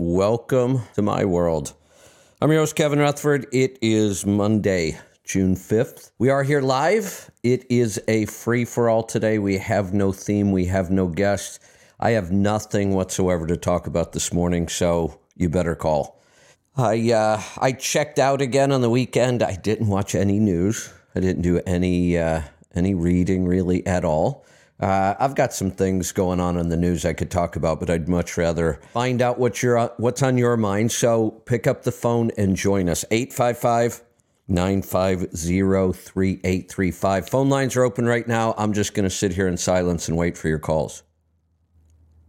Welcome to my world. I'm your host, Kevin Rutherford. It is Monday, June 5th. We are here live. It is a free for all today. We have no theme, we have no guest. I have nothing whatsoever to talk about this morning, so you better call. I uh, I checked out again on the weekend. I didn't watch any news. I didn't do any uh, any reading really at all. Uh, I've got some things going on in the news I could talk about, but I'd much rather find out what you're, what's on your mind. So pick up the phone and join us. 855 950 3835. Phone lines are open right now. I'm just going to sit here in silence and wait for your calls.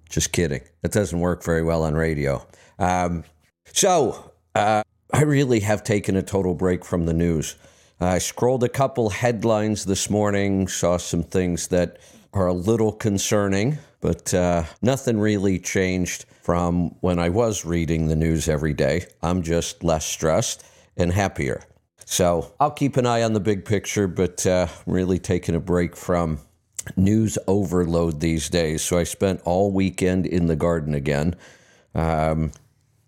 Just kidding. That doesn't work very well on radio. Um, so uh, I really have taken a total break from the news. I scrolled a couple headlines this morning, saw some things that are a little concerning, but uh, nothing really changed from when I was reading the news every day. I'm just less stressed and happier. So I'll keep an eye on the big picture, but uh, really taking a break from news overload these days. So I spent all weekend in the garden again. Um,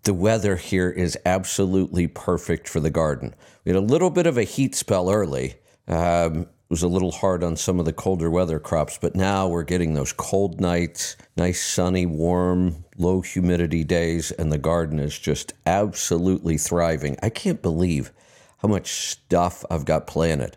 the weather here is absolutely perfect for the garden. We had a little bit of a heat spell early. Um, was a little hard on some of the colder weather crops, but now we're getting those cold nights, nice sunny, warm, low humidity days, and the garden is just absolutely thriving. I can't believe how much stuff I've got planted.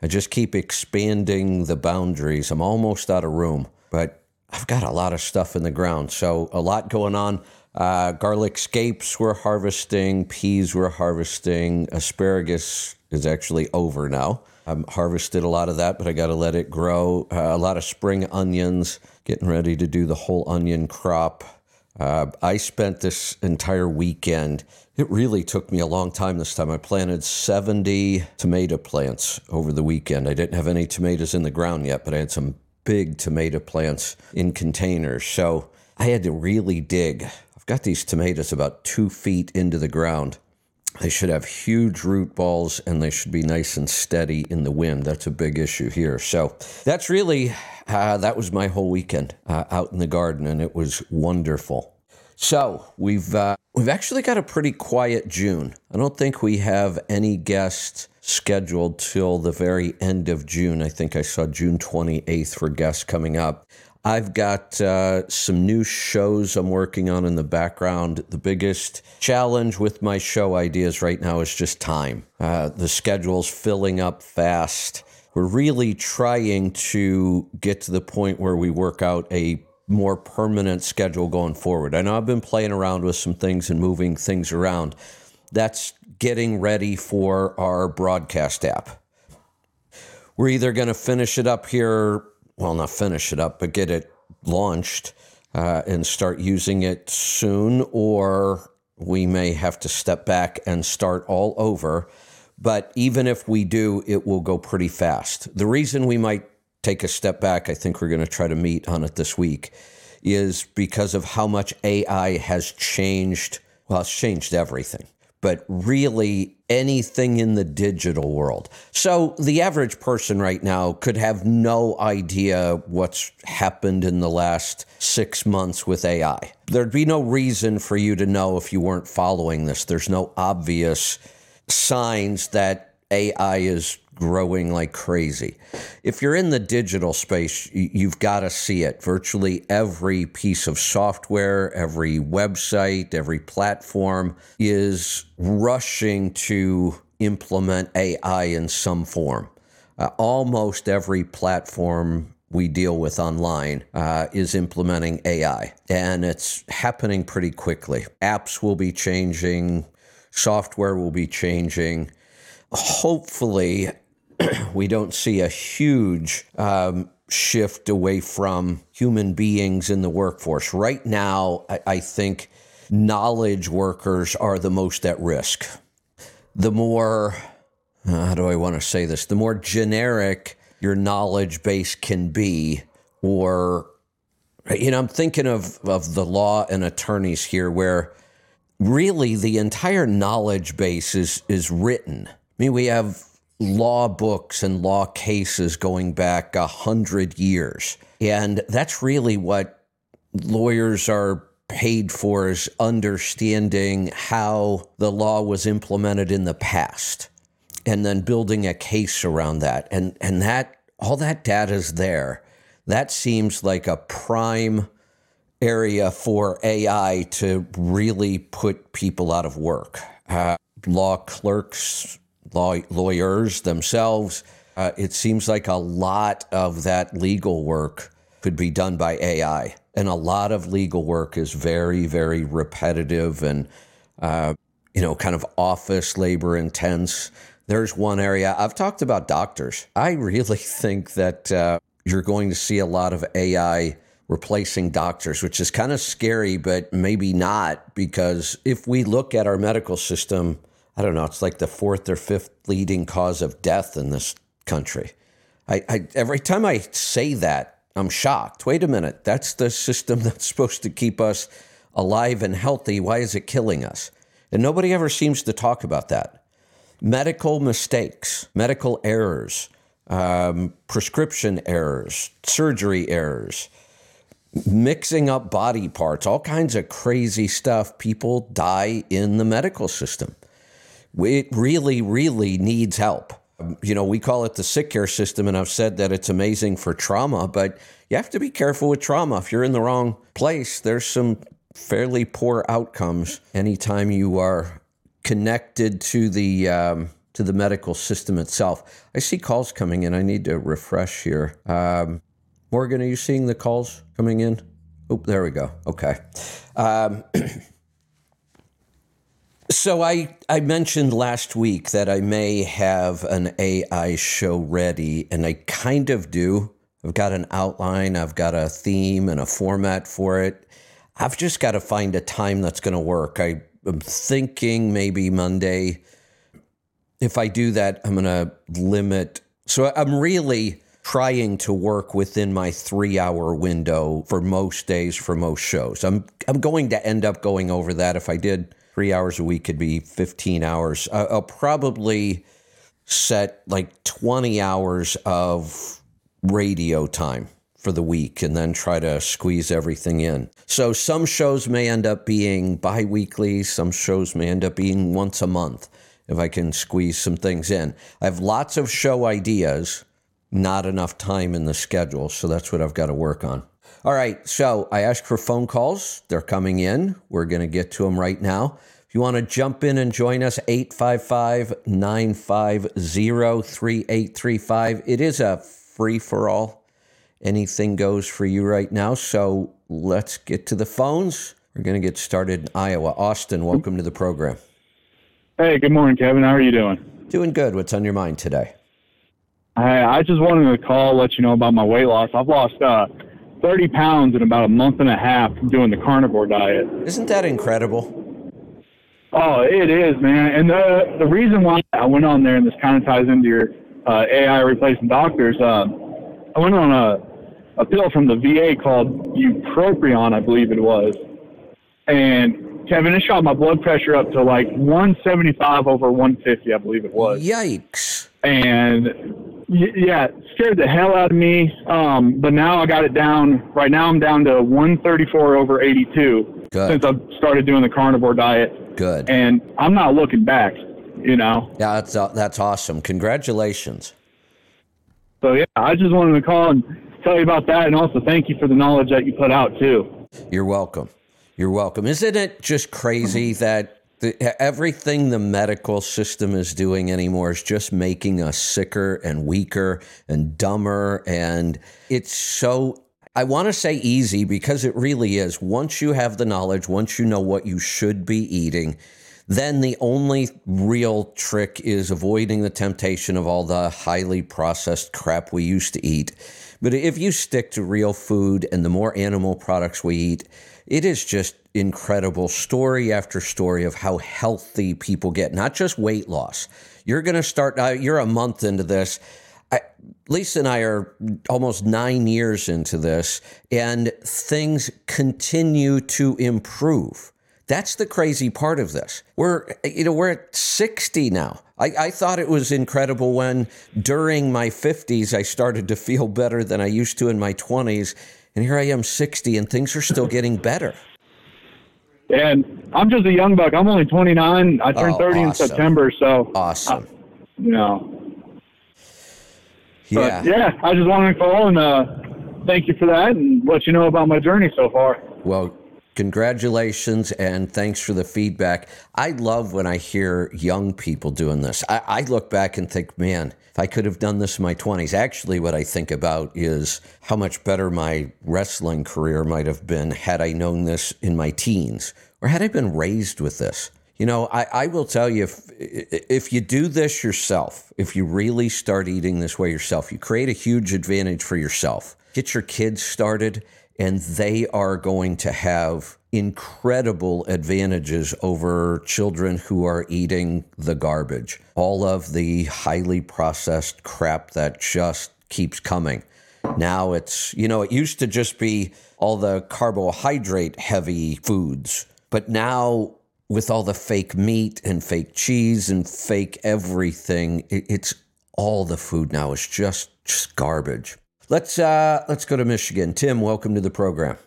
I just keep expanding the boundaries. I'm almost out of room, but I've got a lot of stuff in the ground. So, a lot going on. Uh, garlic scapes we're harvesting, peas we're harvesting, asparagus is actually over now. I've harvested a lot of that, but I got to let it grow. Uh, a lot of spring onions, getting ready to do the whole onion crop. Uh, I spent this entire weekend. It really took me a long time this time. I planted 70 tomato plants over the weekend. I didn't have any tomatoes in the ground yet, but I had some big tomato plants in containers. So I had to really dig. I've got these tomatoes about two feet into the ground. They should have huge root balls and they should be nice and steady in the wind. That's a big issue here. So that's really, uh, that was my whole weekend uh, out in the garden and it was wonderful. So we've, uh, we've actually got a pretty quiet June. I don't think we have any guests scheduled till the very end of June. I think I saw June 28th for guests coming up. I've got uh, some new shows I'm working on in the background. The biggest challenge with my show ideas right now is just time. Uh, the schedule's filling up fast. We're really trying to get to the point where we work out a more permanent schedule going forward. I know I've been playing around with some things and moving things around. That's getting ready for our broadcast app. We're either going to finish it up here well, not finish it up, but get it launched uh, and start using it soon, or we may have to step back and start all over. But even if we do, it will go pretty fast. The reason we might take a step back, I think we're going to try to meet on it this week, is because of how much AI has changed. Well, it's changed everything but really anything in the digital world. So the average person right now could have no idea what's happened in the last six months with AI. There'd be no reason for you to know if you weren't following this. There's no obvious signs that AI is growing like crazy. If you're in the digital space, you've got to see it. Virtually every piece of software, every website, every platform is rushing to implement AI in some form. Uh, almost every platform we deal with online uh, is implementing AI, and it's happening pretty quickly. Apps will be changing, software will be changing. Hopefully, we don't see a huge um, shift away from human beings in the workforce. Right now, I, I think knowledge workers are the most at risk. The more, uh, how do I want to say this? The more generic your knowledge base can be, or, you know, I'm thinking of, of the law and attorneys here where really the entire knowledge base is, is written. Mean, we have law books and law cases going back a hundred years. And that's really what lawyers are paid for is understanding how the law was implemented in the past and then building a case around that. And and that all that data is there. That seems like a prime area for AI to really put people out of work. Uh, law clerks, law, lawyers themselves. Uh, it seems like a lot of that legal work could be done by AI. And a lot of legal work is very, very repetitive and, uh, you know, kind of office labor intense. There's one area I've talked about doctors. I really think that uh, you're going to see a lot of AI replacing doctors, which is kind of scary, but maybe not, because if we look at our medical system, I don't know, it's like the fourth or fifth leading cause of death in this country. I, I every time I say that, I'm shocked. Wait a minute, that's the system that's supposed to keep us alive and healthy. Why is it killing us? And nobody ever seems to talk about that. Medical mistakes, medical errors, um, prescription errors, surgery errors, mixing up body parts, all kinds of crazy stuff. People die in the medical system. It really, really needs help. You know, we call it the sick care system, and I've said that it's amazing for trauma, but you have to be careful with trauma. If you're in the wrong place, there's some fairly poor outcomes anytime you are connected to the um, to the medical system itself. I see calls coming in. I need to refresh here. Um, Morgan, are you seeing the calls coming in? Oh, there we go. Okay. Um, so I, I mentioned last week that I may have an AI show ready, and I kind of do. I've got an outline, I've got a theme and a format for it. I've just got to find a time that's going to work. I am thinking maybe Monday. If I do that, I'm going to limit. So I'm really trying to work within my three hour window for most days for most shows. I'm I'm going to end up going over that. If I did three hours a week, could be 15 hours. Uh, I'll probably set like 20 hours of radio time for the week and then try to squeeze everything in. So some shows may end up being bi weekly, some shows may end up being once a month if I can squeeze some things in. I have lots of show ideas not enough time in the schedule. So that's what I've got to work on. All right. So I asked for phone calls. They're coming in. We're going to get to them right now. If you want to jump in and join us, 855 950 3835. It is a free for all. Anything goes for you right now. So let's get to the phones. We're going to get started in Iowa. Austin, welcome to the program. Hey, good morning, Kevin. How are you doing? Doing good. What's on your mind today? Hey, I just wanted to call, let you know about my weight loss. I've lost uh, 30 pounds in about a month and a half doing the carnivore diet. Isn't that incredible? Oh, it is, man. And the the reason why I went on there, and this kind of ties into your uh, AI replacing doctors. Uh, I went on a a pill from the VA called Bupropion, I believe it was, and Kevin, it shot my blood pressure up to like 175 over 150, I believe it was. Yikes! And yeah, scared the hell out of me. Um, but now I got it down. Right now I'm down to 134 over 82 Good. since I've started doing the carnivore diet. Good. And I'm not looking back. You know. Yeah, that's uh, that's awesome. Congratulations. So yeah, I just wanted to call and tell you about that, and also thank you for the knowledge that you put out too. You're welcome. You're welcome. Isn't it just crazy that the, everything the medical system is doing anymore is just making us sicker and weaker and dumber. And it's so, I want to say easy because it really is. Once you have the knowledge, once you know what you should be eating, then the only real trick is avoiding the temptation of all the highly processed crap we used to eat. But if you stick to real food and the more animal products we eat, it is just incredible story after story of how healthy people get, not just weight loss. You're going to start, uh, you're a month into this. I, Lisa and I are almost nine years into this, and things continue to improve. That's the crazy part of this. We're, you know, we're at 60 now. I, I thought it was incredible when during my 50s I started to feel better than I used to in my 20s. And here I am 60 and things are still getting better. And I'm just a young buck. I'm only 29. I turned Oh, 30 in. September, so Awesome. you know. Yeah. But yeah, I just wanted to call and uh, thank you for that and let you know about my journey so far. Well, congratulations and thanks for the feedback. I love when I hear young people doing this. I, I look back and think, man, if I could have done this in my 20s, actually, what I think about is how much better my wrestling career might have been had I known this in my teens or had I been raised with this. You know, I, I will tell you if if you do this yourself, if you really start eating this way yourself, you create a huge advantage for yourself. Get your kids started, and they are going to have incredible advantages over children who are eating the garbage. All of the highly processed crap that just keeps coming. Now it's, you know, it used to just be all the carbohydrate heavy foods, but now with all the fake meat and fake cheese and fake everything, it's all the food now is just just garbage. Let's uh let's go to Michigan. Tim, welcome to the program.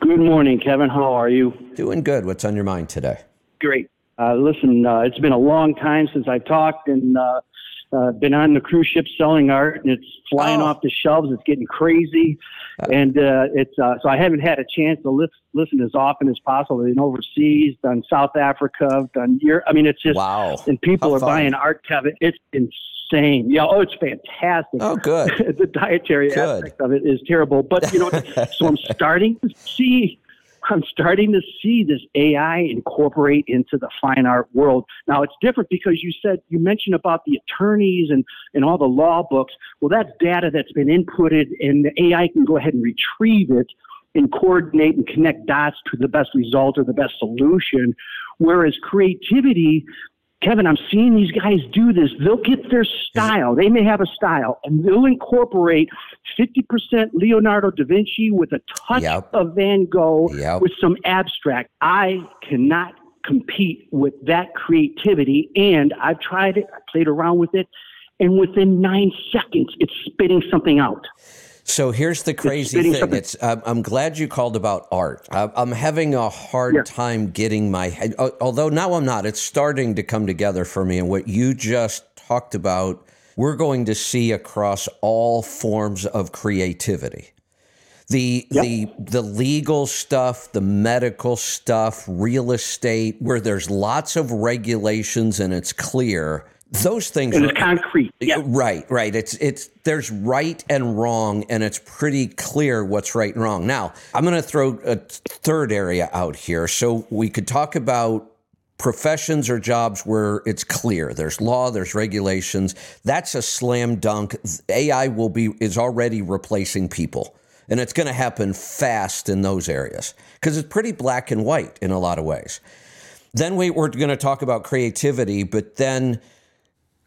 Good morning, Kevin. How are you? Doing good. What's on your mind today? Great. Uh, listen, uh, it's been a long time since I've talked and uh, uh, been on the cruise ship selling art, and it's flying Oh. off the shelves. It's getting crazy, and uh, it's uh, so I haven't had a chance to lis- listen as often as possible. I've Been overseas, done South Africa, done Europe. I mean, it's just Wow. and people How are fun. buying art, Kevin. It's insane. Yeah, oh, it's fantastic. Oh, good. the dietary Good. aspect of it is terrible. But you know, so I'm starting to see, I'm starting to see this AI incorporate into the fine art world. Now it's different because you said you mentioned about the attorneys and and all the law books. Well, that's data that's been inputted, and the AI can go ahead and retrieve it and coordinate and connect dots to the best result or the best solution. Whereas creativity, Kevin, I'm seeing these guys do this. They'll get their style. They may have a style, and they'll incorporate 50% Leonardo da Vinci with a touch Yep. of Van Gogh Yep. with some abstract. I cannot compete with that creativity, and I've tried it. I played around with it, and within nine seconds, it's spitting something out. So here's the crazy spitting thing. It's I'm, I'm glad you called about art. I'm, I'm having a hard Yeah. time getting my head. Although now I'm not. It's starting to come together for me. And what you just talked about, we're going to see across all forms of creativity. The the the legal stuff, the medical stuff, real estate, where there's lots of regulations and it's clear. Those things And are it's concrete. Yeah. Right, right. It's it's there's right and wrong, and it's pretty clear what's right and wrong. Now, I'm going to throw a third area out here, so we could talk about professions or jobs where it's clear. There's law, there's regulations. That's a slam dunk. AI will be is already replacing people. And it's going to happen fast in those areas because it's pretty black and white in a lot of ways. Then we, we're going to talk about creativity, but then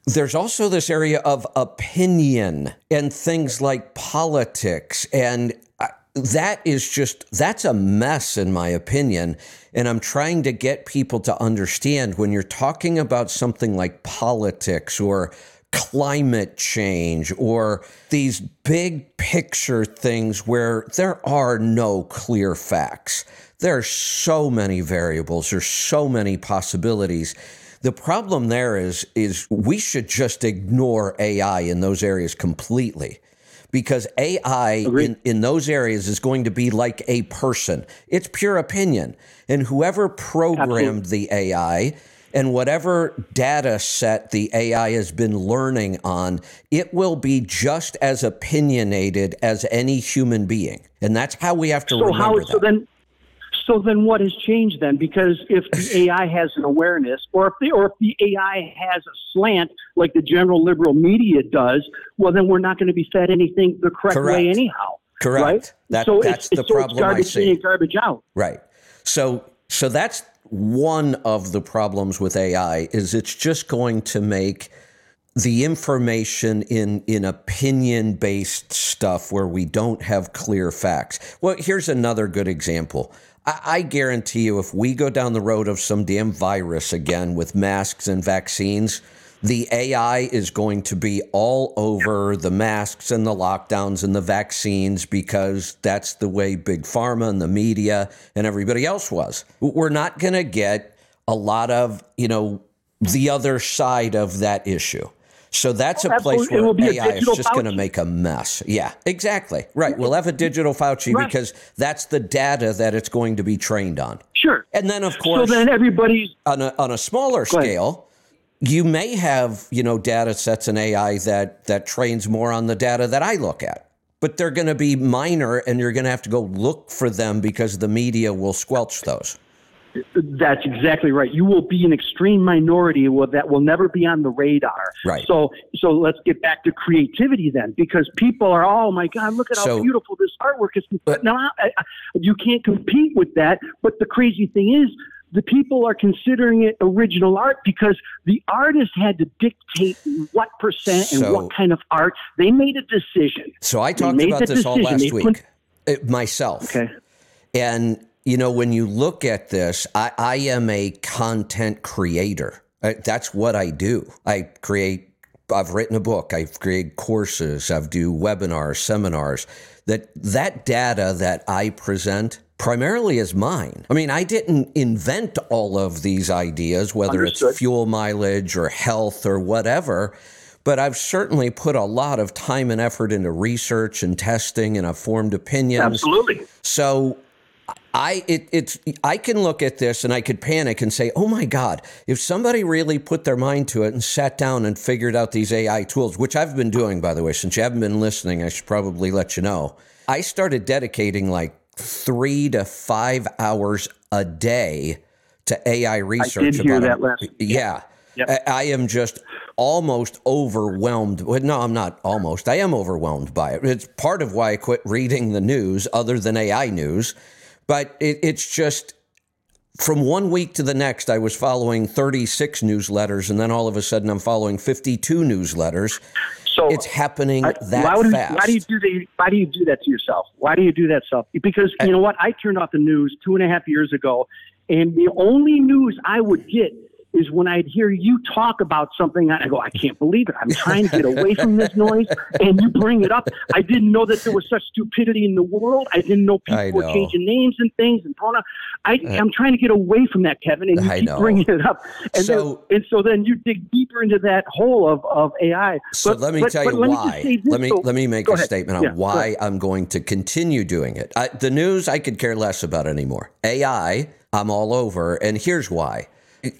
there's also this area of opinion and things like politics and uh, that is just that's a mess in my opinion and i'm trying to get people to understand when you're talking about something like politics or climate change or these big picture things where there are no clear facts. There's so many variables. There's so many possibilities the problem there is is we should just ignore AI in those areas completely. Because AI in, in those areas is going to be like a person. It's pure opinion. And whoever programmed the AI and whatever data set the AI has been learning on, it will be just as opinionated as any human being. And that's how we have to So remember how? that. So then, so then, what has changed then? Because if the AI has an awareness, or if the or if the AI has a slant like the general liberal media does, well, then we're not going to be fed anything the correct way anyhow. Correct. Right. That- so that's it's, the so problem it's I see. in garbage out. Right. So so that's one of the problems with AI is it's just going to make the information in in opinion based stuff where we don't have clear facts. Well, here's another good example. I, guarantee you, if we go down the road of some damn virus again with masks and vaccines, the AI is going to be all over the masks and the lockdowns and the vaccines because that's the way big pharma and the media and everybody else was. We're not going to get a lot of, you know, the other side of that issue. So that's a place where AI is just going to make a mess. Yeah, exactly. Right. We'll have a digital Fauci right. because that's the data that it's going to be trained on. Sure. And then, of course, so then everybody's on a, on a smaller scale you may have you know data sets and AI that that trains more on the data that I look at, but they're going to be minor, and you're going to have to go look for them because the media will squelch those. That's exactly right. You will be an extreme minority that will never be on the radar. Right. So, so let's get back to creativity then, because people are, oh my God, look at how beautiful this artwork is. But now I, I, you can't compete with that. But the crazy thing is, the people are considering it original art because the artist had to dictate what percent so, and what kind of art. They made a decision. So I talked about this decision. all last they week put, myself. Okay. And you know, when you look at this, I, I am a content creator. I, that's what I do. I create. I've written a book. I've created courses. I've do webinars, seminars. That that data that I present primarily is mine. I mean, I didn't invent all of these ideas, whether Understood. it's fuel mileage or health or whatever, but I've certainly put a lot of time and effort into research and testing and I've formed opinions. Absolutely. So I it, it's I can look at this and I could panic and say, "Oh my God! If somebody really put their mind to it and sat down and figured out these AI tools, which I've been doing, by the way, since you haven't been listening, I should probably let you know. I started dedicating like three to five hours a day to AI research. I did hear that last. Yeah. Yep. I, I am just almost overwhelmed. No, I'm not almost. I am overwhelmed by it. It's part of why I quit reading the news, other than AI news. But it, it's just from one week to the next, I was following 36 newsletters, and then all of a sudden, I'm following 52 newsletters. So it's happening I, that why would, fast. Why do you do that? Why do you do that to yourself? Why do you do that self? Because you uh, know what? I turned off the news two and a half years ago, and the only news I would get is when I'd hear you talk about something, I go, I can't believe it. I'm trying to get away from this noise, and you bring it up. I didn't know that there was such stupidity in the world. I didn't know people know. were changing names and things and pronoun. I, uh, I'm trying to get away from that, Kevin, and you I keep know. bringing it up. And so, then, and so then you dig deeper into that hole of, of AI. So but, let me but, tell you why. Me let me so, let me make a ahead. statement on yeah, why I'm going to continue doing it. I, the news I could care less about anymore. AI, I'm all over, and here's why.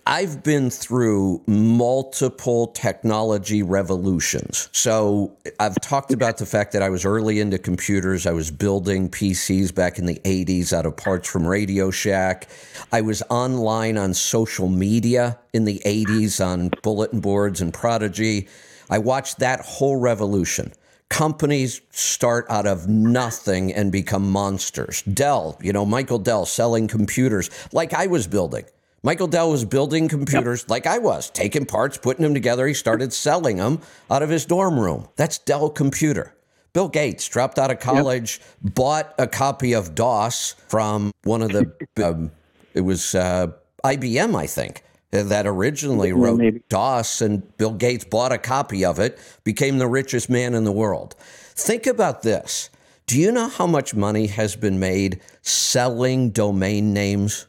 I've been through multiple technology revolutions. So I've talked about the fact that I was early into computers. I was building PCs back in the 80s out of parts from Radio Shack. I was online on social media in the 80s on bulletin boards and Prodigy. I watched that whole revolution companies start out of nothing and become monsters. Dell, you know, Michael Dell selling computers like I was building. Michael Dell was building computers yep. like I was, taking parts, putting them together. He started selling them out of his dorm room. That's Dell Computer. Bill Gates dropped out of college, yep. bought a copy of DOS from one of the, um, it was uh, IBM, I think, that originally wrote Maybe. DOS, and Bill Gates bought a copy of it, became the richest man in the world. Think about this. Do you know how much money has been made selling domain names?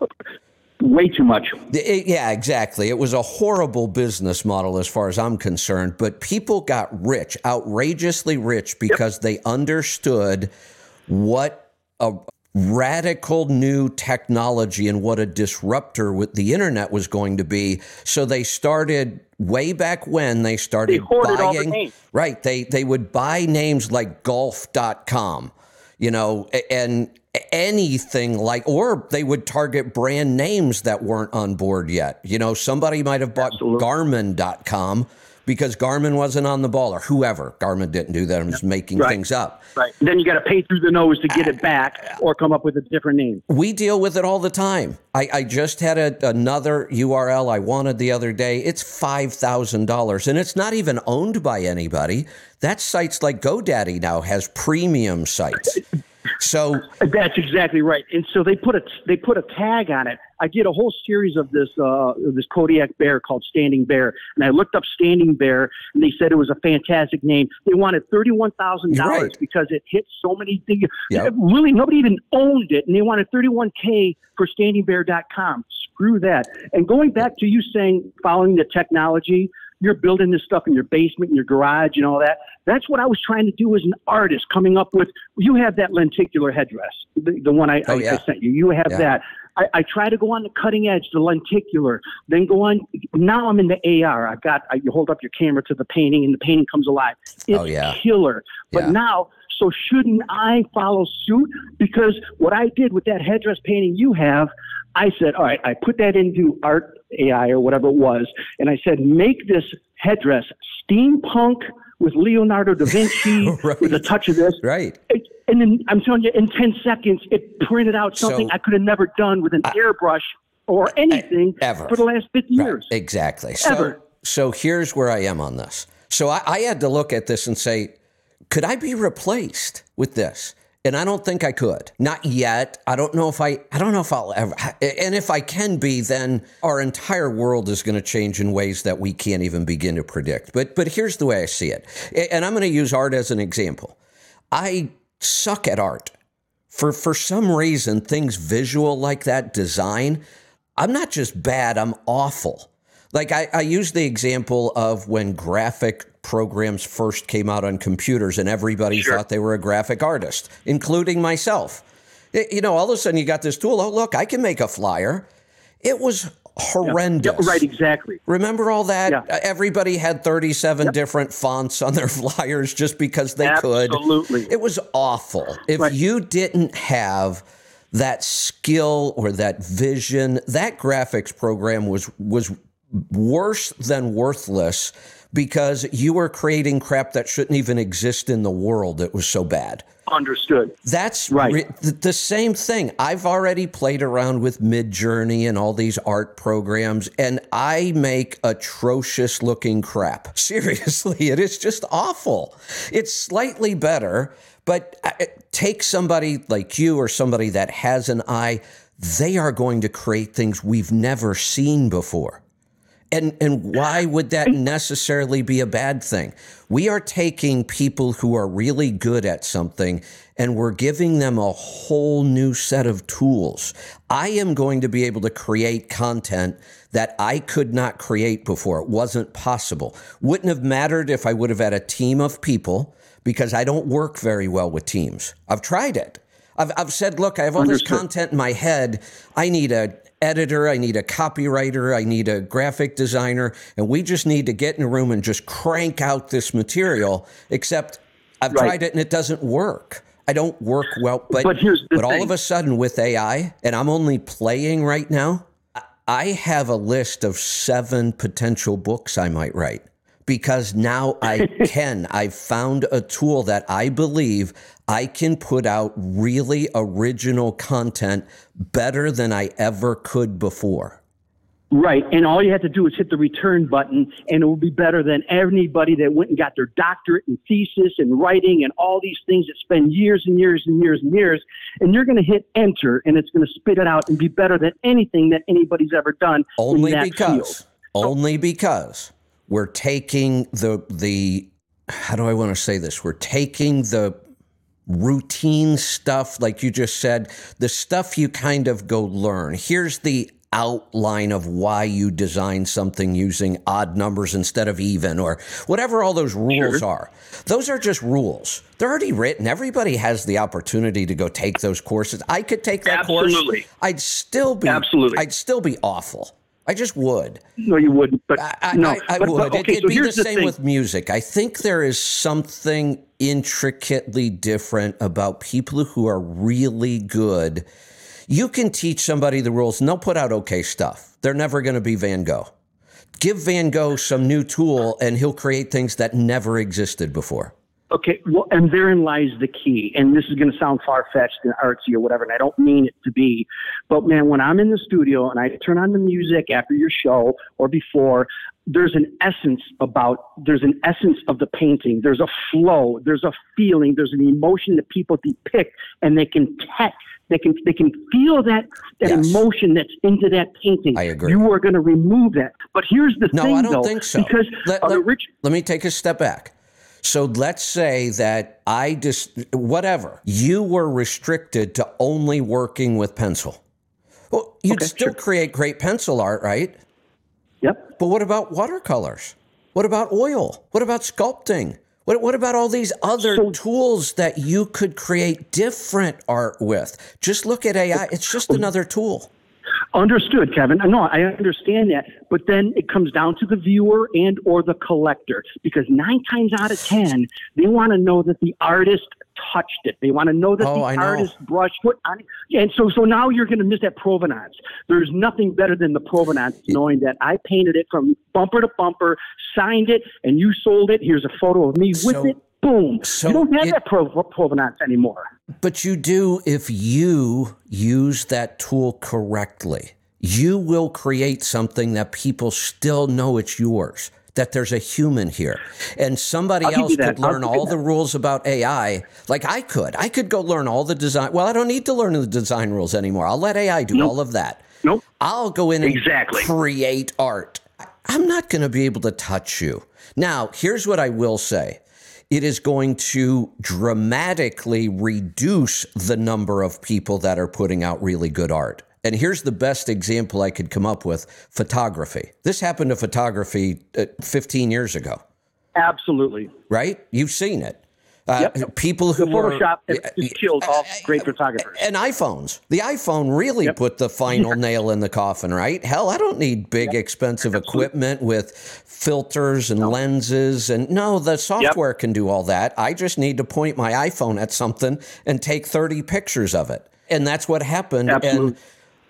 way too much. It, yeah, exactly. It was a horrible business model as far as I'm concerned, but people got rich, outrageously rich, because yep. they understood what a radical new technology and what a disruptor with the internet was going to be. So they started way back when they started they buying the right they they would buy names like golf.com you know and anything like, or they would target brand names that weren't on board yet. You know, somebody might have bought Absolutely. Garmin.com because Garmin wasn't on the ball or whoever. Garmin didn't do that. I'm just making right. things up. Right. Then you got to pay through the nose to get it back or come up with a different name. We deal with it all the time. I, I just had a, another URL I wanted the other day. It's $5,000 and it's not even owned by anybody. That sites like GoDaddy now has premium sites. So that's exactly right. And so they put a they put a tag on it. I did a whole series of this uh, this Kodiak bear called Standing Bear, and I looked up Standing Bear, and they said it was a fantastic name. They wanted thirty one thousand Right. dollars because it hit so many things. Yep. Really, nobody even owned it, and they wanted thirty one k for StandingBear.com. Screw that. And going back to you saying following the technology, you're building this stuff in your basement, in your garage, and all that. That's what I was trying to do as an artist, coming up with. You have that lenticular headdress, the, the one I, Oh, I, yeah. I sent you. You have Yeah. that. I, I try to go on the cutting edge, the lenticular, then go on. Now I'm in the AR. I've got. I, you hold up your camera to the painting, and the painting comes alive. Oh, it's Oh, yeah. killer. But Yeah. now, so shouldn't I follow suit? Because what I did with that headdress painting you have, I said, all right, I put that into Art AI or whatever it was, and I said, make this headdress steampunk with Leonardo da Vinci Right. with a touch of this. right. It- and then I'm telling you, in 10 seconds, it printed out something So- I could have never done with an airbrush or anything ever. for the last 50 Right, years. Exactly. So, so here's where I am on this. So I, I had to look at this and say, could I be replaced with this? And I don't think I could. Not yet. I don't know if I. I don't know if I'll ever. And if I can be, then our entire world is going to change in ways that we can't even begin to predict. But but here's the way I see it. And I'm going to use art as an example. I suck at art. For for some reason, things visual like that, design, I'm not just bad, I'm awful. Like I, I use the example of when graphic programs first came out on computers and everybody thought they were a graphic artist, including myself. Y- You know, all of a sudden you got this tool. Oh, look, I can make a flyer. It was horrendous. Right, exactly. Remember all that? Yeah. Uh, Everybody had 37 different fonts on their flyers just because they could. Absolutely. It was awful. If Right. you didn't have that skill or that vision, that graphics program was was worse than worthless because you were creating crap that shouldn't even exist in the world. It was so bad. Understood. That's Right. re- th- the same thing. I've already played around with Midjourney and all these art programs, and I make atrocious looking crap. Seriously, it is just awful. It's slightly better, but uh, take somebody like you or somebody that has an eye, they are going to create things we've never seen before. And and why would that necessarily be a bad thing? We are taking people who are really good at something and we're giving them a whole new set of tools. I am going to be able to create content that I could not create before. It wasn't possible. Wouldn't have mattered if I would have had a team of people because I don't work very well with teams. I've tried it. I've, I've said, look, I have all this content in my head. I need a editor, I need a copywriter, I need a graphic designer, and we just need to get in a room and just crank out this material. Except I've Right. tried it and it doesn't work. I don't work well. But But but all of a sudden with AI, and I'm only playing right now, I- I have a list of seven potential books I might write because now I can. I've found a tool that I believe I can put out really original content better than I ever could before. Right. And all you have to do is hit the return button, and it will be better than anybody that went and got their doctorate and thesis and writing and all these things that spend years and years and years and years. And you're going to hit enter, and it's going to spit it out and be better than anything that anybody's ever done. Only because only because we're taking the the how do I want to say this? We're taking the routine stuff like you just said, the stuff you kind of go learn. Here's the outline of why you design something using odd numbers instead of even or whatever all those rules are. Those are just rules. They're already written. Everybody has the opportunity to go take those courses. I could take that Absolutely. course. I'd still be Absolutely. I'd still be awful. I just would. No, you wouldn't. But I, no, I, I but, would. But, It- okay, It'd so be the the same thing. with music. I think there is something intricately different about people who are really good. You can teach somebody the rules and they'll put out okay stuff. They're never going to be Van Gogh. Give Van Gogh some new tool and he'll create things that never existed before. Okay, well, and therein lies the key. And this is going to sound far fetched and artsy or whatever, and I don't mean it to be. But man, when I'm in the studio and I turn on the music after your show or before, there's an essence about there's an essence of the painting there's a flow there's a feeling there's an emotion that people depict and they can te- they can they can feel that that Yes. emotion that's into that painting I agree. you are going to remove that but here's the No, thing I don't though think so. because Let- uh, let- Rich, Let me take a step back. So let's say that I just, whatever, you were restricted to only working with pencil. Well, you'd Okay, still sure. create great pencil art, right? yep But what about watercolors? What about oil? What about sculpting? What, what about all these other So- tools that you could create different art with? Just look at AI. It's just another tool. Understood, Kevin. Uh, no, I understand that, but then it comes down to the viewer and or the collector because nine times out of ten, they want to know that the artist touched it. They want to know that Oh, the I know. artist brushed put on it. And so, so now you're going to miss that provenance. There's nothing better than the provenance, knowing that I painted it from bumper to bumper, signed it, and you sold it. Here's a photo of me with So- it. Boom. so you don't have it- that pro- provenance anymore. But you do if you use that tool correctly. You will create something that people still know it's yours, that there's a human here. And somebody else could learn all the rules about AI, like I could. I could go learn all the design. Well, I don't need to learn the design rules anymore. I'll let AI do all of that. Nope. I'll go in and Exactly. create art. I'm not going to be able to touch you. Now, here's what I will say it is going to dramatically reduce the number of people that are putting out really good art. And here's the best example I could come up with photography. This happened to photography uh, 15 years ago, Absolutely. right? You've seen it. Uh, Yep. People who The were Photoshop just killed all great photographers. and iPhones. The iPhone really Yep. put the final nail in the coffin, right? Hell, I don't need big, expensive equipment with filters and lenses. And no, the software can do all that. I just need to point my iPhone at something and take 30 pictures of it. And that's what happened. And Absolutely.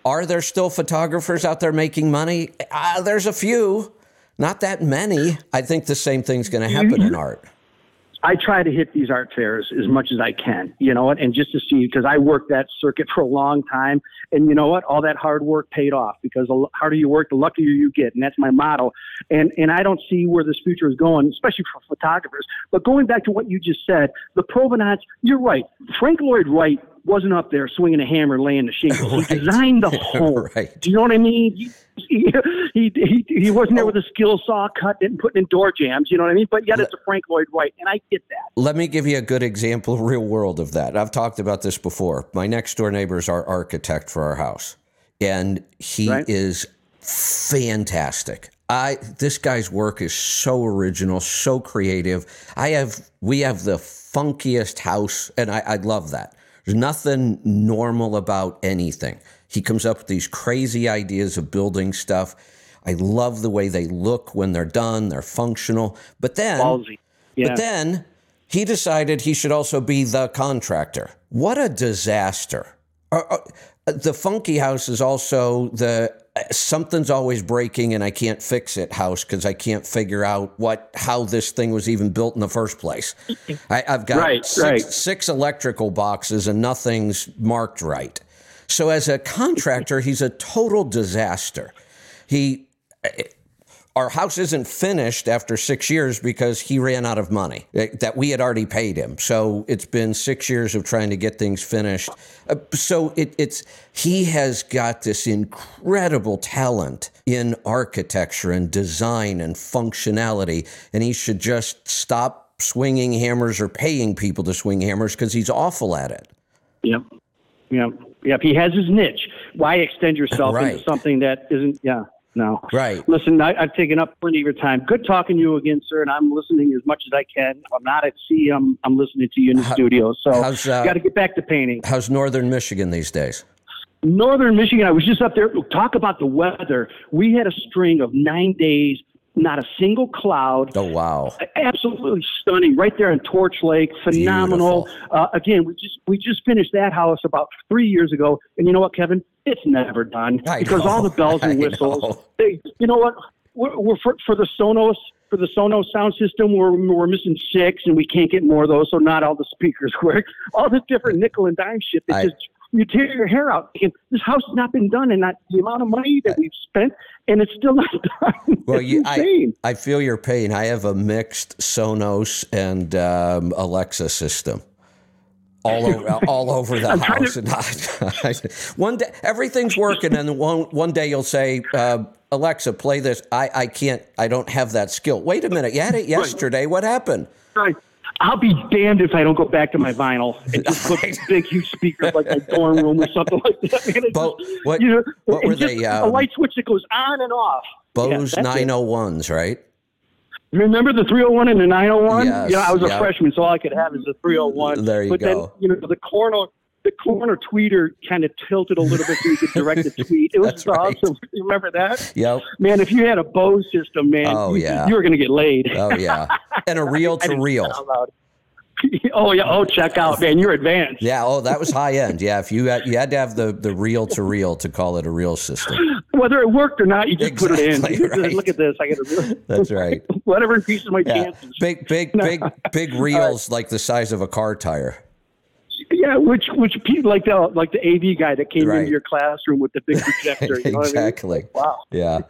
are there still photographers out there making money? Uh, there's a few, not that many. I think the same thing's going to happen in art. I try to hit these art fairs as much as I can, you know what, and just to see because I worked that circuit for a long time, and you know what, all that hard work paid off because the harder you work, the luckier you get, and that's my motto. And and I don't see where this future is going, especially for photographers. But going back to what you just said, the provenance, you're right. Frank Lloyd Wright wasn't up there swinging a hammer, laying the shingles. Right. He designed the home. Right. Do you know what I mean? He, he, he, he, wasn't there oh. with a skill saw cut and putting in door jambs. You know what I mean? But yet it's a Frank Lloyd Wright, and I get that. Let me give you a good example, real world of that. I've talked about this before. My next door neighbor is our architect for our house, and he Right. is fantastic. I this guy's work is so original, so creative. I have we have the funkiest house, and I, I love that. There's nothing normal about anything. He comes up with these crazy ideas of building stuff. I love the way they look when they're done. They're functional. But then Yeah. but then he decided he should also be the contractor. What a disaster. The funky house is also the something's always breaking and I can't fix it house because I can't figure out what how this thing was even built in the first place. I, I've got Right, six, right. six electrical boxes and nothing's marked right. So as a contractor, he's a total disaster. He our house isn't finished after six years because he ran out of money that that we had already paid him. So it's been six years of trying to get things finished. Uh, so it, it's he has got this incredible talent in architecture and design and functionality, and he should just stop swinging hammers or paying people to swing hammers because he's awful at it. Yep. Yep. Yep. He has his niche. Why extend yourself Right. into something that isn't? Yeah. No. Right. Listen, I, I've taken up plenty of your time. Good talking to you again, sir. And I'm listening as much as I can. If I'm not at sea. I'm I'm listening to you in the studio. So how's, uh, got to get back to painting. How's northern Michigan these days? Northern Michigan. I was just up there. Talk about the weather. We had a string of nine days, not a single cloud. Oh wow. absolutely stunning right there in Torch Lake. Phenomenal. Uh, again, we just we just finished that house about three years ago, and you know what, Kevin? It's never done I because know. all the bells and whistles. They, you know what? We're, we're for, for the Sonos for the Sonos sound system, we're, we're missing six and we can't get more of those, so not all the speakers work. All this different nickel and dime shit that I- just you tear your hair out. And this house has not been done, and not the amount of money that we've spent, and it's still not done. Well, you, I. I feel your pain. I have a mixed Sonos and um, Alexa system. All over, all over the house, I, one day everything's working, and one one day you'll say, uh, "Alexa, play this." I, I can't. I don't have that skill. Wait a minute. You had it yesterday. What happened? Right. I'll be damned if I don't go back to my vinyl and just put big, huge speakers like my dorm room or something like that. Man, Bo- just, what- you know, what were they, a um, light switch that goes on and off. Bose 901s, right? Remember the 301 and the 901? Yes, yeah, I was a yeah. freshman, so all I could have is the 301. There you but go. then, you know, the corner, the corner tweeter kind of tilted a little bit so you could direct the tweet. It was right. awesome. You remember that? Yep. Man, if you had a Bose system, man, Oh, you, yeah. you were going to get laid. Oh yeah, and a reel to reel. that out loud. oh, yeah. Oh, check out, man. You're advanced. Yeah. Oh, that was high end. Yeah. If you had, you had to have the the reel to reel to call it a real system. Whether it worked or not, you just put it in. Exactly, right. Look at this. I got a real, That's right. whatever increases my Yeah. chances. Big, big, big, big reels like the size of a car tire. Yeah, which which people like the like the AV guy that came Right. into your classroom with the big projector. You know what I mean? exactly. Wow. Yeah.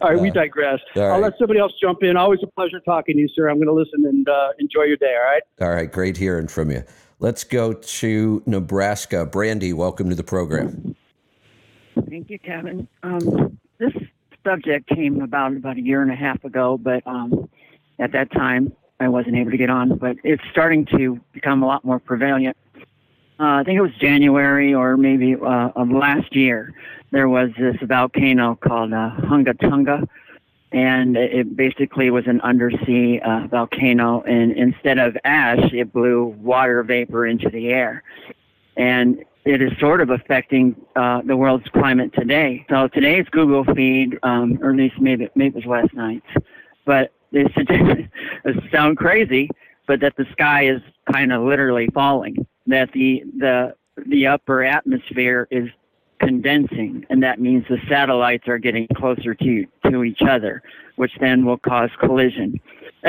All right, we digress. all I'll right. let somebody else jump in. Always a pleasure talking to you, sir. I'm going to listen and uh, enjoy your day. All right. All right. Great hearing from you. Let's go to Nebraska. Brandy, welcome to the program. Thank you, Kevin. Um, this subject came about about a year and a half ago, but um, at that time I wasn't able to get on. But it's starting to become a lot more prevalent. Uh, I think it was January or maybe uh, of last year. There was this volcano called uh, Hunga Tonga, and it basically was an undersea uh, volcano. And instead of ash, it blew water vapor into the air and it is sort of affecting uh, the world's climate today. So today's Google feed, um, or at least maybe maybe it was last night's, but it sound crazy, but that the sky is kind of literally falling. That the the the upper atmosphere is condensing, and that means the satellites are getting closer to to each other, which then will cause collision.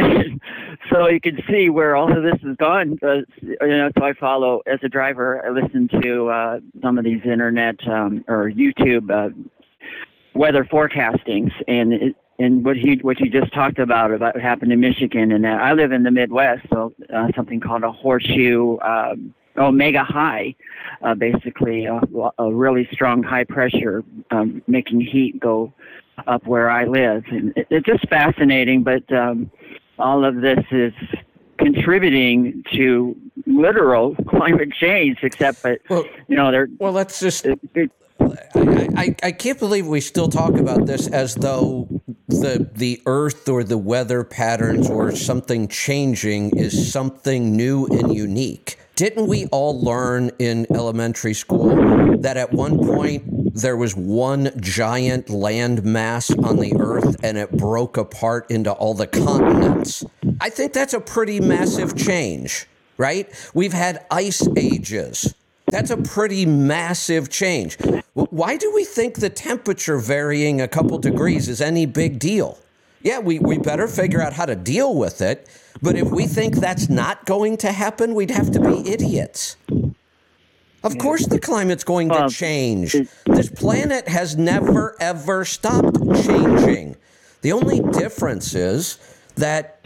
so you can see where all of this has gone. Uh, you know, so I follow as a driver. I listen to uh, some of these internet um, or YouTube uh, weather forecastings, and it, and what he what you just talked about about what happened in Michigan, and that I live in the Midwest, so uh, something called a horseshoe. Um, Omega high, uh, basically a, a really strong high pressure, um, making heat go up where I live, and it, it's just fascinating. But um, all of this is contributing to literal climate change, except that Well, you know they're well, let's just it, it, I, I, I can't believe we still talk about this as though the the earth or the weather patterns or something changing is something new and unique. Didn't we all learn in elementary school that at one point there was one giant land mass on the earth and it broke apart into all the continents? I think that's a pretty massive change, right? We've had ice ages. That's a pretty massive change. Why do we think the temperature varying a couple degrees is any big deal? Yeah, we, we better figure out how to deal with it. But if we think that's not going to happen, we'd have to be idiots. Of course, the climate's going to change. This planet has never, ever stopped changing. The only difference is that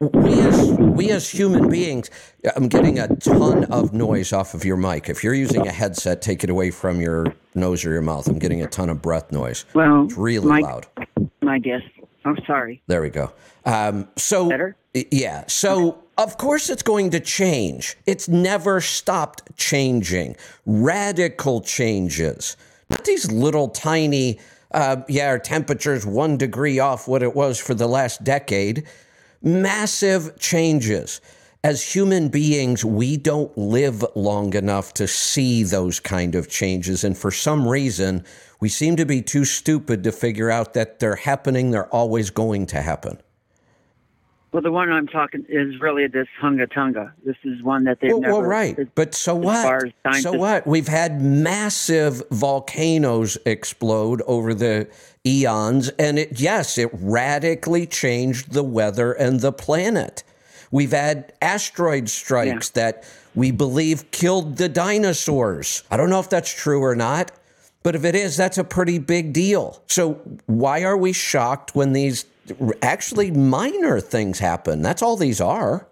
we as we as human beings i'm getting a ton of noise off of your mic if you're using a headset take it away from your nose or your mouth i'm getting a ton of breath noise well, it's really my, loud My guess. i'm sorry. there we go um, so Better? Yeah so of course it's going to change it's never stopped changing radical changes not these little tiny uh, yeah our temperature's one degree off what it was for the last decade massive changes. As human beings, we don't live long enough to see those kind of changes. And for some reason, we seem to be too stupid to figure out that they're happening, they're always going to happen. Well, the one I'm talking is really this Hunga Tonga. This is one that they've well, never. well, right. But so what? So what? We've had massive volcanoes explode over the eons, and it yes, it radically changed the weather and the planet. We've had asteroid strikes that we believe killed the dinosaurs. I don't know if that's true or not, but if it is, that's a pretty big deal. So why are we shocked when these actually minor things happen? That's all these are.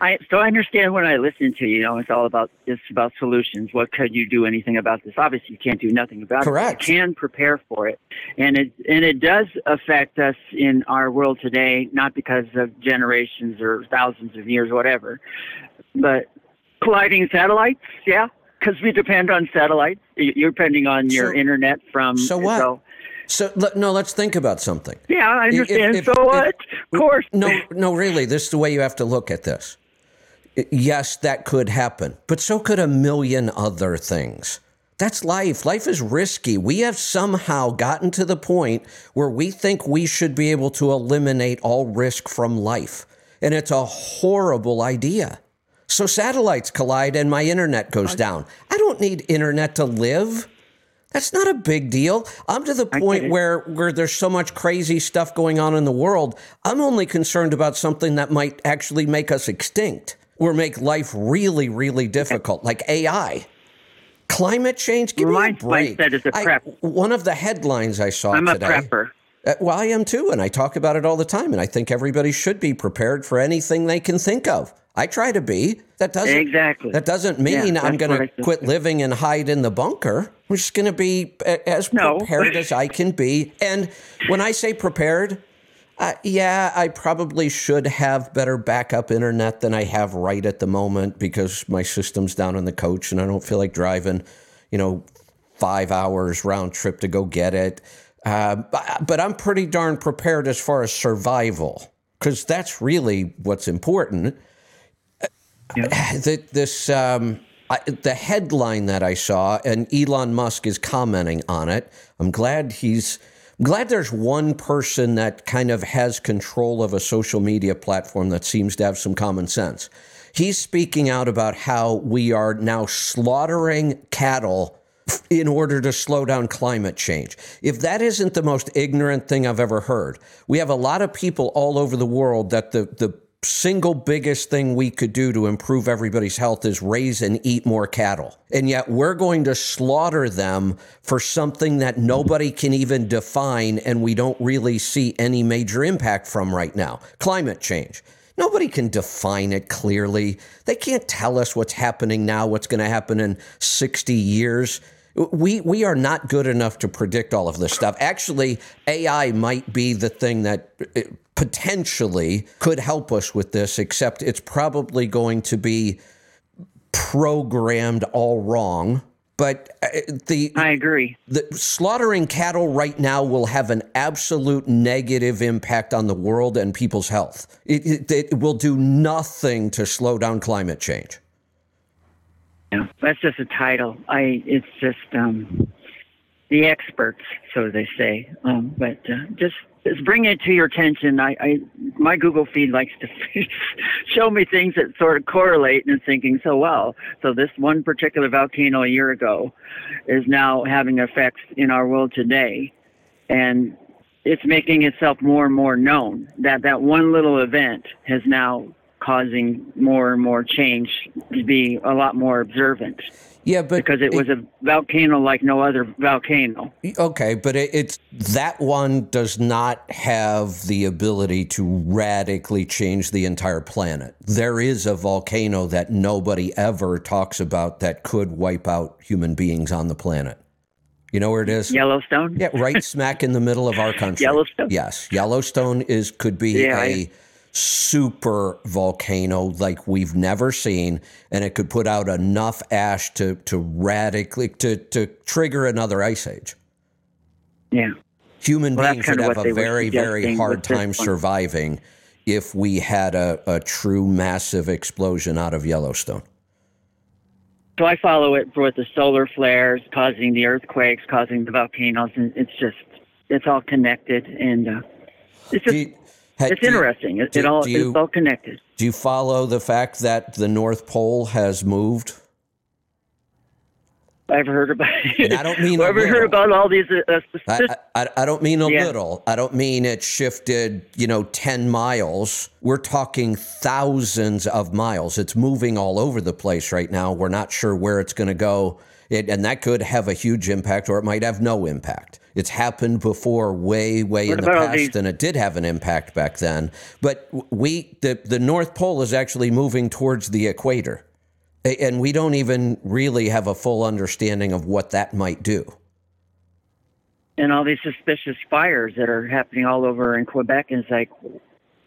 I so I understand when I listen to you. You know, it's all about it's about solutions. What could you do anything about this? Obviously, you can't do nothing about Correct. it. You can prepare for it, and it and it does affect us in our world today, not because of generations or thousands of years, whatever, but colliding satellites. Yeah, because we depend on satellites. You- You're depending on your So- internet from. so what? So let- no, let's think about something. yeah, I understand. if- so if- what? of course. No, no, really. This is the way you have to look at this. Yes, that could happen, but so could a million other things. That's life. Life is risky. We have somehow gotten to the point where we think we should be able to eliminate all risk from life. And it's a horrible idea. So satellites collide and my internet goes down. I don't need internet to live. That's not a big deal. I'm to the point where where there's so much crazy stuff going on in the world. I'm only concerned about something that might actually make us extinct or make life really, really difficult, like AI. Climate change, give Mine- me a break. a I- prep. one of the headlines I saw I'm a today. prepper. Uh, well, I am too, and I talk about it all the time. And I think everybody should be prepared for anything they can think of. I try to be. That doesn't Exactly. That doesn't mean Yeah, I'm going to quit living and hide in the bunker. I'm just going to be as No. prepared as I can be. And when I say prepared, uh, yeah, I probably should have better backup internet than I have right at the moment because my system's down in the coach and I don't feel like driving, you know, five hours round trip to go get it. Uh, but, but I'm pretty darn prepared as far as survival because that's really what's important. This um, I, the headline that I saw, and Elon Musk is commenting on it. I'm glad he's. I'm glad there's one person that kind of has control of a social media platform that seems to have some common sense. He's speaking out about how we are now slaughtering cattle in order to slow down climate change. If that isn't the most ignorant thing I've ever heard, we have a lot of people all over the world that the, the single biggest thing we could do to improve everybody's health is raise and eat more cattle. And yet we're going to slaughter them for something that nobody can even define and we don't really see any major impact from right now climate change. Nobody can define it clearly. They can't tell us what's happening now, what's going to happen in 60 years. We, we are not good enough to predict all of this stuff. Actually, AI might be the thing that uh, potentially could help us with this, except it's probably going to be programmed all wrong. But uh, the I agree. the slaughtering cattle right now will have an absolute negative impact on the world and people's health. It, it, it will do nothing to slow down climate change. That's just a title. I it's just um, the experts, so they say. Um, but uh, just just bring it to your attention. I, I my Google feed likes to show me things that sort of correlate, and thinking, so well, so this one particular volcano a year ago is now having effects in our world today, and it's making itself more and more known that that one little event has now causing more and more change to be a lot more observant Yeah, but because it was a volcano like no other volcano. Okay, but it, it's that one does not have the ability to radically change the entire planet. There is a volcano that nobody ever talks about that could wipe out human beings on the planet. You know where it is? Yellowstone? Yeah, right smack in the middle of our country. Yellowstone? Yes, Yellowstone is could be Yeah, a I- super volcano like we've never seen, and it could put out enough ash to to radically to to trigger another ice age. Yeah. Human Well, beings would have a very very hard time surviving if we had a, a true massive explosion out of Yellowstone. So I follow it with the solar flares causing the earthquakes, causing the volcanoes, and it's just, it's all connected. And uh, it's just, you, Ha- It's do you- interesting. It, it all you- it's all connected. Do you follow the fact that the North Pole has moved? I've heard about. And I don't mean I've heard about all these. Uh, I, I, I don't mean a Yeah. little. I don't mean it shifted, you know, 10 miles. We're talking thousands of miles. It's moving all over the place right now. We're not sure where it's going to go. It, and that could have a huge impact or it might have no impact. It's happened before way, way What in the past, these- and it did have an impact back then. But we, the, the North Pole is actually moving towards the equator. And we don't even really have a full understanding of what that might do. and all these suspicious fires that are happening all over in Quebec. And it's like,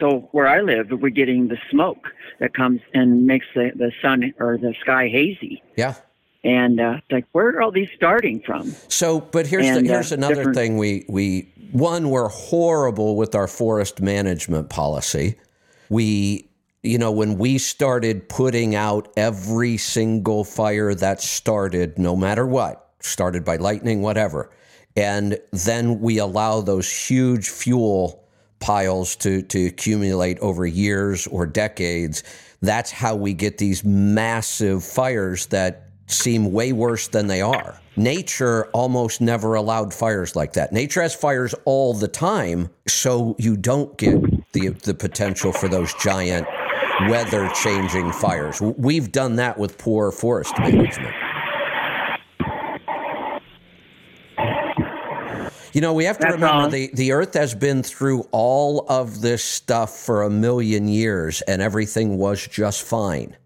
so where I live, we're getting the smoke that comes and makes the, the sun or the sky hazy. Yeah. And uh, it's like, where are all these starting from? So, but here's the, And, uh, here's another different- thing we we one we're horrible with our forest management policy. We you know when we started putting out every single fire that started no matter what, started by lightning whatever. And then we allow those huge fuel piles to to accumulate over years or decades. That's how we get these massive fires that seem way worse than they are. Nature almost never allowed fires like that. Nature has fires all the time, so you don't get the the potential for those giant weather changing fires. We've done that with poor forest management. You know, we have to That's remember the, the earth has been through all of this stuff for a million years and everything was just fine.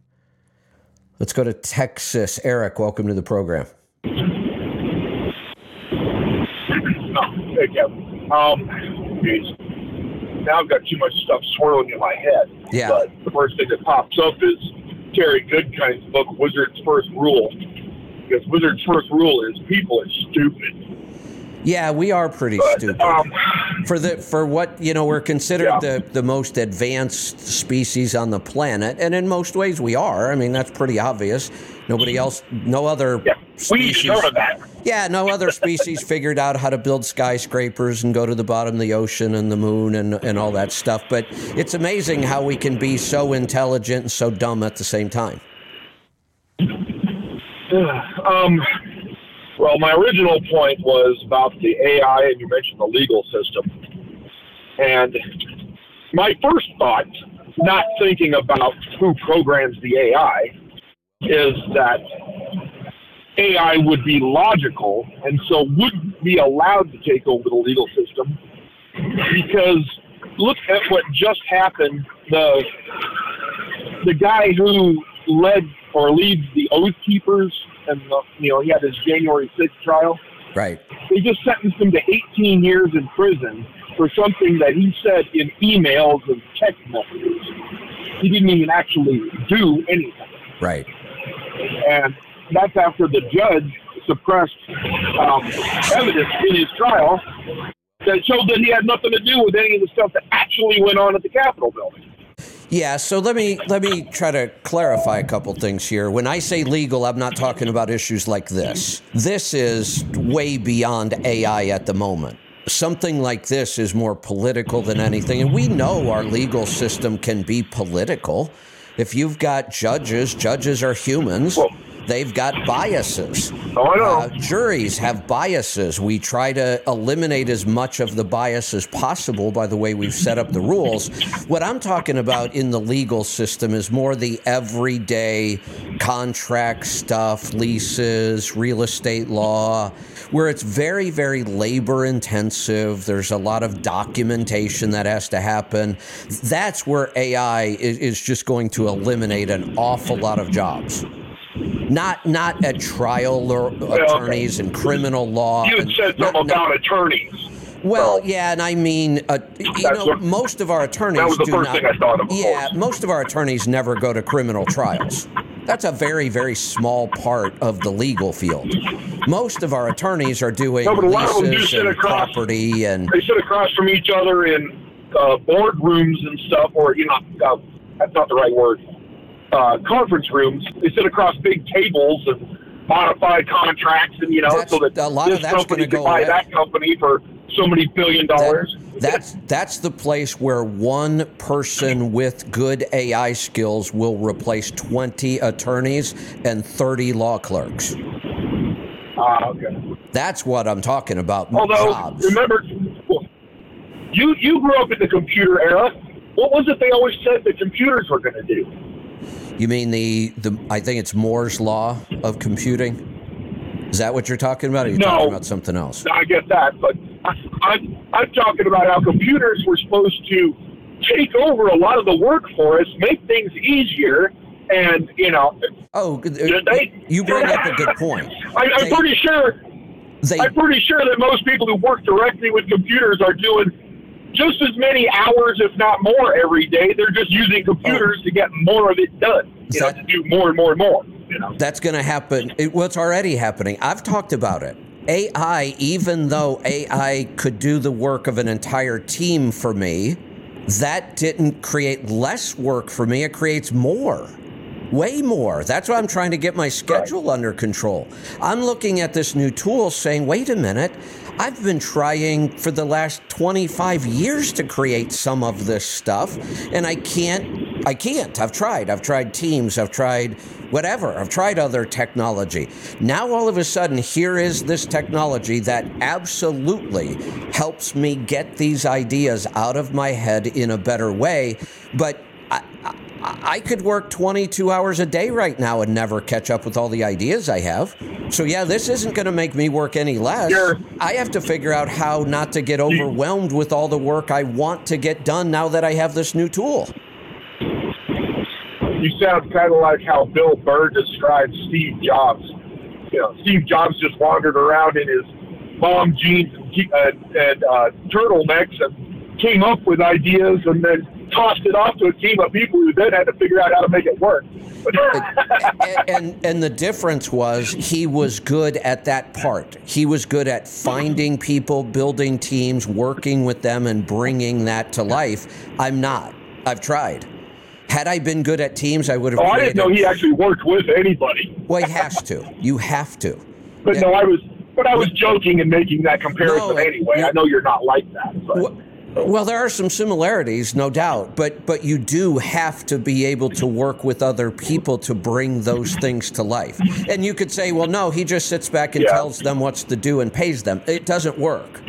Let's go to Texas. Eric, welcome to the program. Oh, hey, Kevin. Um, geez. now I've got too much stuff swirling in my head. Yeah. But the first thing that pops up is Terry Goodkind's book, Wizard's First Rule. Because Wizard's First Rule is people are stupid. Yeah, we are pretty stupid. Um, For the for what you know, we're considered Yeah. the, the most advanced species on the planet, and in most ways we are. I mean, that's pretty obvious. Nobody else, no other yeah, species. Yeah, no other species figured out how to build skyscrapers and go to the bottom of the ocean and the moon and, and all that stuff. But it's amazing how we can be so intelligent and so dumb at the same time. Um, well, my original point was about the AI, and you mentioned the legal system. And my first thought, not thinking about who programs the AI, is that AI would be logical and so wouldn't be allowed to take over the legal system because look at what just happened. The the guy who led or leads the Oath Keepers, and the, you know he had his January 6th trial. Right. They just sentenced him to 18 years in prison for something that he said in emails and text messages. He didn't even actually do anything, Right. and that's after the judge suppressed um, evidence in his trial that showed that he had nothing to do with any of the stuff that actually went on at the Capitol building. Yeah, so let me let me try to clarify a couple things here. When I say legal, I'm not talking about issues like this. This is way beyond AI at the moment. Something like this is more political than anything, and we know our legal system can be political. If you've got judges, judges are humans. They've got biases. Oh, I know. Uh, juries have biases. We try to eliminate as much of the bias as possible by the way we've set up the rules. What I'm talking about in the legal system is more the everyday contract stuff, leases, real estate law, where it's very, very labor intensive. There's a lot of documentation that has to happen. That's where AI is, is just going to eliminate an awful lot of jobs. Not not at trial or attorneys and criminal law. You had said something not- about attorneys. well, So- yeah, and I mean, uh, you know, what- most of our attorneys that was the do first not. thing I thought of, yeah, course. most of our attorneys never go to criminal trials. That's a very, very small part of the legal field. Most of our attorneys are doing No, but a lot of them do leases sit and across- property and They sit across from each other in uh, boardrooms and stuff, or you know, uh, that's not the right word. Uh, conference rooms. They sit across big tables and modify contracts, and you know, That's- so that a lot of this that's company gonna can go buy away. that company for so many billion dollars. That's that's the place where one person with good AI skills will replace 20 attorneys and 30 law clerks. Ah, okay. That's what I'm talking about. Although, jobs. remember, you you grew up in the computer era. What was it they always said the computers were going to do? You mean the, the I think it's Moore's law of computing? Is that what you're talking about? Or are you No. talking about something else? I get that, but I, I'm I'm talking about how computers were supposed to take over a lot of the work for us, make things easier, and you know, Oh, uh, they- you bring up a good point. I, I'm They- pretty sure They I'm pretty sure that most people who work directly with computers are doing just as many hours, if not more, every day. They're just using computers oh. to get more of it done. You know, to do more and more and more. You know. That's going to happen. It, well, it's already happening. I've talked about it. AI, even though AI could do the work of an entire team for me, that didn't create less work for me. It creates more. Way more. That's why I'm trying to get my schedule under control. I'm looking at this new tool saying, wait a minute, I've been trying for the last 25 years to create some of this stuff, and I can't. I can't. I've tried. I've tried Teams. I've tried whatever. I've tried other technology. Now, all of a sudden, here is this technology that absolutely helps me get these ideas out of my head in a better way. But I, I, I could work 22 hours a day right now and never catch up with all the ideas I have. So, yeah, this isn't going to make me work any less. Sure. I have to figure out how not to get overwhelmed with all the work I want to get done now that I have this new tool. You sound kind of like how Bill Burr described Steve Jobs. You know, Steve Jobs just wandered around in his mom jeans and, uh, and uh, turtlenecks and came up with ideas and then tossed it off to a team of people who then had to figure out how to make it work. and, and and the difference was he was good at that part. He was good at finding people, building teams, working with them, and bringing that to life. I'm not. I've tried. Had I been good at teams, I would have. oh, I didn't know he actually worked with anybody. Well, he has to. You have to. But Yeah. no, I was. But I was joking and making that comparison No, anyway. I know you're not like that. But. Well, well, there are some similarities, no doubt, but but you do have to be able to work with other people to bring those things to life. And you could say, well, no, he just sits back and Yeah. tells them what's to do and pays them. It doesn't work.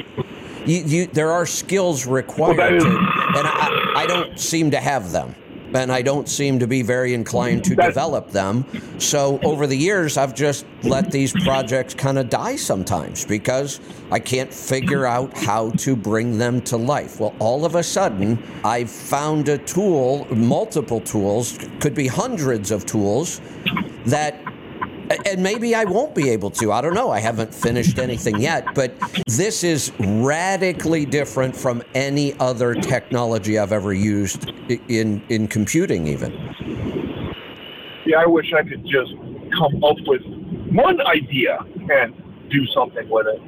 You, you, there are skills required, Well, is- to, and I, I don't seem to have them. And I don't seem to be very inclined to develop them. So over the years, I've just let these projects kind of die sometimes because I can't figure out how to bring them to life. Well, all of a sudden, I've found a tool, multiple tools, could be hundreds of tools that and maybe I won't be able to. I don't know. I haven't finished anything yet, but this is radically different from any other technology I've ever used in in computing even. Yeah, I wish I could just come up with one idea and do something with it.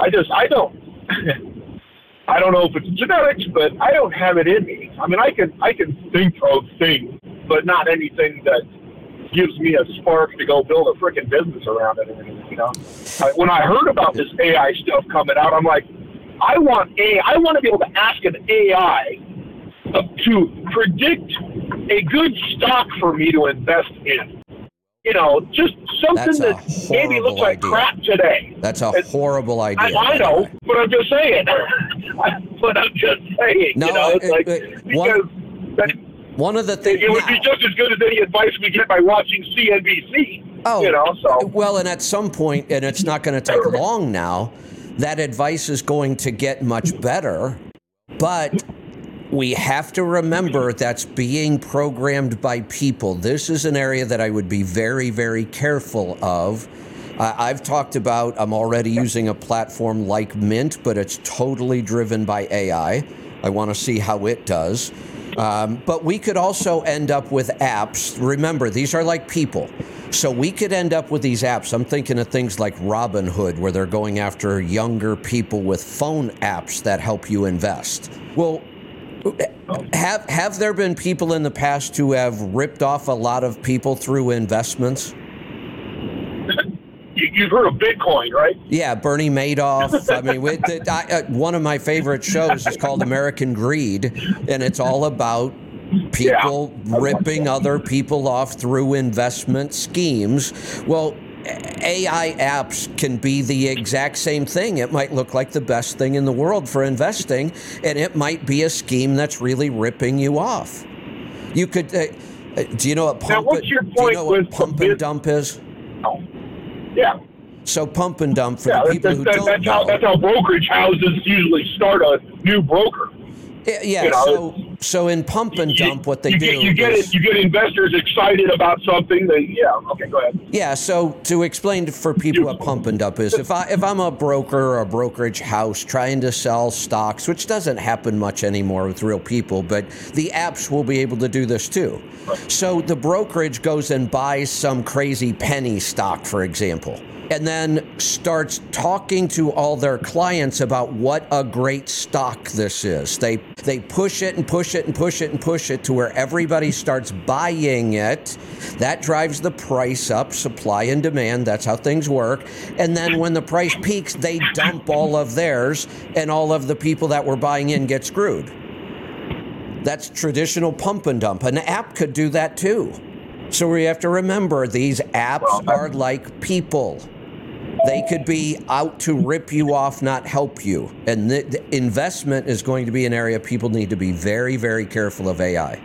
I just, I don't, I don't know if it's genetics, but I don't have it in me. I mean, I can, I can think of things, but not anything that gives me a spark to go build a freaking business around it. You know, when I heard about this AI stuff coming out, I'm like, I want a, I want to be able to ask an AI to predict a good stock for me to invest in. You know, just something that maybe looks like idea. crap today. That's a It's- horrible idea. I, I know, way. but I'm just saying. but I'm just saying. No, you know, it's it- like it- because one- that, One of the things. it would be just as good as any advice we get by watching CNBC. Oh, you know, so well, and at some point, and it's not going to take long now, that advice is going to get much better. But we have to remember that's being programmed by people. This is an area that I would be very, very careful of. Uh, I've talked about I'm already using a platform like Mint, but it's totally driven by AI. I want to see how it does. Um, but we could also end up with apps. Remember, these are like people. So we could end up with these apps. I'm thinking of things like Robinhood, where they're going after younger people with phone apps that help you invest. Well, have have there been people in the past who have ripped off a lot of people through investments? You, you've heard of Bitcoin, right? Yeah, Bernie Madoff. I mean, with the, I, uh, one of my favorite shows is called American Greed, and it's all about people yeah. ripping other people off through investment schemes. Well, AI apps can be the exact same thing. It might look like the best thing in the world for investing, and it might be a scheme that's really ripping you off. You could. Uh, uh do you know what pump? Now, what's your point do you know what pump and dump is? Oh. Yeah. So pump and dump for yeah, the people that, who that, don't that's know. How, that's how brokerage houses usually start a new broker. Yeah. You know, so so in pump and dump, what they you do get, you get is, it, you get investors excited about something. They yeah. Okay, go ahead. Yeah. So to explain for people what pump and dump is, if I if I'm a broker or a brokerage house trying to sell stocks, which doesn't happen much anymore with real people, but the apps will be able to do this too. So the brokerage goes and buys some crazy penny stock, for example and then starts talking to all their clients about what a great stock this is. They they push it and push it and push it and push it to where everybody starts buying it. That drives the price up, supply and demand. That's how things work. And then when the price peaks, they dump all of theirs and all of the people that were buying in get screwed. That's traditional pump and dump. An app could do that too. So we have to remember these apps are like people. They could be out to rip you off, not help you. And the, the investment is going to be an area people need to be very, very careful of AI.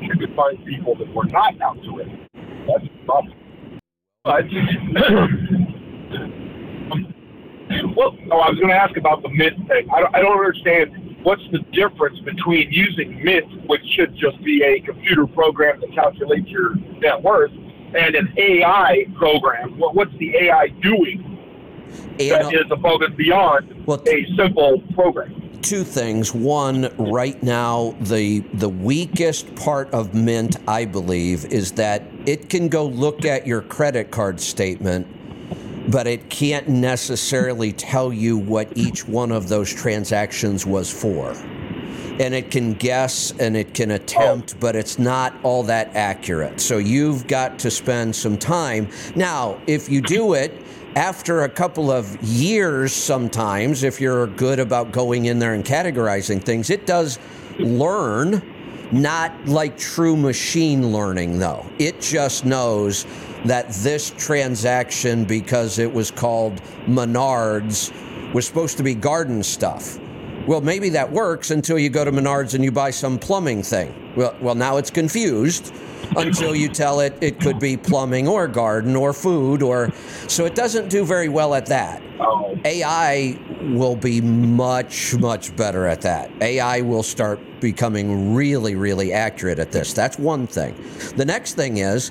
You could find people that were not out to it. That's. But, well, oh, I was going to ask about the Mint thing. I don't, I don't understand what's the difference between using Mint, which should just be a computer program that calculates your net worth, and an AI program. Well, what's the AI doing that is above and beyond well, a simple program? Two things. One, right now, the the weakest part of Mint, I believe, is that it can go look at your credit card statement, but it can't necessarily tell you what each one of those transactions was for and it can guess and it can attempt, oh. but it's not all that accurate. So you've got to spend some time. Now, if you do it, after a couple of years, sometimes, if you're good about going in there and categorizing things, it does learn, not like true machine learning, though. It just knows that this transaction, because it was called Menards, was supposed to be garden stuff. Well, maybe that works until you go to Menards and you buy some plumbing thing. Well, well, now it's confused until you tell it it could be plumbing or garden or food or so it doesn't do very well at that. Oh. AI will be much much better at that. AI will start becoming really really accurate at this. That's one thing. The next thing is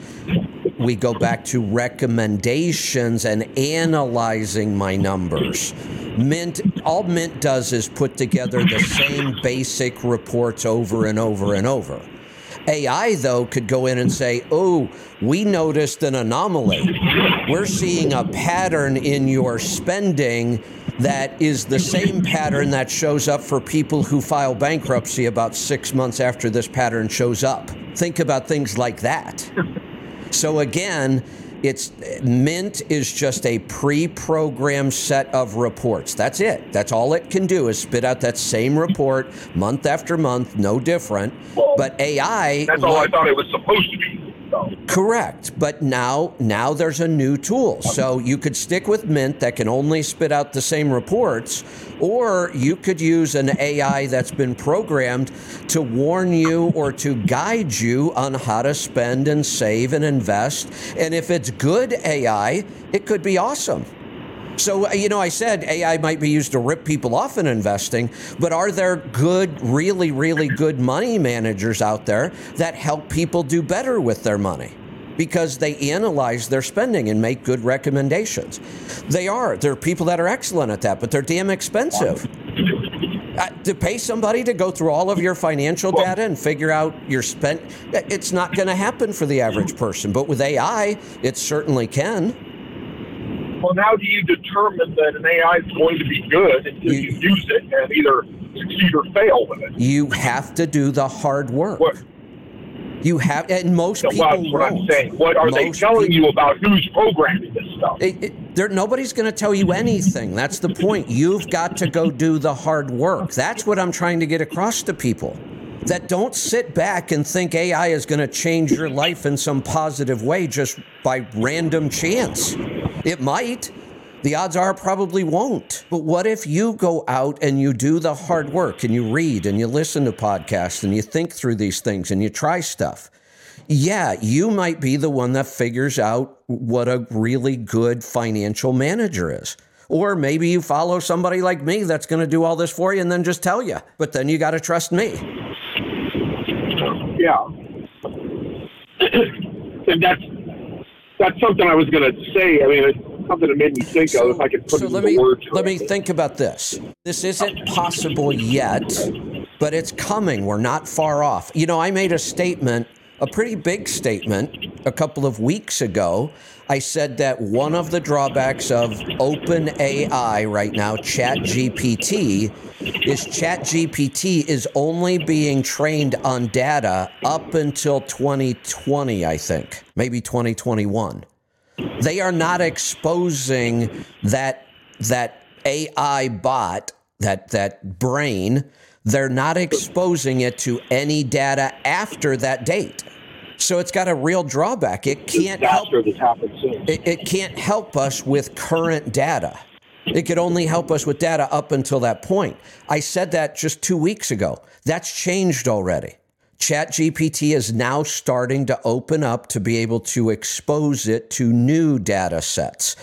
we go back to recommendations and analyzing my numbers. Mint, all Mint does is put together the same basic reports over and over and over. AI, though, could go in and say, Oh, we noticed an anomaly. We're seeing a pattern in your spending that is the same pattern that shows up for people who file bankruptcy about six months after this pattern shows up. Think about things like that. So again, it's Mint is just a pre-programmed set of reports. That's it. That's all it can do is spit out that same report month after month, no different. Well, but AI That's all I thought it was supposed to be. Correct, but now now there's a new tool. So you could stick with Mint that can only spit out the same reports, or you could use an AI that's been programmed to warn you or to guide you on how to spend and save and invest. And if it's good AI, it could be awesome. So, uh, you know, I said AI might be used to rip people off in investing, but are there good, really, really good money managers out there that help people do better with their money? Because they analyze their spending and make good recommendations. They are. There are people that are excellent at that, but they're damn expensive. Uh, to pay somebody to go through all of your financial data and figure out your spend, it's not going to happen for the average person. But with AI, it certainly can well, how do you determine that an AI is going to be good until you, you use it and either succeed or fail with it? You have to do the hard work. What? You have, and most people that's what I'm saying. What are they telling peop- you about who's programming this stuff? It, it, there, nobody's going to tell you anything. That's the point. You've got to go do the hard work. That's what I'm trying to get across to people. That don't sit back and think AI is going to change your life in some positive way just by random chance. It might. The odds are probably won't. But what if you go out and you do the hard work and you read and you listen to podcasts and you think through these things and you try stuff? yeah, you might be the one that figures out what a really good financial manager is. Or maybe you follow somebody like me that's going to do all this for you and then just tell you. But then you got to trust me. Yeah. and that's that's something I was going to say. I mean, it's something that made me think of if I could put so it let into me words. let me think about this. This isn't possible yet, but it's coming. We're not far off. You know, I made a statement, a pretty big statement, a couple of weeks ago. I said that one of the drawbacks of open AI right now, ChatGPT, is ChatGPT is only being trained on data up until 2020, I think, maybe 2021 they are not exposing that that AI bot, that that brain, they're not exposing it to any data after that date. So it's got a real drawback. It can't help disaster that's happened soon. it, it can't help us with current data. It could only help us with data up until that point. I said that just two weeks ago. That's changed already. ChatGPT is now starting to open up to be able to expose it to new data sets.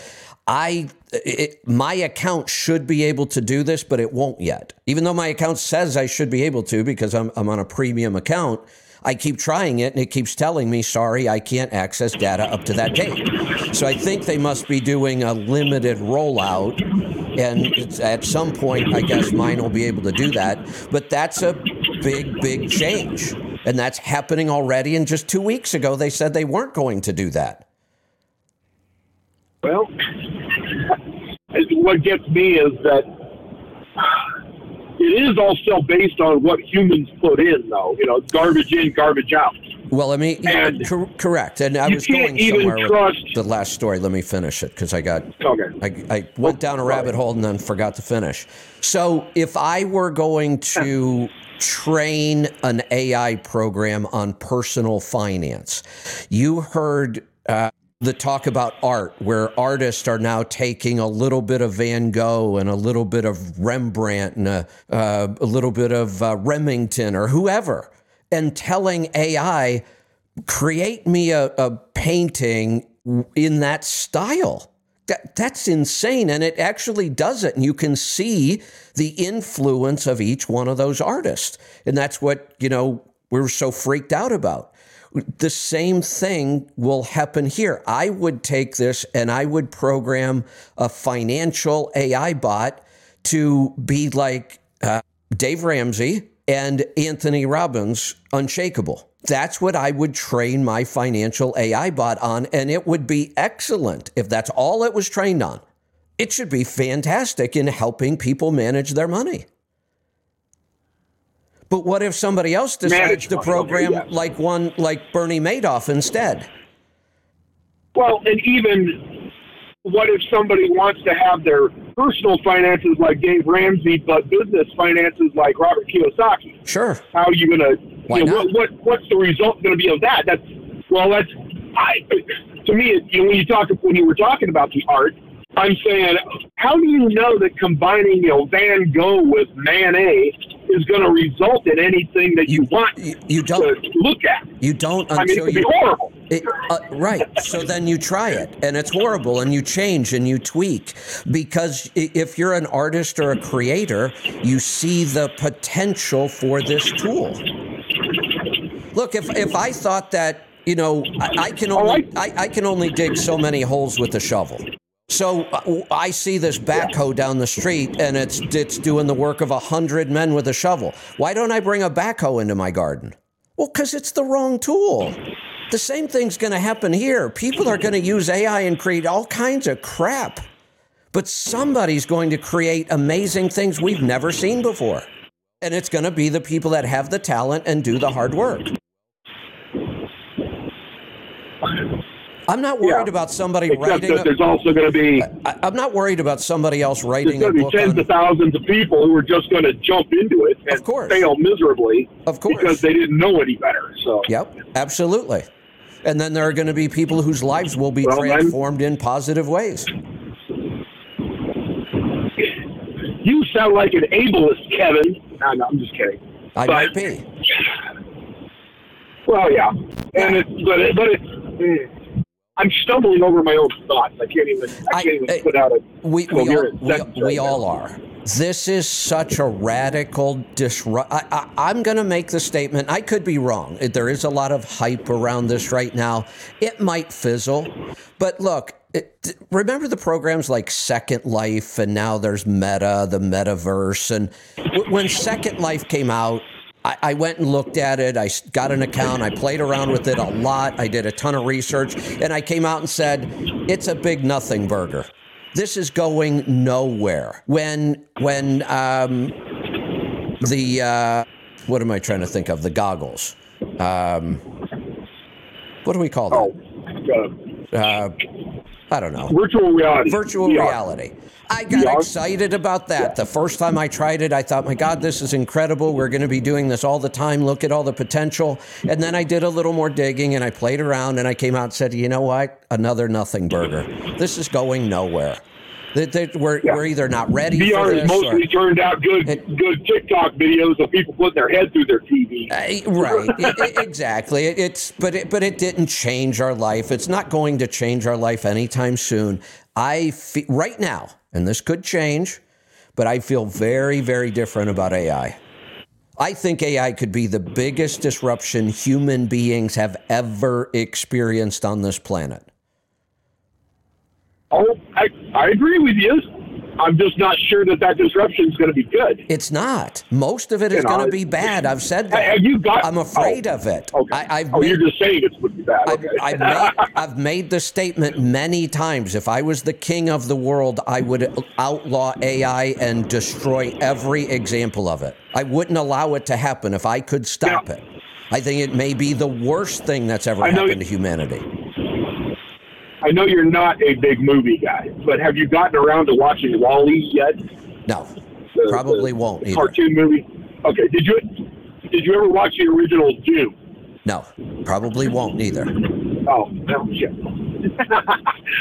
I it, my account should be able to do this, but it won't yet. Even though my account says I should be able to because I'm, I'm on a premium account, I keep trying it and it keeps telling me, sorry, I can't access data up to that date. So I think they must be doing a limited rollout. And at some point, I guess mine will be able to do that. But that's a big, big change. And that's happening already. And just two weeks ago, they said they weren't going to do that. Well, what gets me is that it is all still based on what humans put in, though. You know, garbage in, garbage out. Well, let me And cor- correct. And I was going somewhere trust- with the last story. Let me finish it because I got Okay. I, I went down a rabbit hole and then forgot to finish. So, if I were going to train an AI program on personal finance, you heard uh, the talk about art, where artists are now taking a little bit of Van Gogh and a little bit of Rembrandt and a, uh, a little bit of uh, Remington or whoever, and telling AI, create me a, a painting in that style. That, that's insane. And it actually does it. And you can see the influence of each one of those artists. And that's what, you know, we're so freaked out about. The same thing will happen here. I would take this and I would program a financial AI bot to be like uh, Dave Ramsey and Anthony Robbins, Unshakable. That's what I would train my financial AI bot on, and it would be excellent if that's all it was trained on. It should be fantastic in helping people manage their money. But what if somebody else decides to program yes. like one like Bernie Madoff instead? Well, and even what if somebody wants to have their personal finances like Dave Ramsey, but business finances like Robert Kiyosaki? Sure. How are you going to? Why You know, not? what, what what's the result going to be of that? That's well, that's I. To me, you know, when you talk when you were talking about the art, I'm saying, how do you know that combining you know Van Gogh with Manet is going to result in anything that you, want You, you don't look at? you don't I mean, it until could be horrible. It, uh, right. So then you try it and it's horrible and you change and you tweak because if you're an artist or a creator, you see the potential for this tool. Look, if, if I thought that, you know, I, I can only I, I can only dig so many holes with a shovel. So uh, I see this backhoe down the street and it's it's doing the work of a hundred men with a shovel. Why don't I bring a backhoe into my garden? Well, because it's the wrong tool. The same thing's going to happen here. People are going to use AI and create all kinds of crap. But somebody's going to create amazing things we've never seen before. And it's going to be the people that have the talent and do the hard work. I'm not worried Yeah. about somebody Except writing. that A, there's also going to be I, I'm not worried about somebody else there's writing a going to be tens on. of thousands of people who are just going to jump into it and Of course. fail miserably Of course. because they didn't know any better. So Yep, absolutely. And then there are going to be people whose lives will be Well, transformed in positive ways. you sound like an ableist, Kevin. No, no, I'm just kidding. I But- might be. Well, yeah, and but it, but it, mm, I'm stumbling over my own thoughts. I can't even I I- can't even I- put out a We, we, all, we, we right all are. This is such a radical disrupt. I, I, I'm going to make the statement. I could be wrong. There is a lot of hype around this right now. It might fizzle, but look. It, remember the programs like Second Life, and now there's Meta, the Metaverse, and w- when Second Life came out, I, I went and looked at it. I got an account. I played around with it a lot. I did a ton of research, and I came out and said, "It's a big nothing burger. This is going nowhere." When when um, the uh, what am I trying to think of? The goggles. Um, what do we call Oh, them? uh, Uh, I don't know virtual reality. virtual VR. reality. I got VR. excited about that. The first time I tried it, I thought, my God, this is incredible. We're going to be doing this all the time. Look at all the potential. And then I did a little more digging and I played around and I came out and said, you know what? Another nothing burger. This is going nowhere. That, that we're, Yeah. we're either not ready for VR has mostly or, turned out good It- good TikTok videos of people putting their head through their TV. Uh, right, I- I- exactly. It, it's but it, but it didn't change our life. It's not going to change our life anytime soon. I feel right now, and this could change, but I feel very very different about AI. I think AI could be the biggest disruption human beings have ever experienced on this planet. Oh, I, I agree with you. I'm just not sure that that disruption is going to be good. It's not. Most of it is You know, going to be bad. I've said that. Have you got? I'm oh, afraid oh, of it. Okay. I, I've oh, made- you're just saying it's would be bad. I've, I've, made, I've made the statement many times. If I was the king of the world, I would outlaw AI and destroy every example of it. I wouldn't allow it to happen if I could stop Yeah. it. I think it may be the worst thing that's ever happened to humanity. I know you're not a big movie guy, but have you gotten around to watching Wall-E yet? No, The- probably the won't either. Cartoon movie. Okay. Did you did you ever watch the original Dune? No, probably won't either. Oh, no shit.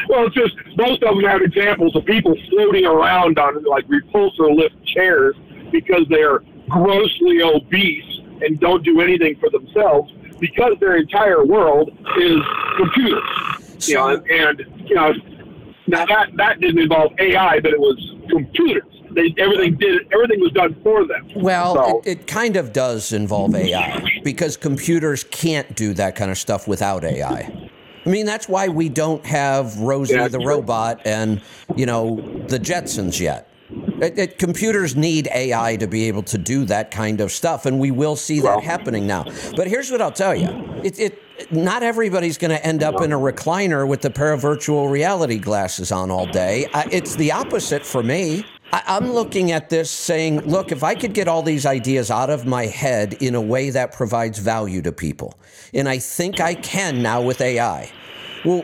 well, it's just most of them have examples of people floating around on like repulsor lift chairs because they're grossly obese and don't do anything for themselves because their entire world is computers. You know, and, and you know, now that that didn't involve AI, but it was computers. They everything did everything was done for them. Well, So- it, it kind of does involve AI because computers can't do that kind of stuff without AI. I mean, that's why we don't have Rosie Yeah, the true. robot and, you know, the Jetsons yet. It, it- computers need AI to be able to do that kind of stuff, and we will see that happening now. But here's what I'll tell you: it, it not everybody's going to end up in a recliner with a pair of virtual reality glasses on all day. I, it's the opposite for me. I, I'm looking at this saying, look, if I could get all these ideas out of my head in a way that provides value to people, and I think I can now with AI. Well,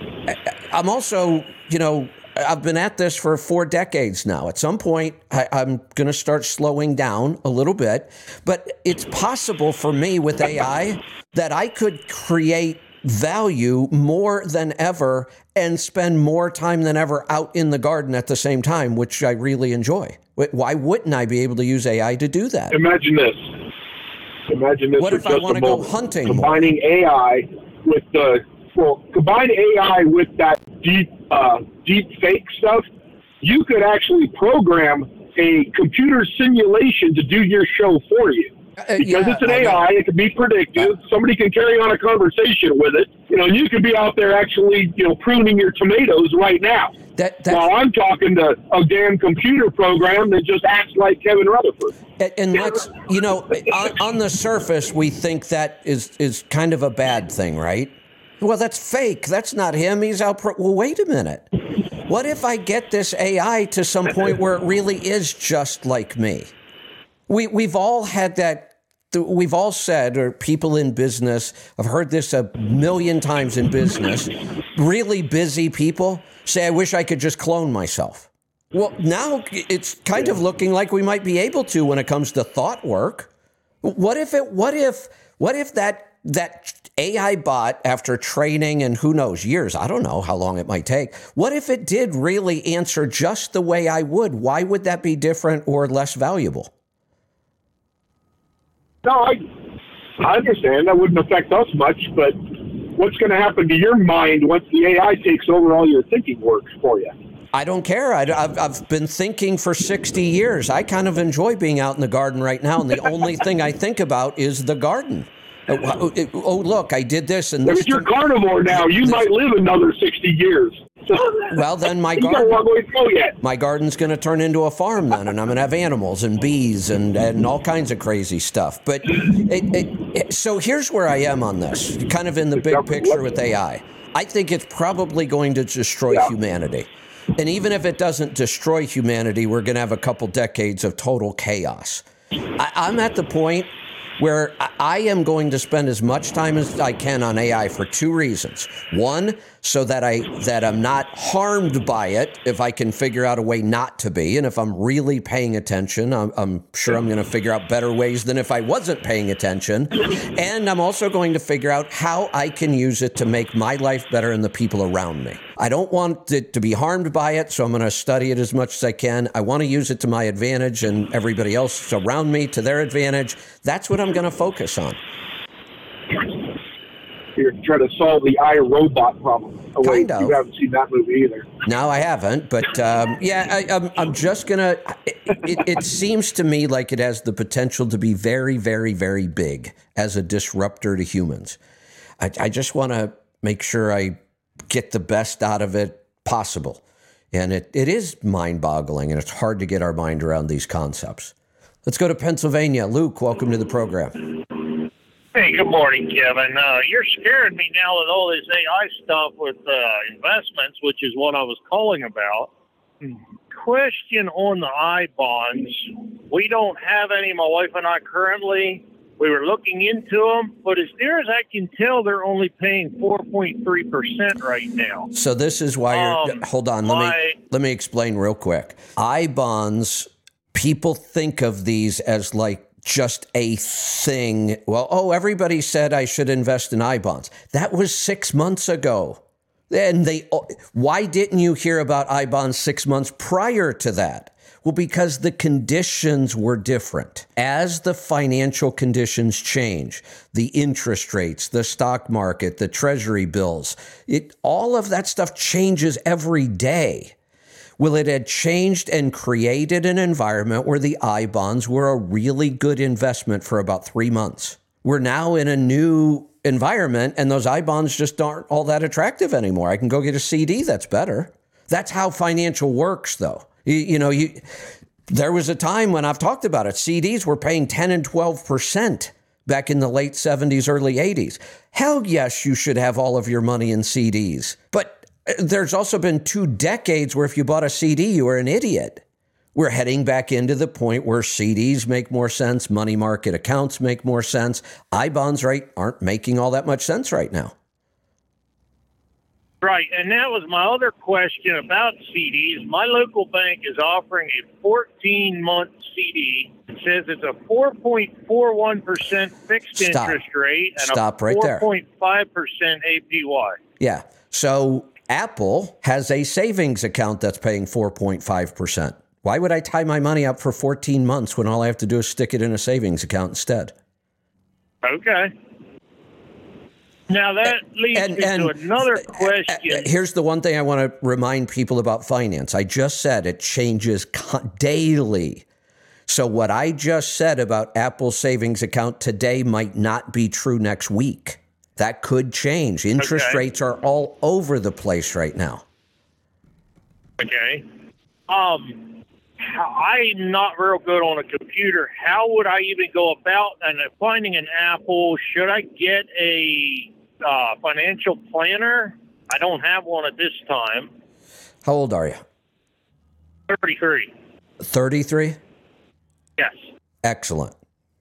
I'm also, you know, I've been at this for four decades now. At some point, I, I'm going to start slowing down a little bit, but it's possible for me with AI that I could create value more than ever and spend more time than ever out in the garden at the same time, which I really enjoy. Why wouldn't I be able to use AI to do that? Imagine this. Imagine this What if I wanna go moment. hunting more? Combining AI with the well, combine AI with that deep uh, deep fake stuff. You could actually program a computer simulation to do your show for you. Uh, Because yeah, it's an. AI, it can be predictive. Somebody can carry on a conversation with it. You know, you could be out there actually, you know, pruning your tomatoes right now. That, that, While I'm talking to a damn computer program that just acts like Kevin Rutherford. And, and let's, you know, on, on the surface, we think that is is kind of a bad thing, right? Well, that's fake. That's not him. He's out. Pro- well, wait a minute. What if I get this AI to some point where it really is just like me? We we've all had that we've all said, or people in business, I've heard this a million times in business, really busy people say, I wish I could just clone myself. Well, now it's kind of looking like we might be able to when it comes to thought work. What if it, what if, what if that, that AI bot after training and who knows years, I don't know how long it might take. What if it did really answer just the way I would? Why would that be different or less valuable? No, I I understand that wouldn't affect us much, but what's going to happen to your mind once the AI takes over all your thinking work for you? I don't care. I, have I've been thinking for 60 years. I kind of enjoy being out in the garden right now, and the only thing I think about is the garden. Oh, oh, oh look, I did this and this. If you're carnivore now, you this, might live another 60 years. well, then my garden, my garden's going to turn into a farm then, and I'm going to have animals and bees and, and all kinds of crazy stuff. But it, it, it, so here's where I am on this, kind of in the big picture with AI. I think it's probably going to destroy yeah. humanity. And even if it doesn't destroy humanity, we're going to have a couple decades of total chaos. I, I'm at the point where I am going to spend as much time as I can on AI for two reasons. One, so that I that I'm not harmed by it if I can figure out a way not to be, and if I'm really paying attention, I'm, I'm sure I'm going to figure out better ways than if I wasn't paying attention. And I'm also going to figure out how I can use it to make my life better and the people around me. I don't want it to be harmed by it, so I'm going to study it as much as I can. I want to use it to my advantage and everybody else around me to their advantage. That's what I'm going to focus on you're trying to solve the I Robot problem. Oh, kind of. You haven't seen that movie either. No, I haven't. But um, yeah, I, am I'm, I'm just gonna. It, it, it seems to me like it has the potential to be very, very, very big as a disruptor to humans. I, I just want to make sure I get the best out of it possible. And it, it is mind boggling, and it's hard to get our mind around these concepts. Let's go to Pennsylvania. Luke, welcome to the program. Hey, good morning, Kevin. Uh, you're scaring me now with all this AI stuff with uh, investments, which is what I was calling about. Question on the I bonds. We don't have any, my wife and I currently. We were looking into them, but as near as I can tell, they're only paying 4.3% right now. So this is why you're. Um, hold on, let me let me explain real quick. I bonds. People think of these as like just a thing. Well, oh, everybody said I should invest in I bonds. That was six months ago. And they, oh, why didn't you hear about I bonds six months prior to that? Well, because the conditions were different. As the financial conditions change, the interest rates, the stock market, the treasury bills, it, all of that stuff changes every day. Well, it had changed and created an environment where the I bonds were a really good investment for about three months. We're now in a new environment, and those I bonds just aren't all that attractive anymore. I can go get a CD that's better. That's how financial works, though. You, you know, you there was a time when I've talked about it. CDs were paying 10 and 12 percent back in the late 70s, early 80s. Hell yes, you should have all of your money in CDs. But there's also been two decades where if you bought a CD, you were an idiot. We're heading back into the point where CDs make more sense, money market accounts make more sense. I bonds right aren't making all that much sense right now. Right, and that was my other question about CDs. My local bank is offering a 14 month CD. It says it's a 4.41% fixed Stop. interest rate and Stop a right 4.5% APY. Yeah. So Apple has a savings account that's paying 4.5%. Why would I tie my money up for 14 months when all I have to do is stick it in a savings account instead? Okay. Now that leads and, me and to another question. Here's the one thing I want to remind people about finance. I just said it changes daily. So what I just said about Apple's savings account today might not be true next week. That could change. Interest okay. rates are all over the place right now. Okay. Um, I'm not real good on a computer. How would I even go about and finding an Apple? Should I get a uh, financial planner? I don't have one at this time. How old are you? 33. 33? Yes. Excellent.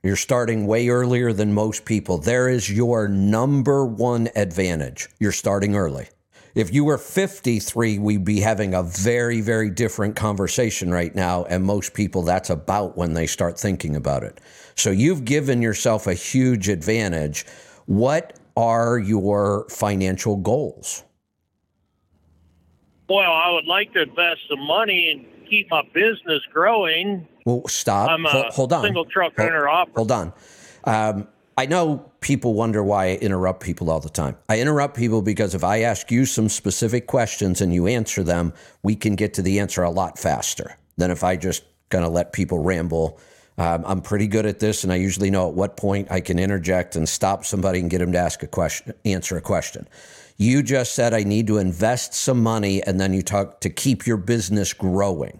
You're starting way earlier than most people. There is your number one advantage. You're starting early. If you were 53, we'd be having a very, very different conversation right now. And most people, that's about when they start thinking about it. So you've given yourself a huge advantage. What are your financial goals? Well, I would like to invest some money and keep my business growing. Well, stop. I'm a hold, hold on. single truck Hold- owner operator. Hold on. Um, I know people wonder why I interrupt people all the time. I interrupt people because if I ask you some specific questions and you answer them, we can get to the answer a lot faster than if I just kind of let people ramble. Um, I'm pretty good at this, and I usually know at what point I can interject and stop somebody and get them to ask a question, answer a question. You just said I need to invest some money, and then you talk to keep your business growing.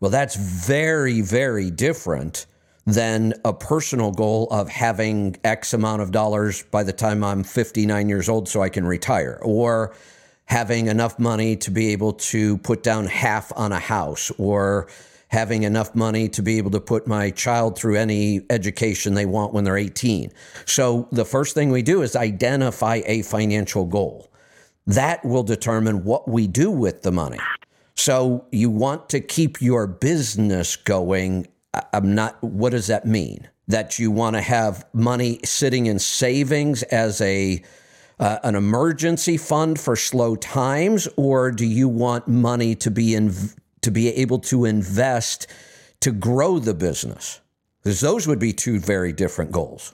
Well, that's very, very different than a personal goal of having X amount of dollars by the time I'm 59 years old so I can retire, or having enough money to be able to put down half on a house, or having enough money to be able to put my child through any education they want when they're 18. So the first thing we do is identify a financial goal. That will determine what we do with the money. So you want to keep your business going. I'm not, what does that mean? That you want to have money sitting in savings as a, uh, an emergency fund for slow times, or do you want money to be in, to be able to invest to grow the business? Because those would be two very different goals.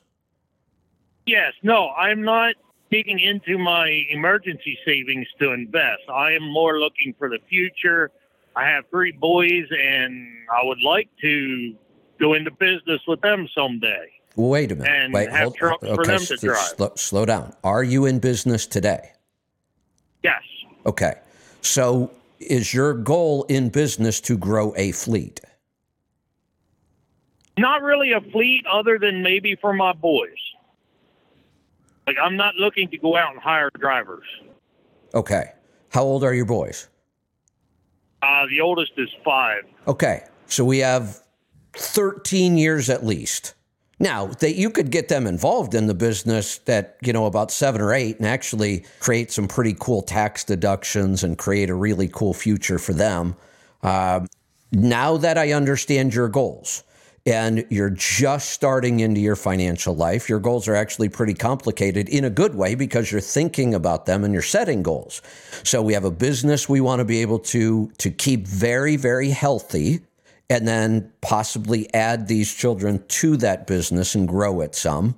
Yes, no, I'm not digging into my emergency savings to invest. I am more looking for the future. I have three boys, and I would like to go into business with them someday. Well, wait a minute. And wait, have trucks for them to drive. Slow, slow down. Are you in business today? Yes, Okay. So is your goal in business to grow a fleet? not really a fleet, other than maybe for my boys. Like I'm not looking to go out and hire drivers. Okay. How old are your boys? Uh, the oldest is five. Okay. So we have 13 years at least. Now, that you could get them involved in the business at, you know, about 7 or 8 and actually create some pretty cool tax deductions and create a really cool future for them. Um, now that I understand your goals and you're just starting into your financial life, your goals are actually pretty complicated in a good way because you're thinking about them and you're setting goals. So we have a business we want to be able to to keep very very healthy and then possibly add these children to that business and grow it some.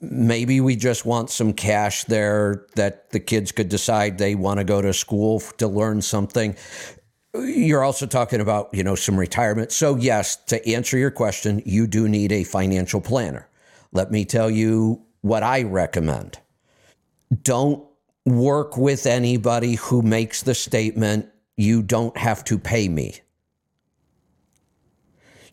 Maybe we just want some cash there that the kids could decide they want to go to school to learn something. You're also talking about, you know, some retirement. So yes, to answer your question, you do need a financial planner. Let me tell you what I recommend. Don't work with anybody who makes the statement, you don't have to pay me.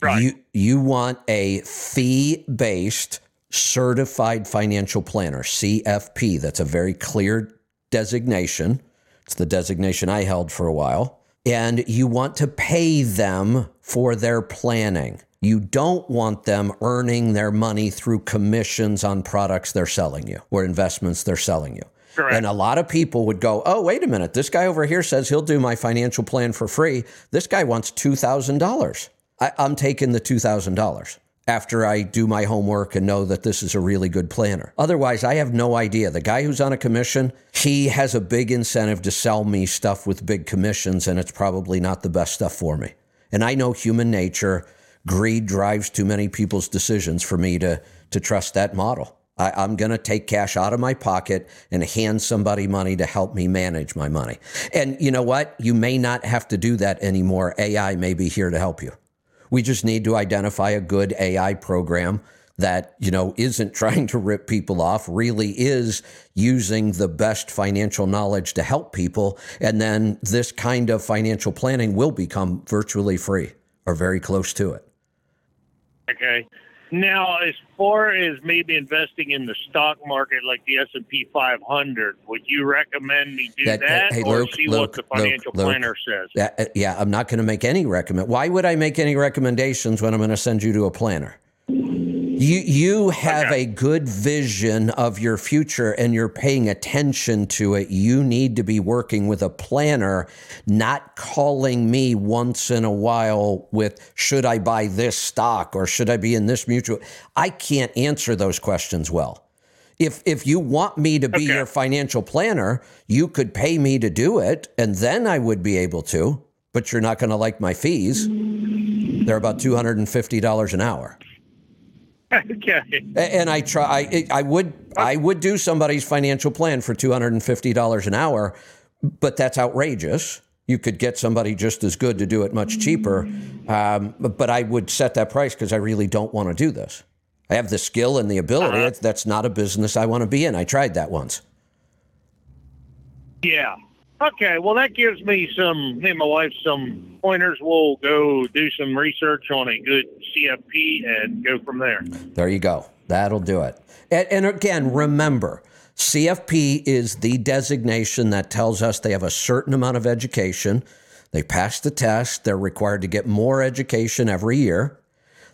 Right. You you want a fee-based certified financial planner, CFP. That's a very clear designation. It's the designation I held for a while. And you want to pay them for their planning. You don't want them earning their money through commissions on products they're selling you or investments they're selling you. Correct. And a lot of people would go, oh, wait a minute. This guy over here says he'll do my financial plan for free. This guy wants $2,000. I- I'm taking the $2,000 after I do my homework and know that this is a really good planner. Otherwise, I have no idea. The guy who's on a commission, he has a big incentive to sell me stuff with big commissions, and it's probably not the best stuff for me. And I know human nature, greed drives too many people's decisions for me to, to trust that model. I, I'm going to take cash out of my pocket and hand somebody money to help me manage my money. And you know what? You may not have to do that anymore. AI may be here to help you. We just need to identify a good AI program that, you know, isn't trying to rip people off, really is using the best financial knowledge to help people. And then this kind of financial planning will become virtually free or very close to it. Okay. Now, as far as maybe investing in the stock market like the S and P 500, would you recommend me do That- that, hey, or Luke, see Luke, what the financial Luke, planner says? Yeah, uh, yeah I'm not going to make any recommend. Why would I make any recommendations when I'm going to send you to a planner? You you have a good vision of your future and you're paying attention to it. You need to be working with a planner, not calling me once in a while with should I buy this stock or should I be in this mutual? I can't answer those questions well. If if you want me to be Okay. your financial planner, you could pay me to do it and then I would be able to, but you're not going to like my fees. They're about $250 an hour. Okay. And I try. I, I would. I would do somebody's financial plan for two hundred and fifty dollars an hour, but that's outrageous. You could get somebody just as good to do it much cheaper, um, but I would set that price because I really don't want to do this. I have the skill and the ability. That's, that's not a business I want to be in. I tried that once. Yeah. Okay. Well, that gives me some, me and my wife, some pointers. We'll go do some research on a good CFP and go from there. There you go. That'll do it. And, and again, remember, CFP is the designation that tells us they have a certain amount of education. They passed the test. They're required to get more education every year.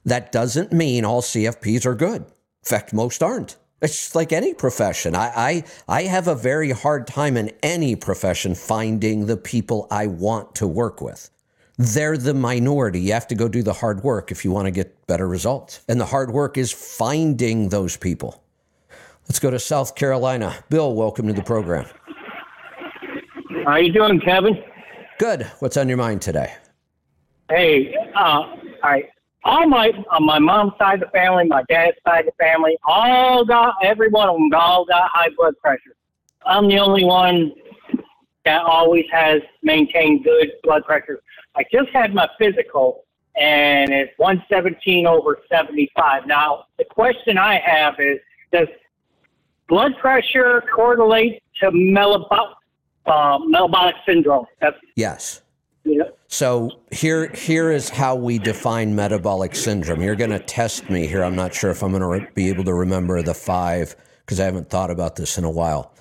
That doesn't mean all CFPs are good. In fact, most aren't. It's just like any profession. I, I I have a very hard time in any profession finding the people I want to work with. They're the minority. You have to go do the hard work if you want to get better results. And the hard work is finding those people. Let's go to South Carolina. Bill, welcome to the program. How are you doing, Kevin? Good. What's on your mind today? Hey, uh, all right. All my on my mom's side of the family, my dad's side of the family, all got every one of them all got high blood pressure. I'm the only one that always has maintained good blood pressure. I just had my physical, and it's 117 over 75. Now, the question I have is, does blood pressure correlate to metabolic, uh, metabolic syndrome? That's Yes. So here, here is how we define metabolic syndrome. You're going to test me here. I'm not sure if I'm going to re- be able to remember the five because I haven't thought about this in a while.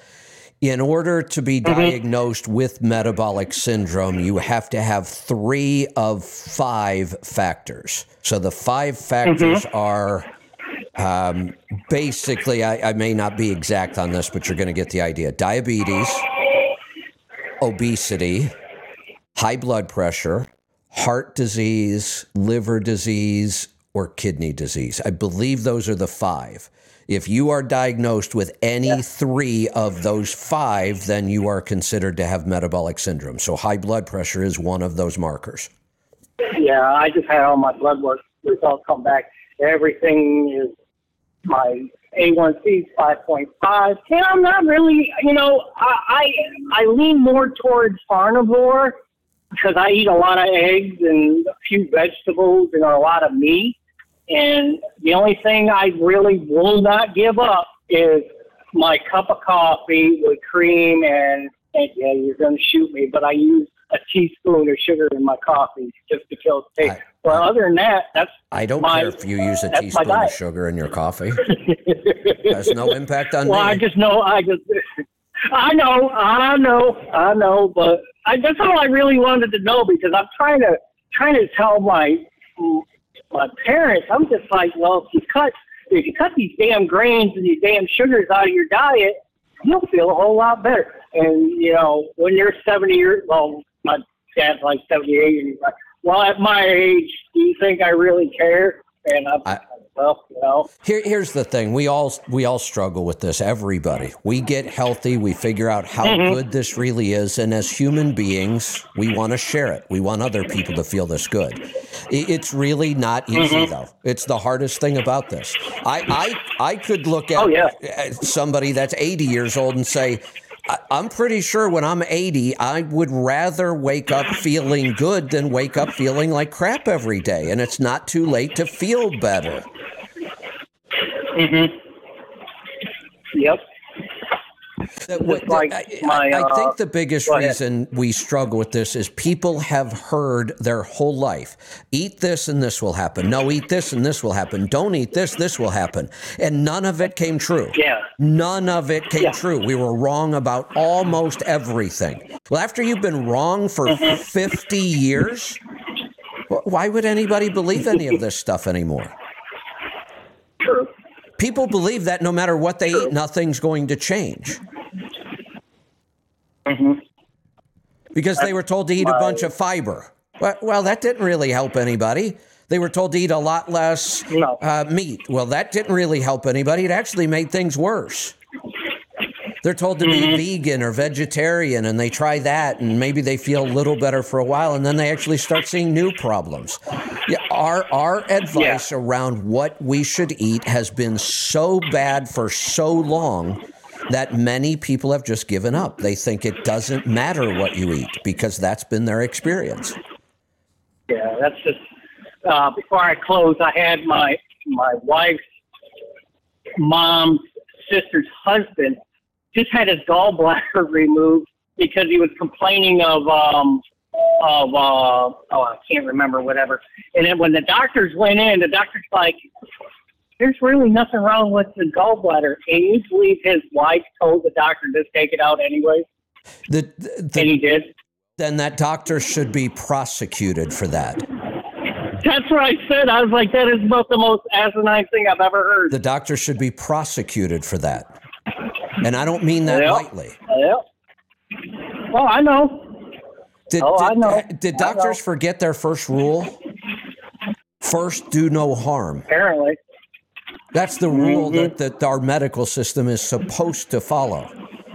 In order to be diagnosed with metabolic syndrome, you have to have three of five factors. So the five factors are um, basically, I, I may not be exact on this, but you're going to get the idea diabetes, obesity, high blood pressure, heart disease, liver disease, or kidney disease. I believe those are the five. If you are diagnosed with any three of those five, then you are considered to have metabolic syndrome. So high blood pressure is one of those markers. Yeah, I just had all my blood work results come back. Everything is my A1C is 5.5. And I'm not really, you know, I, I I lean more towards carnivore because I eat a lot of eggs and a few vegetables and a lot of meat. And the only thing I really will not give up is my cup of coffee with cream and, and yeah, you're going to shoot me, but I use a teaspoon of sugar in my coffee just to kill the taste. I- Well, other than that, that's I don't my- care if you use a teaspoon of sugar in your coffee. Has no impact on well, I just know I just I know, I know, I know, but I, that's all I really wanted to know because I'm trying to trying to tell my my parents. I'm just like, well, if you cut if you cut these damn grains and these damn sugars out of your diet, you'll feel a whole lot better. And you know, when you're 70 years, well, my dad's like 78, and he's like, well, at my age, do you think I really care? And I'm I- well, you know. Here, here's the thing: we all we all struggle with this. Everybody, we get healthy, we figure out how Mm-hmm. good this really is, and as human beings, we want to share it. We want other people to feel this good. It's really not easy, Mm-hmm. though. It's the hardest thing about this. I I I could look at Oh, yeah. at somebody that's 80 years old and say. I'm pretty sure when I'm 80, I would rather wake up feeling good than wake up feeling like crap every day. And it's not too late to feel better. Yep. That what- like I, my, I- I uh, think the biggest reason we struggle with this is people have heard their whole life eat this and this will happen. No, eat this and this will happen. Don't eat this, this will happen. And none of it came true. Yeah. None of it came Yeah. true. We were wrong about almost everything. Well, after you've been wrong for Mm-hmm. 50 years, why would anybody believe any of this stuff anymore? People believe that no matter what they eat, nothing's going to change. Because they were told to eat a bunch of fiber. Well, well, that didn't really help anybody. They were told to eat a lot less uh, meat. Well, that didn't really help anybody. It actually made things worse. They're told to be vegan or vegetarian, and they try that, and maybe they feel a little better for a while, and then they actually start seeing new problems. Yeah, our our advice around what we should eat has been so bad for so long that many people have just given up. They think it doesn't matter what you eat because that's been their experience. Yeah, that's just. Uh, before I close, I had my my wife's mom's sister's husband just had his gallbladder removed because he was complaining of um of uh oh I can't remember whatever. And then when the doctors went in, the doctor's like, "There's really nothing wrong with the gallbladder." Can you believe his wife told the doctor to take it out anyway? The, the, And he did. then that doctor should be prosecuted for that. That's what I said. I was like, that is about the most asinine thing I've ever heard. The doctor should be prosecuted for that. And I don't mean that Yeah. lightly. Yeah. Well, I know. Did, Oh, I know. did doctors know. forget their first rule? First, do no harm. Apparently. That's the rule Mm-hmm. that, that our medical system is supposed to follow.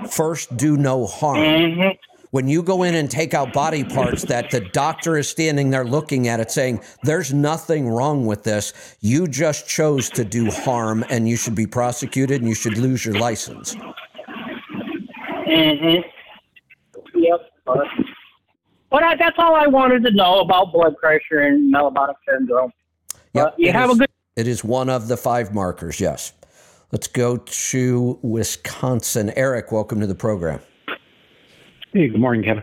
First, do no harm. Mm-hmm. When you go in and take out body parts that the doctor is standing there looking at it saying, there's nothing wrong with this, you just chose to do harm and you should be prosecuted and you should lose your license. Mm-hmm. Yep. But, but I, that's all I wanted to know about blood pressure and metabolic syndrome. Yep, Uh, you have is- a good. It is one of the five markers, yes. Let's go to Wisconsin. Eric, welcome to the program. Hey, good morning, Kevin.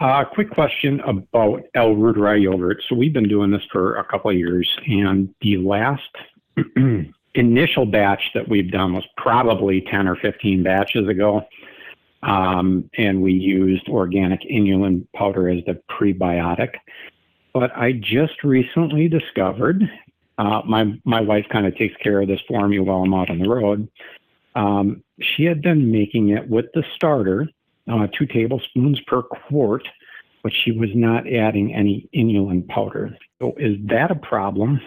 Uh, quick question about L. reuteri yogurt. So we've been doing this for a couple of years, and the last initial batch that we've done was probably 10 or 15 batches ago. Um, and we used organic inulin powder as the prebiotic. But I just recently discovered, uh, my, my wife kind of takes care of this for me while I'm out on the road. Um, she had been making it with the starter, uh, two tablespoons per quart, but she was not adding any inulin powder. So is that a problem,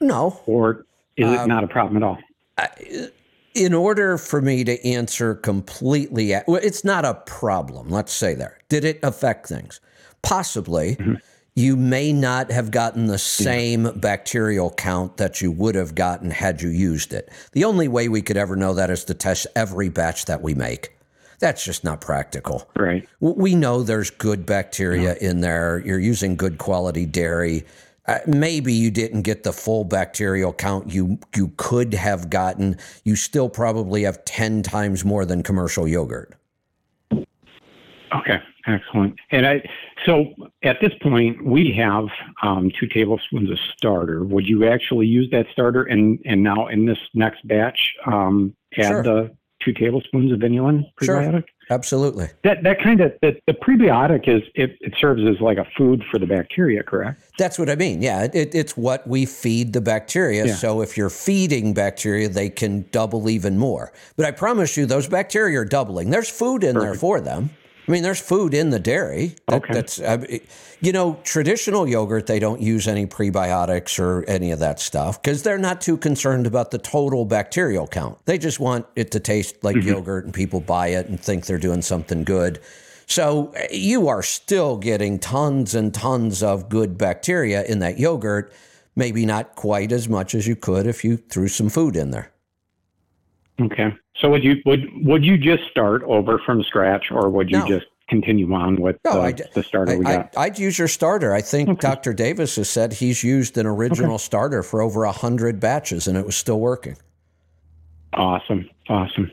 No. or is it Um, not a problem at all? In order for me to answer completely, well, it's not a problem. Let's say there. Did it affect things? Possibly. You may not have gotten the same bacterial count that you would have gotten had you used it. The only way we could ever know that is to test every batch that we make. That's just not practical. Right. We know there's good bacteria in there. You're using good quality dairy. Uh, maybe you didn't get the full bacterial count you you could have gotten. You still probably have ten times more than commercial yogurt. Okay, excellent. And I, so at this point, we have um, two tablespoons of starter. Would you actually use that starter and and now in this next batch um, add Sure. the two tablespoons of inulin Sure. prebiotic? Absolutely. That that kind of the, the prebiotic is it, it serves as like a food for the bacteria, correct? That's what I mean. Yeah, it, it's what we feed the bacteria. Yeah. So if you're feeding bacteria, they can double even more. But I promise you, those bacteria are doubling. There's food in there for them. I mean, there's food in the dairy. That, Okay. That's, uh, you know, traditional yogurt, they don't use any prebiotics or any of that stuff because they're not too concerned about the total bacterial count. They just want it to taste like yogurt and people buy it and think they're doing something good. So you are still getting tons and tons of good bacteria in that yogurt, maybe not quite as much as you could if you threw some food in there. Okay. So would you would would you just start over from scratch, or would you No. just continue on with No, the, the starter we I, got? I, would use your starter. I think Dr. Davis has said he's used an original starter for over a hundred batches, and it was still working. awesome, awesome.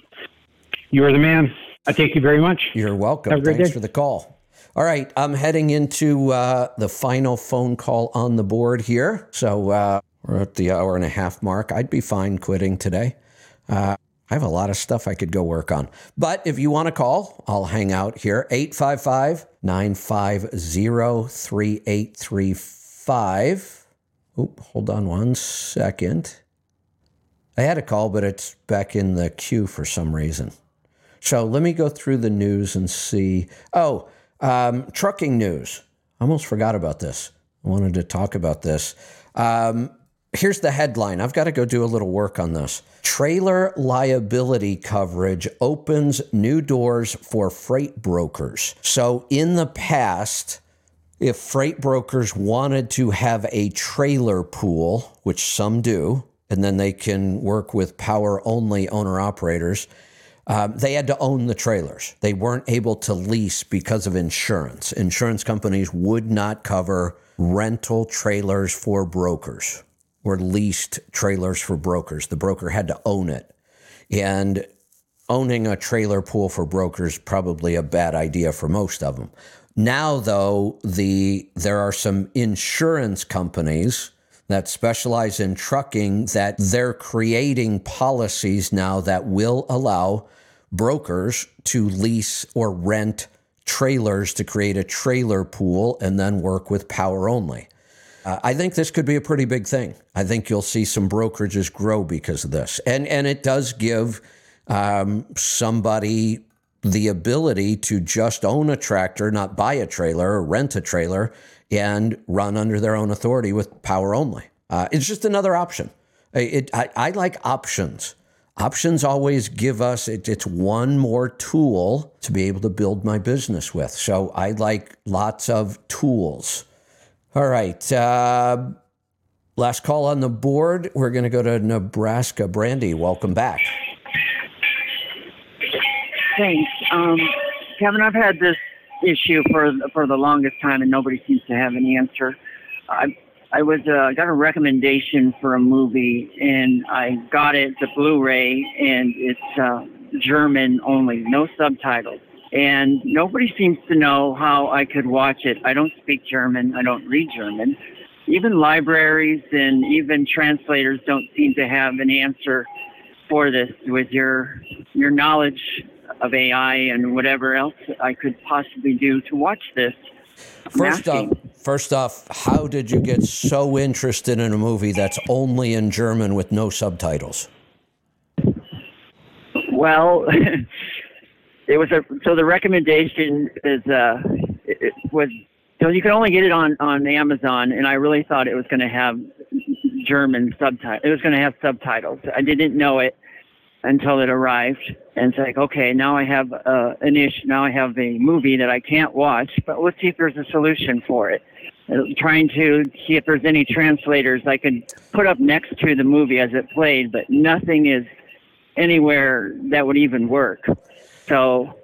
You are the man. I thank you very much. You're welcome. Have a great Thanks day. for the call. All right, I'm heading into uh, the final phone call on the board here. So uh, we're at the hour and a half mark. I'd be fine quitting today. Uh, I have a lot of stuff I could go work on. But if you want to call, I'll hang out here. 855 950 3835. Oop, hold on one second. I had a call, but it's back in the queue for some reason. So let me go through the news and see. Oh, um, trucking news. I almost forgot about this. I wanted to talk about this. Um, here's the headline. I've got to go do a little work on this. Trailer liability coverage opens new doors for freight brokers. So, in the past, if freight brokers wanted to have a trailer pool, which some do, and then they can work with power only owner operators, um, they had to own the trailers. They weren't able to lease because of insurance. Insurance companies would not cover rental trailers for brokers or leased trailers for brokers. The broker had to own it. And owning a trailer pool for brokers probably a bad idea for most of them. Now though, the there are some insurance companies that specialize in trucking that they're creating policies now that will allow brokers to lease or rent trailers to create a trailer pool and then work with power only. Uh, I think this could be a pretty big thing. I think you'll see some brokerages grow because of this, and and it does give um, somebody the ability to just own a tractor, not buy a trailer or rent a trailer, and run under their own authority with power only. Uh, it's just another option. It, I, I like options. Options always give us, it, it's one more tool to be able to build my business with. So I like lots of tools. All right. Uh, last call on the board. We're going to go to Nebraska. Brandy, welcome back. Thanks. Um, Kevin, I've had this issue for for the longest time, and nobody seems to have an answer. I I was uh, got a recommendation for a movie, and I got it the Blu-ray, and it's uh, German only, no subtitles. And nobody seems to know how I could watch it. I don't speak German. I don't read German. Even libraries and even translators don't seem to have an answer for this. With your your knowledge of AI and whatever else I could possibly do to watch this, First off, first off, how did you get so interested in a movie that's only in German with no subtitles? Well, it was a so the recommendation is uh it was so you can only get it on on Amazon, and I really thought it was going to have German subtitles. It was going to have subtitles. I didn't know it until it arrived. And it's like, okay, now I have uh, an issue. Now I have a movie that I can't watch, but let's see if there's a solution for it. Uh, trying to see if there's any translators I could put up next to the movie as it played, but nothing is anywhere that would even work. So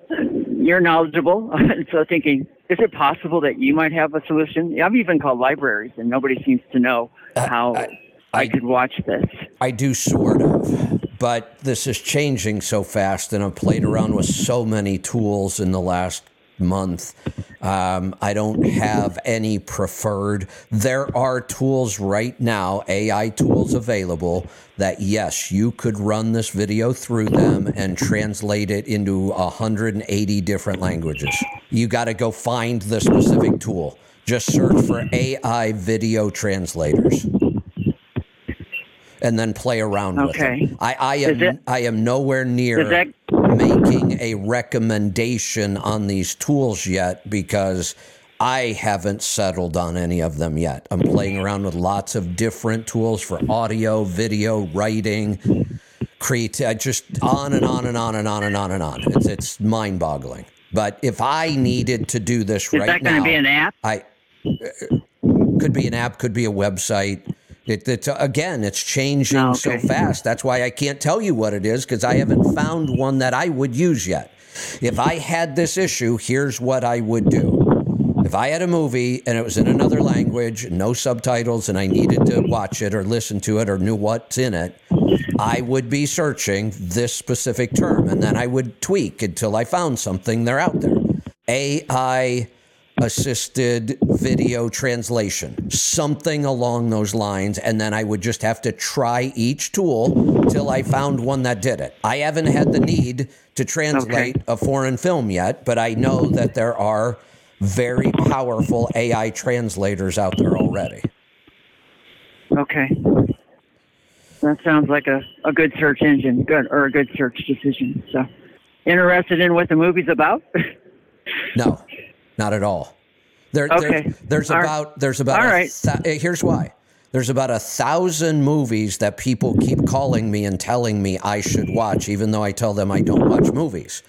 you're knowledgeable. so thinking, is it possible that you might have a solution? I've even called libraries, and nobody seems to know uh, how I, I, I could watch this. I do sort of but this is changing so fast, and I've played around with so many tools in the last month. Um, I don't have any preferred. There are tools right now, AI tools available that yes, you could run this video through them and translate it into 180 different languages. You got to go find the specific tool. Just search for AI video translators and then play around okay. with it. I, I am it, I am nowhere near that, making a recommendation on these tools yet because I haven't settled on any of them yet. I'm playing around with lots of different tools for audio, video, writing, create just on and on and on and on and on and on. It's it's mind boggling. But if I needed to do this Is right now, is that going to be an app? I uh, could be an app, could be a website it, it's again, it's changing oh, okay. so fast. That's why I can't tell you what it is because I haven't found one that I would use yet. If I had this issue, here's what I would do. If I had a movie and it was in another language, no subtitles, and I needed to watch it or listen to it or knew what's in it, I would be searching this specific term and then I would tweak until I found something there out there. AI assisted video translation, something along those lines. And then I would just have to try each tool till I found one that did it. I haven't had the need to translate okay. a foreign film yet, but I know that there are very powerful AI translators out there already. Okay. that sounds like a, a good search engine, good or a good search decision. So, interested in what the movie's about? no, not at all. There, okay. There, there's All about there's about all right. th- eh, here's why. There's about a thousand movies that people keep calling me and telling me I should watch, even though I tell them I don't watch movies.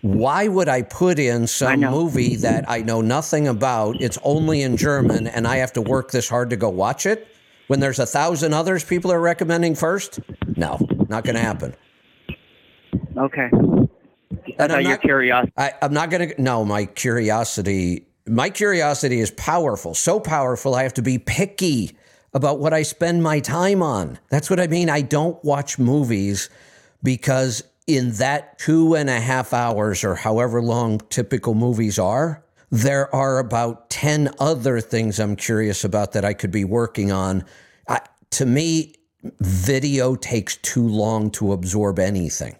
Why would I put in some movie that I know nothing about? It's only in German, and I have to work this hard to go watch it when there's a thousand others people are recommending first? No, not going to happen. Okay. And thought your curiosity. I, I'm not going to. No, my curiosity. My curiosity is powerful. So powerful, I have to be picky about what I spend my time on. That's what I mean. I don't watch movies because in that two and a half hours or however long typical movies are, there are about 10 other things I'm curious about that I could be working on. I, to me, video takes too long to absorb anything.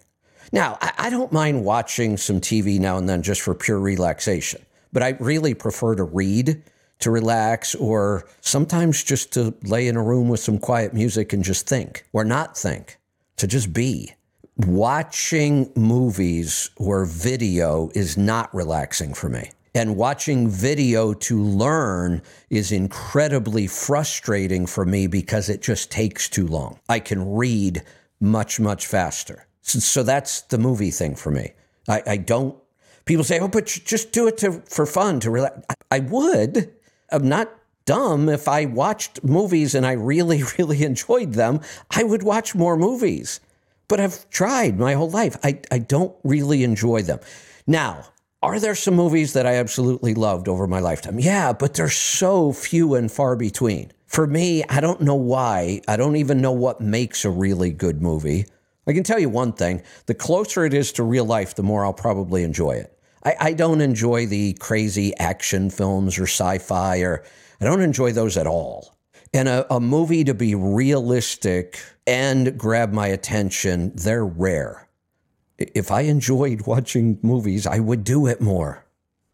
Now, I, I don't mind watching some TV now and then just for pure relaxation, but I really prefer to read to relax or sometimes just to lay in a room with some quiet music and just think or not think, to just be. Watching movies or video is not relaxing for me. And watching video to learn is incredibly frustrating for me because it just takes too long. I can read much, much faster. So, so that's the movie thing for me. I, I don't, people say, oh, but just do it to, for fun, to relax. I, I would. I'm not dumb. If I watched movies and I really, really enjoyed them, I would watch more movies. But I've tried my whole life. I, I don't really enjoy them. Now, are there some movies that I absolutely loved over my lifetime? Yeah, but they're so few and far between. For me, I don't know why. I don't even know what makes a really good movie. I can tell you one thing the closer it is to real life, the more I'll probably enjoy it. I, I don't enjoy the crazy action films or sci fi, or I don't enjoy those at all. And a, a movie to be realistic and grab my attention, they're rare. If I enjoyed watching movies, I would do it more.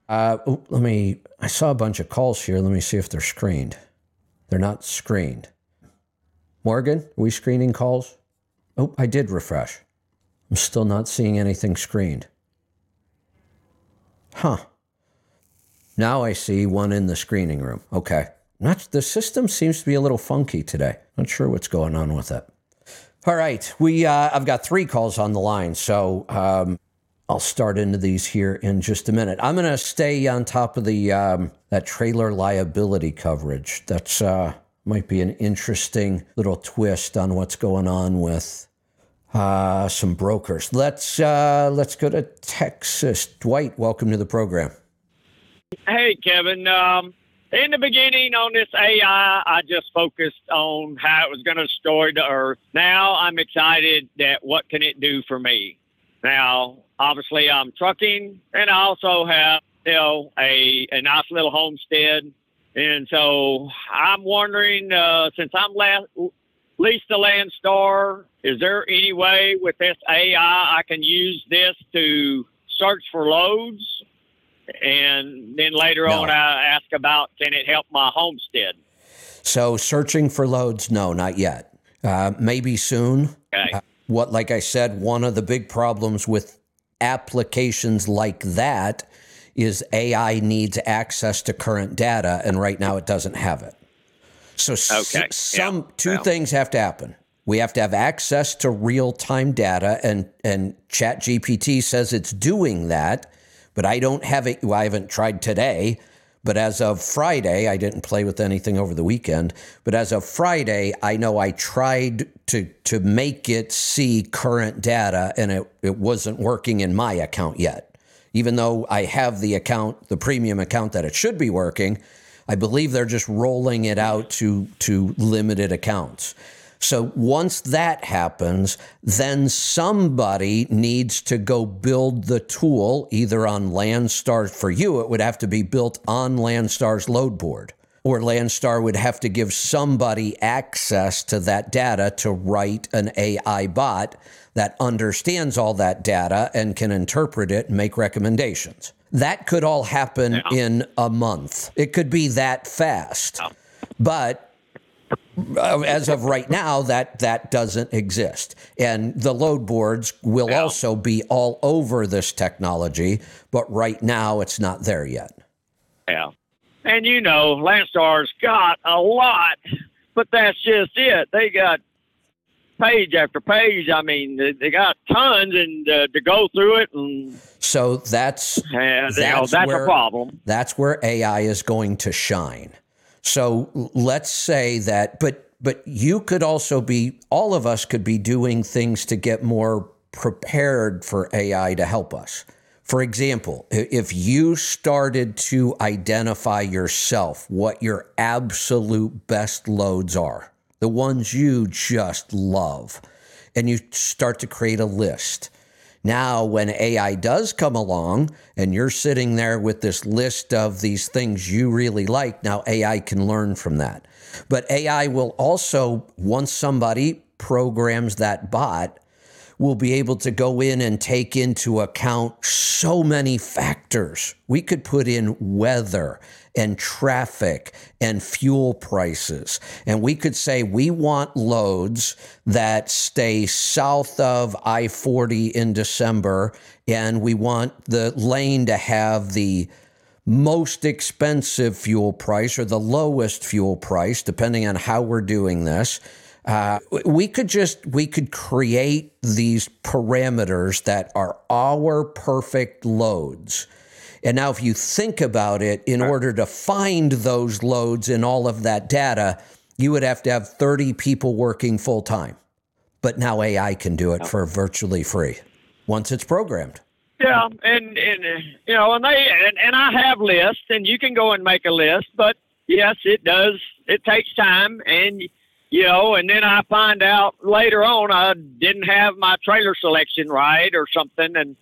Uh, let me, I saw a bunch of calls here. Let me see if they're screened. They're not screened. Morgan, are we screening calls? Oh, I did refresh. I'm still not seeing anything screened. Huh. Now I see one in the screening room. Okay. Not the system seems to be a little funky today. Not sure what's going on with it. All right, we uh, I've got three calls on the line, so um, I'll start into these here in just a minute. I'm going to stay on top of the um, that trailer liability coverage. That's uh, might be an interesting little twist on what's going on with uh, some brokers. Let's uh, let's go to Texas. Dwight, welcome to the program. Hey, Kevin. Um, in the beginning on this AI, I just focused on how it was going to destroy the earth. Now I'm excited that what can it do for me? Now, obviously, I'm trucking, and I also have you know a a nice little homestead, and so I'm wondering uh, since I'm last leased the Landstar, is there any way with this AI I can use this to search for loads? And then later No. on, I ask about can it help my homestead? So searching for loads, no, not yet. Uh, maybe soon. Okay. Uh, what, like I said, one of the big problems with applications like that is AI needs access to current data, and right now it doesn't have it. So s- some yeah, two yeah. things have to happen. We have to have access to real time data, and and ChatGPT says it's doing that, but I don't have it. Well, I haven't tried today, but as of Friday, I didn't play with anything over the weekend. But as of Friday, I know I tried to to make it see current data, and it it wasn't working in my account yet. Even though I have the account, the premium account that it should be working, I believe they're just rolling it out to to limited accounts. So once that happens, then somebody needs to go build the tool either on Landstar. For you, it would have to be built on Landstar's load board, or Landstar would have to give somebody access to that data to write an AI bot that understands all that data and can interpret it and make recommendations. That could all happen in a month. It could be that fast. But Uh, as of right now, that that doesn't exist, and the load boards will yeah. also be all over this technology. But right now, it's not there yet. Yeah, and you know, Landstar's got a lot, but that's just it. They got page after page. I mean, they, they got tons, and uh, to go through it, and so that's that's, you know, that's where, a problem. That's where AI is going to shine. So let's say that, but but you could also be. All of us could be doing things to get more prepared for AI to help us. For example, if you started to identify yourself what your absolute best loads are, the ones you just love, and you start to create a list. Now, when AI does come along and you're sitting there with this list of these things you really like, now AI can learn from that. But AI will also, once somebody programs that bot, will be able to go in and take into account so many factors. We could put in weather and traffic and fuel prices. And we could say we want loads that stay south of I 40 in December, and we want the lane to have the most expensive fuel price or the lowest fuel price, depending on how we're doing this. Uh, we could just we could create these parameters that are our perfect loads. And now, if you think about it, in order to find those loads in all of that data, you would have to have 30 people working full time. But now AI can do it for virtually free once it's programmed. Yeah, and and you know, and they and, and I have lists, and you can go and make a list, but yes, it does. It takes time, and you know, and then I find out later on I didn't have my trailer selection right or something, and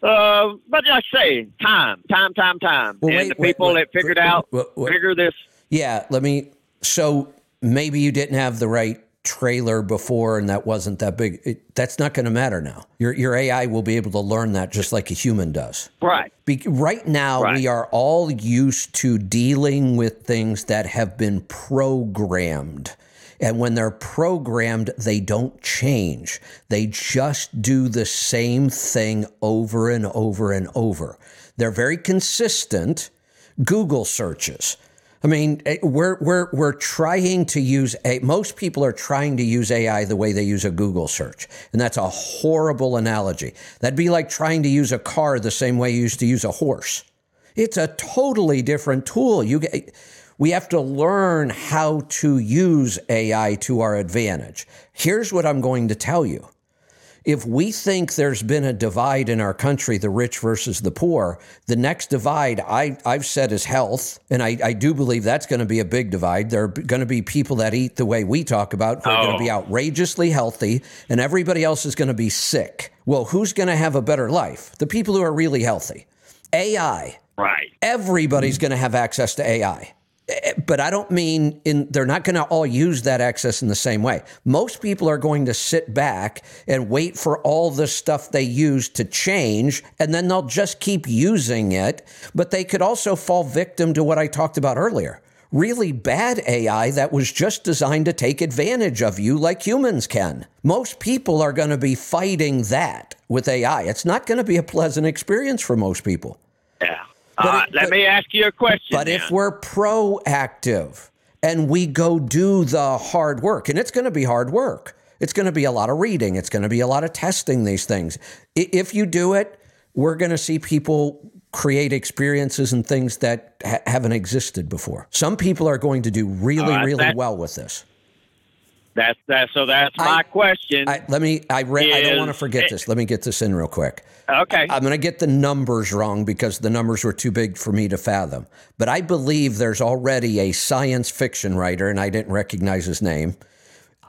uh, but I say time, time, time, time, well, and wait, the people wait, wait, that figured out figure this. Yeah, let me. So maybe you didn't have the right trailer before and that wasn't that big. It, that's not going to matter now. Your your AI will be able to learn that just like a human does. Right. Be, right now, right. we are all used to dealing with things that have been programmed. And when they're programmed, they don't change. They just do the same thing over and over and over. They're very consistent. Google searches. I mean, eh, we're we're we're trying to use a. Most people are trying to use AI the way they use a Google search, and that's a horrible analogy. That'd be like trying to use a car the same way you used to use a horse. It's a totally different tool. You get we have to learn how to use AI to our advantage. Here's what I'm going to tell you. If we think there's been a divide in our country, the rich versus the poor, the next divide I, have said is health. And I, I do believe that's going to be a big divide. There are going to be people that eat the way we talk about who are oh. going to be outrageously healthy, and everybody else is going to be sick. Well, who's going to have a better life? The people who are really healthy. AI. Right. Everybody's going to have access to AI Eh, but I don't mean in they're not going to all use that access in the same way. Most people are going to sit back and wait for all the stuff they use to change and then they'll just keep using it, but they could also fall victim to what I talked about earlier. Really bad AI that was just designed to take advantage of you like humans can. Most people are going to be fighting that with AI. It's not going to be a pleasant experience for most people. Yeah. Uh, it, let but, me ask you a question. But if we're proactive and we go do the hard work, and it's going to be hard work, it's going to be a lot of reading, it's going to be a lot of testing these things. If you do it, we're going to see people create experiences and things that ha- haven't existed before. Some people are going to do really, uh, really well with this. That's that. So that's my question. I, let me. I read. I don't want to forget it, this. Let me get this in real quick. Okay. I'm going to get the numbers wrong because the numbers were too big for me to fathom. But I believe there's already a science fiction writer, and I didn't recognize his name,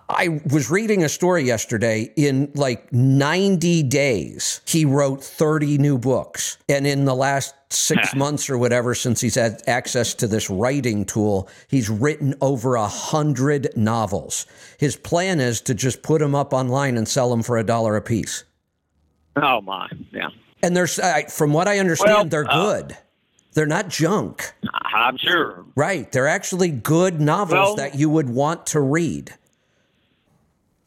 I was reading a story yesterday. In like 90 days, he wrote 30 new books. And in the last six months or whatever, since he's had access to this writing tool, he's written over a hundred novels. His plan is to just put them up online and sell them for a dollar a piece. Oh, my. Yeah. And there's, from what I understand, well, they're uh, good. They're not junk. I'm sure. Right. They're actually good novels Well- that you would want to read.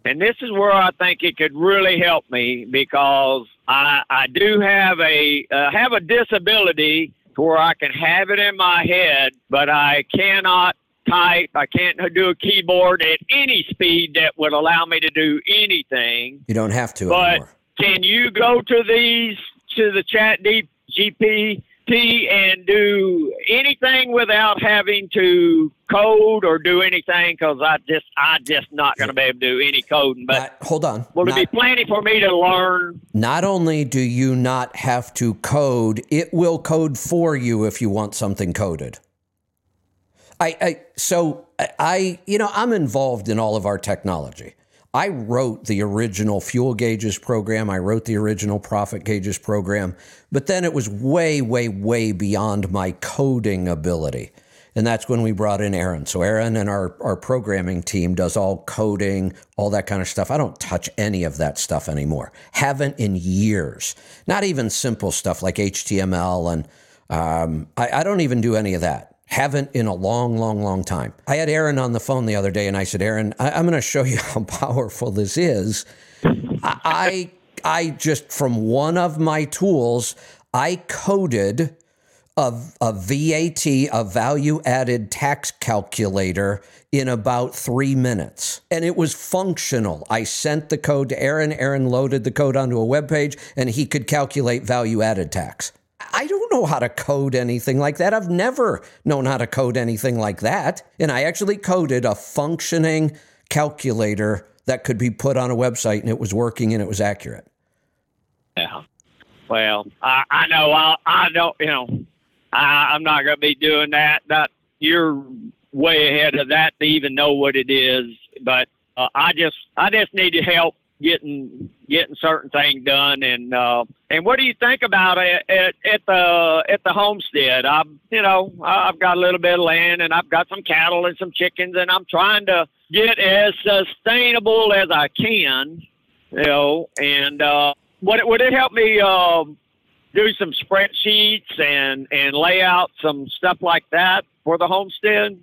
And this is where I think it could really help me because I I do have a uh, have a disability where I can have it in my head, but I cannot type. I can't do a keyboard at any speed that would allow me to do anything. You don't have to But anymore. Can you go to these to the chat GPT and do anything without having to code or do anything? Because I just I just not going to be able to do any coding. But Not- hold on. will there be plenty for me to learn? Not only do you not have to code, it will code for you if you want something coded. I, I so I you know I'm involved in all of our technology. I wrote the original fuel gauges program. I wrote the original profit gauges program, but then it was way, way, way beyond my coding ability. And that's when we brought in Aaron. So Aaron and our, our programming team does all coding, all that kind of stuff. I don't touch any of that stuff anymore. Haven't in years. Not even simple stuff like HTML and um, I, I don't even do any of that. Haven't in a long, long, long time. I had Aaron on the phone the other day and I said, Aaron, I, I'm going to show you how powerful this is. I, I, I just, from one of my tools, I coded a, a VAT, a value added tax calculator, in about three minutes. And it was functional. I sent the code to Aaron. Aaron loaded the code onto a web page and he could calculate value added tax. I don't know how to code anything like that. I've never known how to code anything like that. And I actually coded a functioning calculator that could be put on a website and it was working and it was accurate. Yeah. Well, I, I know I I don't you know I, I'm not going to be doing that. That you're way ahead of that to even know what it is. But uh, I just I just need to help getting getting certain things done. And uh, and what do you think about it at, at the at the homestead? I'm you know I've got a little bit of land and I've got some cattle and some chickens and I'm trying to get as sustainable as I can. You know, and uh, would it would it help me? um do some spreadsheets and and lay out some stuff like that for the homestead?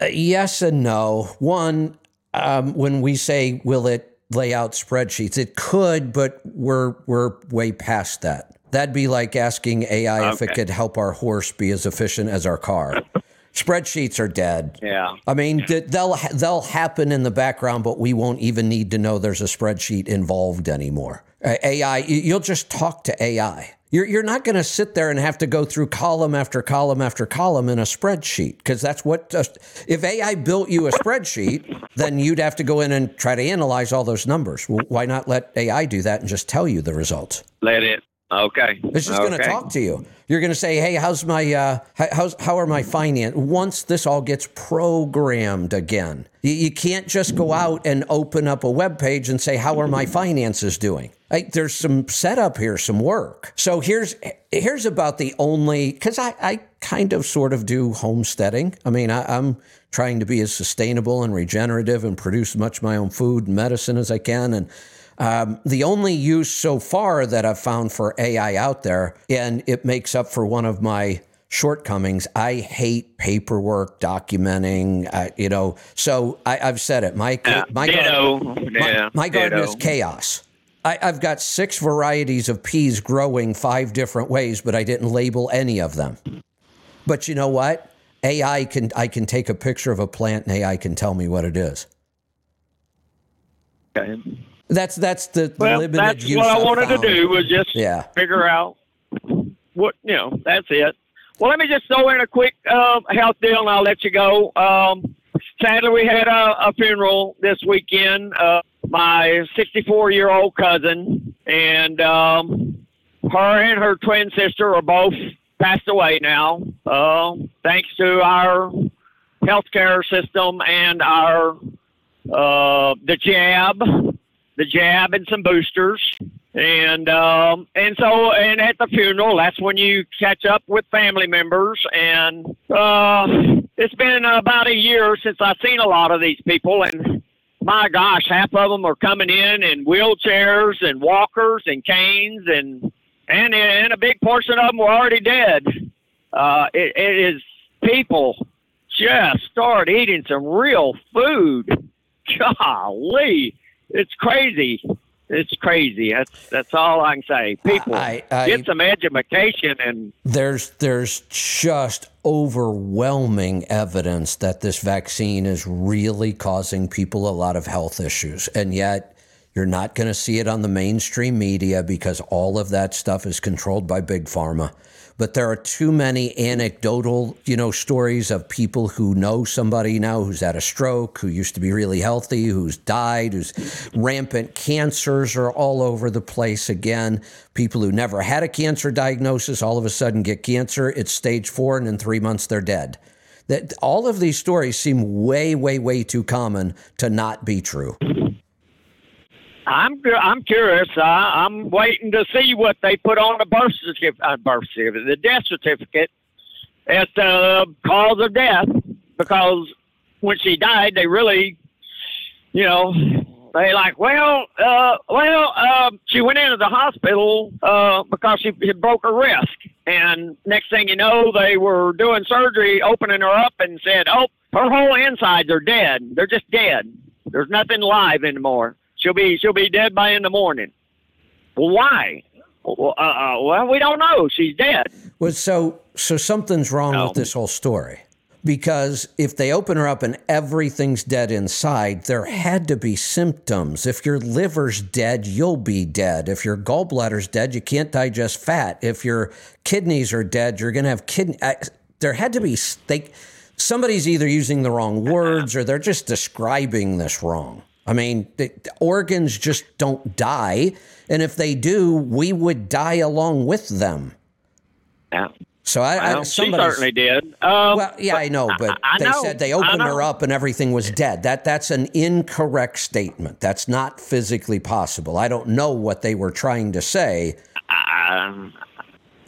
Uh, yes and no. One, um, when we say will it lay out spreadsheets, it could, but we're we're way past that. That'd be like asking AI if it could help our horse be as efficient as our car. Spreadsheets are dead. Yeah. I mean, they'll they'll happen in the background, but we won't even need to know there's a spreadsheet involved anymore. AI, you'll just talk to AI. You're you're not going to sit there and have to go through column after column after column in a spreadsheet because that's what. Just, if AI built you a spreadsheet, then you'd have to go in and try to analyze all those numbers. Well, why not let AI do that and just tell you the results? Let it. Okay. It's just going to talk to you. You're going to say, "Hey, how's my uh, how- how's how are my finance?" Once this all gets programmed again, you, you can't just go out and open up a web page and say, "How are my finances doing?" Like, there's some setup here, some work. So here's here's about the only because I I kind of sort of do homesteading. I mean, I, I'm trying to be as sustainable and regenerative and produce much of my own food and medicine as I can and. Um, the only use so far that I've found for AI out there, and it makes up for one of my shortcomings. I hate paperwork, documenting. Uh, you know, so I, I've said it. My Yeah, my garden, Yeah, my, my garden is chaos. I, I've got six varieties of peas growing five different ways, but I didn't label any of them. But you know what? AI can I can take a picture of a plant and AI can tell me what it is. Okay. That's that's the Well, limited that's use what I wanted to do was just Yeah. figure out what you know. That's it. Well, let me just throw in a quick uh, health deal, and I'll let you go. Um, sadly, we had a, a funeral this weekend. Uh, my 64 year old cousin and um, her and her twin sister are both passed away now. Uh, thanks to our healthcare system and our uh, the jab, the jab, and some boosters. And um, and so and at the funeral, that's when you catch up with family members. And uh, it's been about a year since I've seen a lot of these people, and my gosh, half of them are coming in in wheelchairs and walkers and canes, and and and a big portion of them were already dead. uh, it, it is people just start eating some real food. Golly, it's crazy. It's crazy. That's that's all I can say. People I- I- get some education and There's there's just overwhelming evidence that this vaccine is really causing people a lot of health issues, and yet you're not going to see it on the mainstream media because all of that stuff is controlled by big pharma. But there are too many anecdotal, you know, stories of people who know somebody now who's had a stroke, who used to be really healthy, who's died, who's rampant cancers are all over the place again. People who never had a cancer diagnosis all of a sudden get cancer. It's stage four, and in three months they're dead. That all of these stories seem way, way, way too common to not be true. I'm I'm curious. I, I'm waiting to see what they put on the birth certificate, uh, birth certificate, the death certificate, as the cause of death. Because when she died, they really, you know, they like, well, uh, well, uh, she went into the hospital uh, because she had broke her wrist, and next thing you know, they were doing surgery, opening her up, and said, oh, her whole insides are dead. They're just dead. There's nothing live anymore. She'll be she'll be dead by in the morning. Well, why? Well, uh, uh, well, we don't know. She's dead. Well, so so something's wrong with this whole story. Because if they open her up and everything's dead inside, there had to be symptoms. If your liver's dead, you'll be dead. If your gallbladder's dead, you can't digest fat. If your kidneys are dead, you're going to have kidney. I, there had to be they, somebody's either using the wrong words or they're just describing this wrong. I mean, the, the organs just don't die, and if they do, we would die along with them. Yeah. So I, I Well, she certainly did. Um, well, yeah, I know, but I they know, said they opened her up and everything was dead. That that's an incorrect statement. That's not physically possible. I don't know what they were trying to say. Um,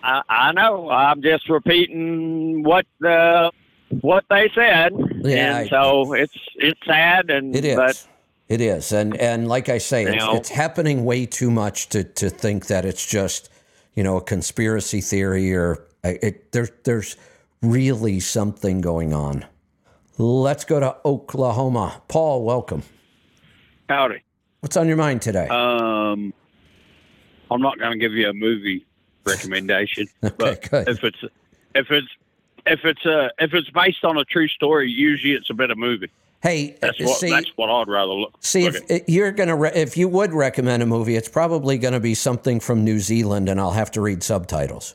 I, I know. I'm just repeating what the what they said, Yeah, and I- so it's it's sad, and It is. but it is, and and like I say, it's, it's happening way too much to to think that it's just you know a conspiracy theory or it, there there's really something going on. Let's go to Oklahoma. Paul, welcome. Howdy. What's on your mind today? Um, I'm not going to give you a movie recommendation, but good. if it's if it's if it's uh if it's based on a true story, usually it's a better movie. Hey, That's uh, what see, that's what I'd rather look. See, look if at. you're gonna, re- if you would recommend a movie, it's probably gonna be something from New Zealand, and I'll have to read subtitles.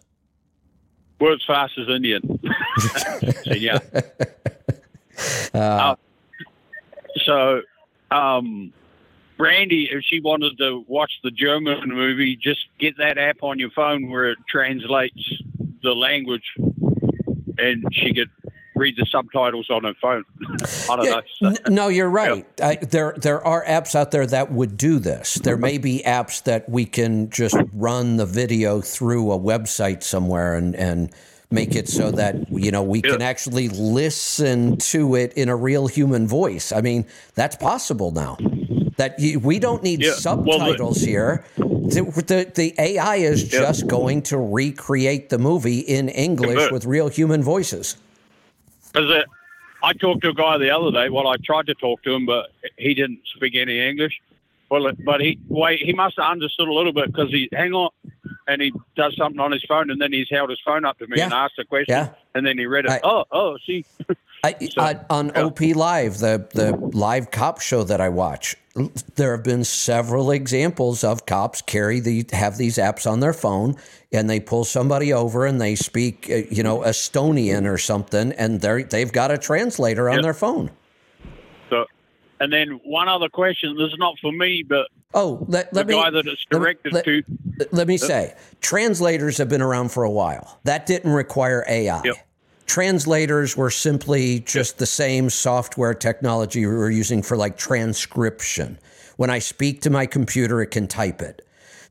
Words fast as Indian. so, yeah. Uh, So, um, Randy, if she wanted to watch the German movie, just get that app on your phone where it translates the language, and she could read the subtitles on a phone. I don't know. So- N- No, you're right. I, there, there are apps out there that would do this. There may be apps that we can just run the video through a website somewhere and and make it so that you know we can actually listen to it in a real human voice. I mean, that's possible now. That you, we don't need Yeah, well, subtitles here. The, the, the AI is just going to recreate the movie in English with real human voices. Because uh, I talked to a guy the other day. Well, I tried to talk to him, but he didn't speak any English. Well, but he wait, he must have understood a little bit because he hang on, and he does something on his phone, and then he's held his phone up to me and asked a question, Yeah. and then he read it. I- oh, oh, see, I, I, on OP Live, the the live cop show that I watch, there have been several examples of cops carry the have these apps on their phone, and they pull somebody over and they speak, uh, you know, Estonian or something, and they they've got a translator on Yeah. their phone. so. And then one other question. This is not for me, but Oh, let, the me guy that it's directed let- to. let me say, translators have been around for a while. That didn't require AI. Yep. Translators were simply just the same software technology we were using for like transcription. When I speak to my computer, it can type it.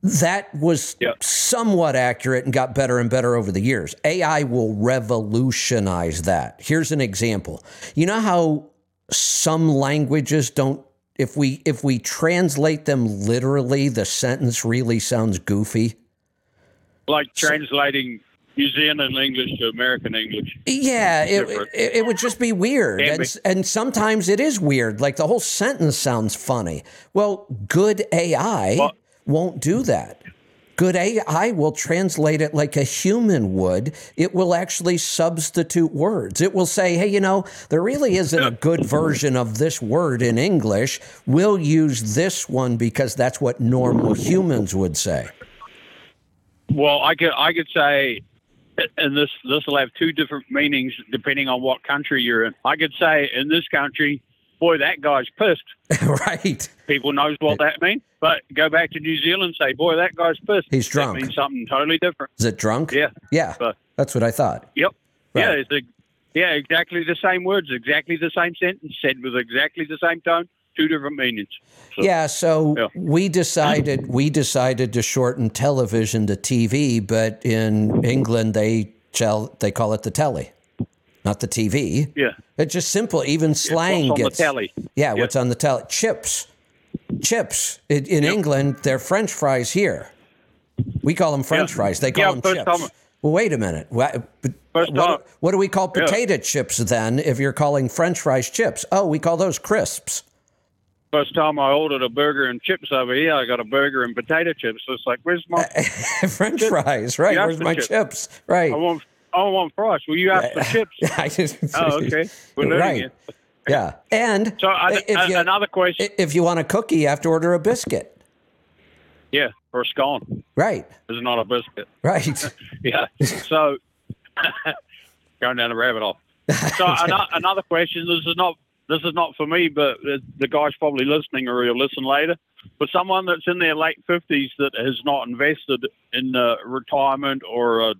That was Yep. somewhat accurate and got better and better over the years. AI will revolutionize that. Here's an example. You know how some languages don't if we if we translate them literally, the sentence really sounds goofy. like translating New Zealand English to American English. Yeah, it, it, it would just be weird. And, be. and sometimes it is weird. Like the whole sentence sounds funny. Well, good AI Well- won't do that. Good AI will translate it like a human would. It will actually substitute words. It will say, hey, you know, there really isn't a good version of this word in English. We'll use this one because that's what normal humans would say. Well, I could I could say, and this this will have two different meanings depending on what country you're in. I could say in this country, boy, that guy's pissed. right. People knows what that means. But go back to New Zealand, say, boy, that guy's pissed. He's drunk. That means something totally different. Is it drunk? Yeah. Yeah. But- That's what I thought. Yep. Yeah, Right. it's a, yeah, exactly the same words, exactly the same sentence, said with exactly the same tone, two different meanings. So, Yeah, so Yeah. we decided we decided to shorten television to TV, but in England they tell they call it the telly, not the TV. Yeah. It's just simple. Even slang what's gets telly. Yeah, Yeah. what's on the telly? Chips, chips. In, in England, they're French fries here. We call them French Yeah. fries. They call them chips. time- well, wait a minute. What, First what, time- what do we call potato chips then? If you're calling French fries chips, oh, we call those crisps. First time I ordered a burger and chips over here, I got a burger and potato chips. So it's like, where's my? French fries, right? Where's my chips. chips? Right. I want, I want fries. Well, you asked for chips. I just- Oh, okay. We're right. it. Yeah. And So I, if, a- you, another question. if you want a cookie, you have to order a biscuit. yeah, or a scone. Right. It's not a biscuit. Right. Yeah. So going down the rabbit hole. So ano- another question. This is not this is not for me, but the, guy's probably listening, or he'll listen later. But someone that's in their late fifties that has not invested in uh, retirement or uh,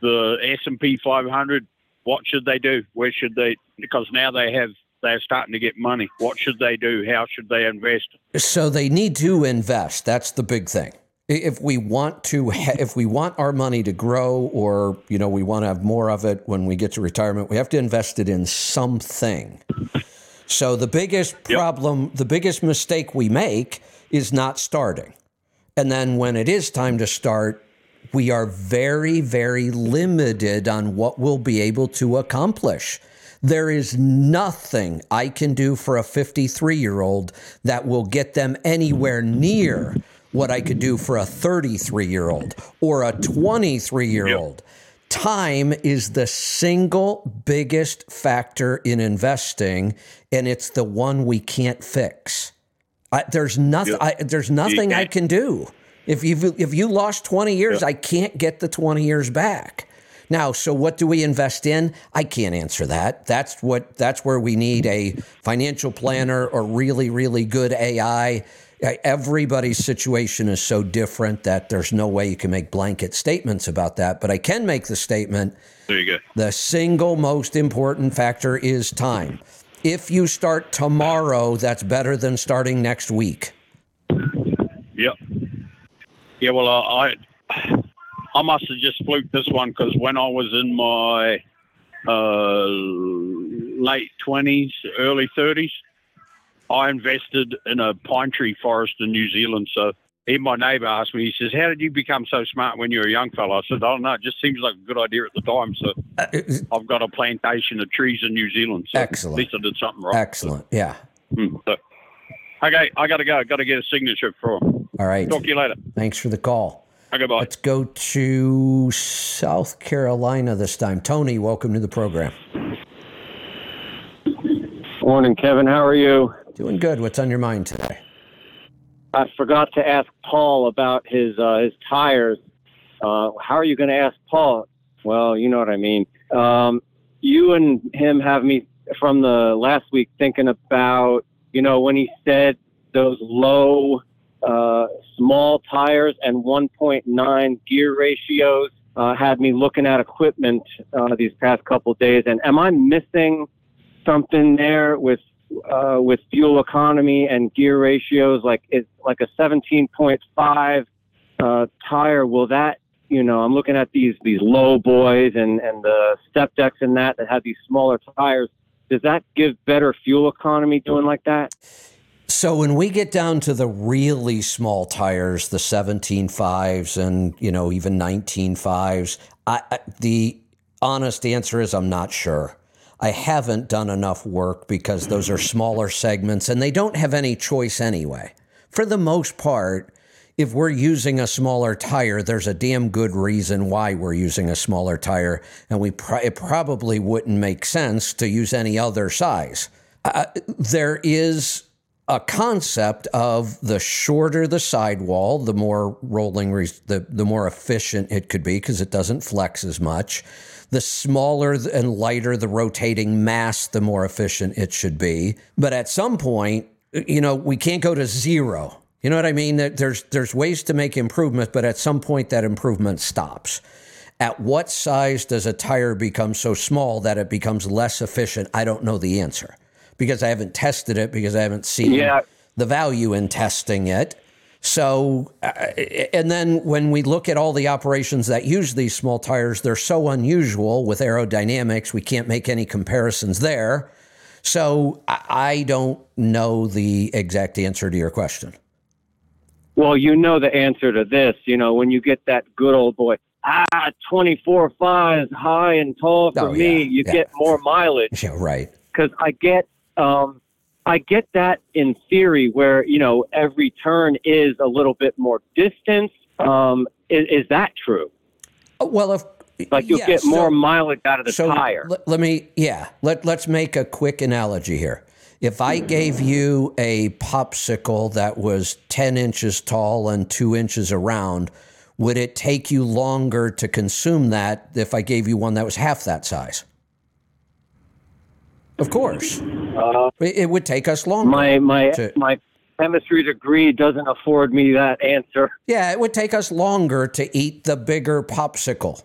the S and P 500, what should they do? Where should they? Because now they have they're starting to get money. What should they do? How should they invest? So they need to invest. That's the big thing. If we want to, ha- if we want our money to grow, or you know, we want to have more of it when we get to retirement, we have to invest it in something. So the biggest problem, the biggest mistake we make is not starting. And then when it is time to start, we are very, very limited on what we'll be able to accomplish. There is nothing I can do for a 53 year old that will get them anywhere near what I could do for a 33 year old or a 23 year old. Time is the single biggest factor in investing, and it's the one we can't fix. I, there's nothing. I, there's nothing I can do. If you if you lost 20 years, I can't get the 20 years back. Now, so what do we invest in? I can't answer that. That's what that's where we need a financial planner or really really good AI. Everybody's situation is so different that there's no way you can make blanket statements about that, but I can make the statement There you go. the single most important factor is time. If you start tomorrow, that's better than starting next week. Yep. Yeah. Well, uh, I I must have just fluked this one because when I was in my uh, late twenties, early thirties, I invested in a pine tree forest in New Zealand. So even my neighbour asked me, he says, "How did you become so smart when you were a young fellow?" I said, "I don't know. It just seems like a good idea at the time." So I've got a plantation of trees in New Zealand. So Excellent. At least I did something right. Excellent. Yeah. Hmm, so, okay, I got to go. Got to get a signature for him. All right. Talk to you later. Thanks for the call. Okay, bye. Let's go to South Carolina this time. Tony, welcome to the program. Morning, Kevin. How are you? Doing good. What's on your mind today? I forgot to ask Paul about his uh, his tires. Uh, how are you going to ask Paul? Well, you know what I mean. Um, you and him have me from the last week thinking about you know when he said those low uh, small tires and 1.9 gear ratios uh, had me looking at equipment uh, these past couple days. And am I missing something there with uh, with fuel economy and gear ratios? Like is like a 17.5 uh, tire? Will that you know? I'm looking at these these low boys and and the step decks and that that have these smaller tires. Does that give better fuel economy doing like that? So when we get down to the really small tires, the 17 fives and you know even 19 fives, I, I, the honest answer is I'm not sure. I haven't done enough work because those are smaller segments and they don't have any choice anyway. For the most part, if we're using a smaller tire, there's a damn good reason why we're using a smaller tire, and we it probably wouldn't make sense to use any other size. Uh, there is a concept of the shorter the sidewall, the more rolling, the the more efficient it could be because it doesn't flex as much. The smaller and lighter the rotating mass, the more efficient it should be. But at some point, you know, we can't go to zero you know what I mean? There's there's ways to make improvement, but at some point that improvement stops. At what size does a tire become so small that it becomes less efficient? I don't know the answer because I haven't tested it because I haven't seen yeah. the value in testing it. So, uh, and then when we look at all the operations that use these small tires, they're so unusual with aerodynamics, we can't make any comparisons there. So, I don't know the exact answer to your question. Well, you know the answer to this. You know, when you get that good old boy, ah, 24 5 high and tall for oh, me, you yeah. get more mileage. Yeah, right. Because I get, um, I get that in theory where, you know, every turn is a little bit more distance. Um, is, is that true? Uh, well, if like you'll get more so, mileage out of the so tire. L- let me, yeah. Let Let's make a quick analogy here. If I gave you a popsicle that was 10 inches tall and two inches around, would it take you longer to consume that if I gave you one that was half that size? Of course. Uh, it would take us longer. My, my, to, my chemistry degree doesn't afford me that answer. Yeah, it would take us longer to eat the bigger popsicle.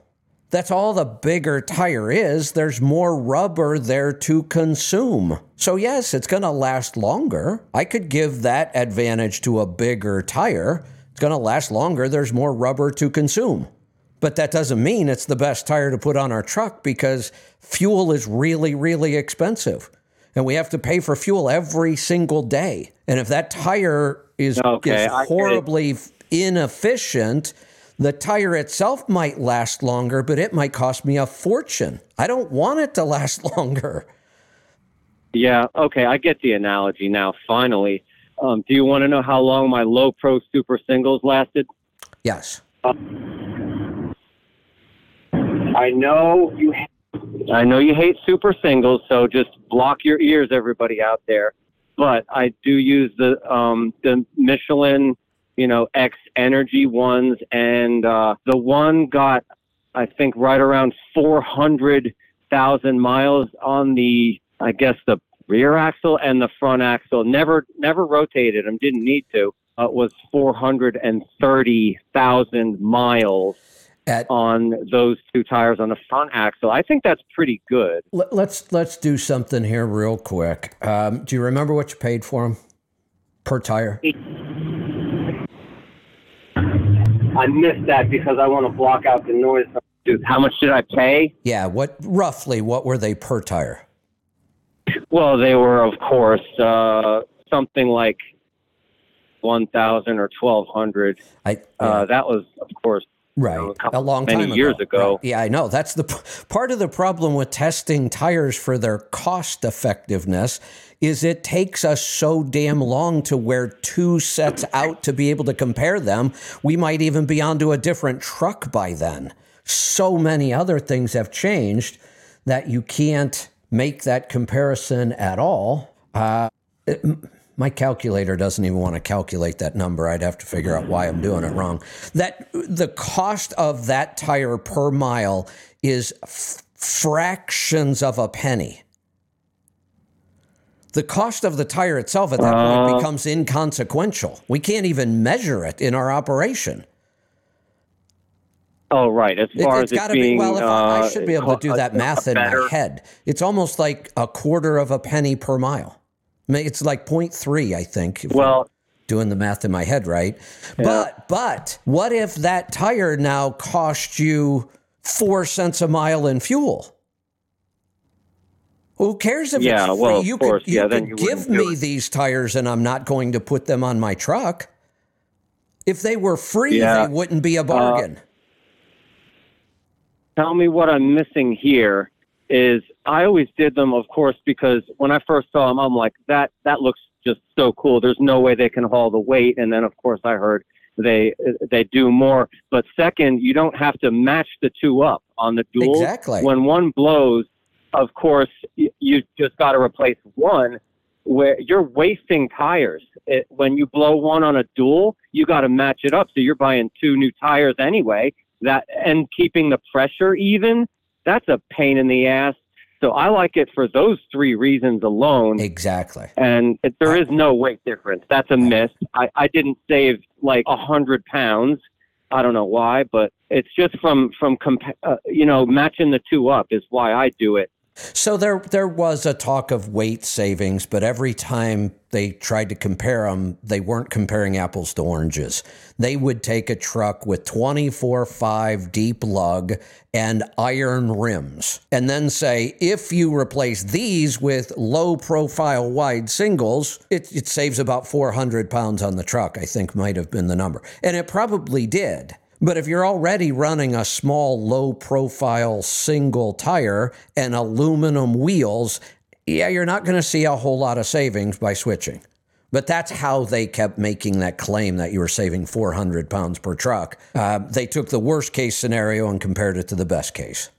That's all the bigger tire is. There's more rubber there to consume. So, yes, it's going to last longer. I could give that advantage to a bigger tire. It's going to last longer. There's more rubber to consume. But that doesn't mean it's the best tire to put on our truck because fuel is really, really expensive. And we have to pay for fuel every single day. And if that tire is, okay, is horribly inefficient, the tire itself might last longer, but it might cost me a fortune. I don't want it to last longer. Yeah, okay, I get the analogy now, finally. Um, do you want to know how long my low pro super singles lasted? Yes. Uh, I know you I know you hate super singles, so just block your ears, everybody out there. But I do use the um, the Michelin you know, X Energy ones, and uh, the one got, I think, right around 400,000 miles on the, I guess, the rear axle and the front axle. Never, never rotated them. Didn't need to. Uh, was 430,000 miles. At, on those two tires on the front axle. I think that's pretty good. Let's let's do something here real quick. Um, do you remember what you paid for them per tire? I missed that because I want to block out the noise. Dude, how much did I pay? Yeah, what roughly what were they per tire? Well, they were of course uh, something like one thousand or twelve hundred. I uh, yeah. uh, that was of course right you know, a, a, long time ago. years ago. Right. Yeah, I know. That's the part of the problem with testing tires for their cost effectiveness is it takes us so damn long to wear two sets out to be able to compare them. We might even be onto a different truck by then. So many other things have changed that you can't make that comparison at all. Uh, it, my calculator doesn't even want to calculate that number. I'd have to figure out why I'm doing it wrong. That the cost of that tire per mile is f- fractions of a penny the cost of the tire itself at that uh, point becomes inconsequential. We can't even measure it in our operation. Oh, right. As far it, as it's being, be, well, uh, I, I, should be able to do that math in my head. It's almost like a quarter of a penny per mile. It's like 0.3, I think. Well, doing the math in my head, right? Yeah. But but what if that tire now cost you four cents a mile in fuel? Who cares if Yeah, it's free? well, you course, could, you yeah, could you give me these tires and I'm not going to put them on my truck. If they were free, Yeah. they wouldn't be a Uh, bargain. tell me what I'm missing here is I always did them, of course, because when I first saw them, I'm like, that that looks just so cool. There's no way they can haul the weight. And then, of course, I heard they they do more. But second, you don't have to match the two up on the dual. Exactly. When one blows, of course, you just got to replace one. Where you're wasting tires. It, when you blow one on a dual, you got to match it up. So you're buying two new tires anyway. That and keeping the pressure even. That's a pain in the ass. So I like it for those three reasons alone. Exactly. And it, there is no weight difference. That's a miss. I, I didn't save like a hundred pounds. I don't know why, but it's just from from compa- uh, you know matching the two up is why I do it. So there there was a talk of weight savings, but every time they tried to compare them, they weren't comparing apples to oranges. They would take a truck with 24/5 deep lug and iron rims and then say, if you replace these with low profile wide singles, it, it saves about 400 pounds on the truck, I think might have been the number. And it probably did. But if you're already running a small, low profile single tire and aluminum wheels, yeah, you're not going to see a whole lot of savings by switching. But that's how they kept making that claim that you were saving 400 pounds per truck. Uh, they took the worst case scenario and compared it to the best case.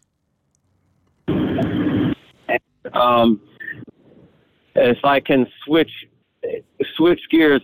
Um, if I can switch switch gears,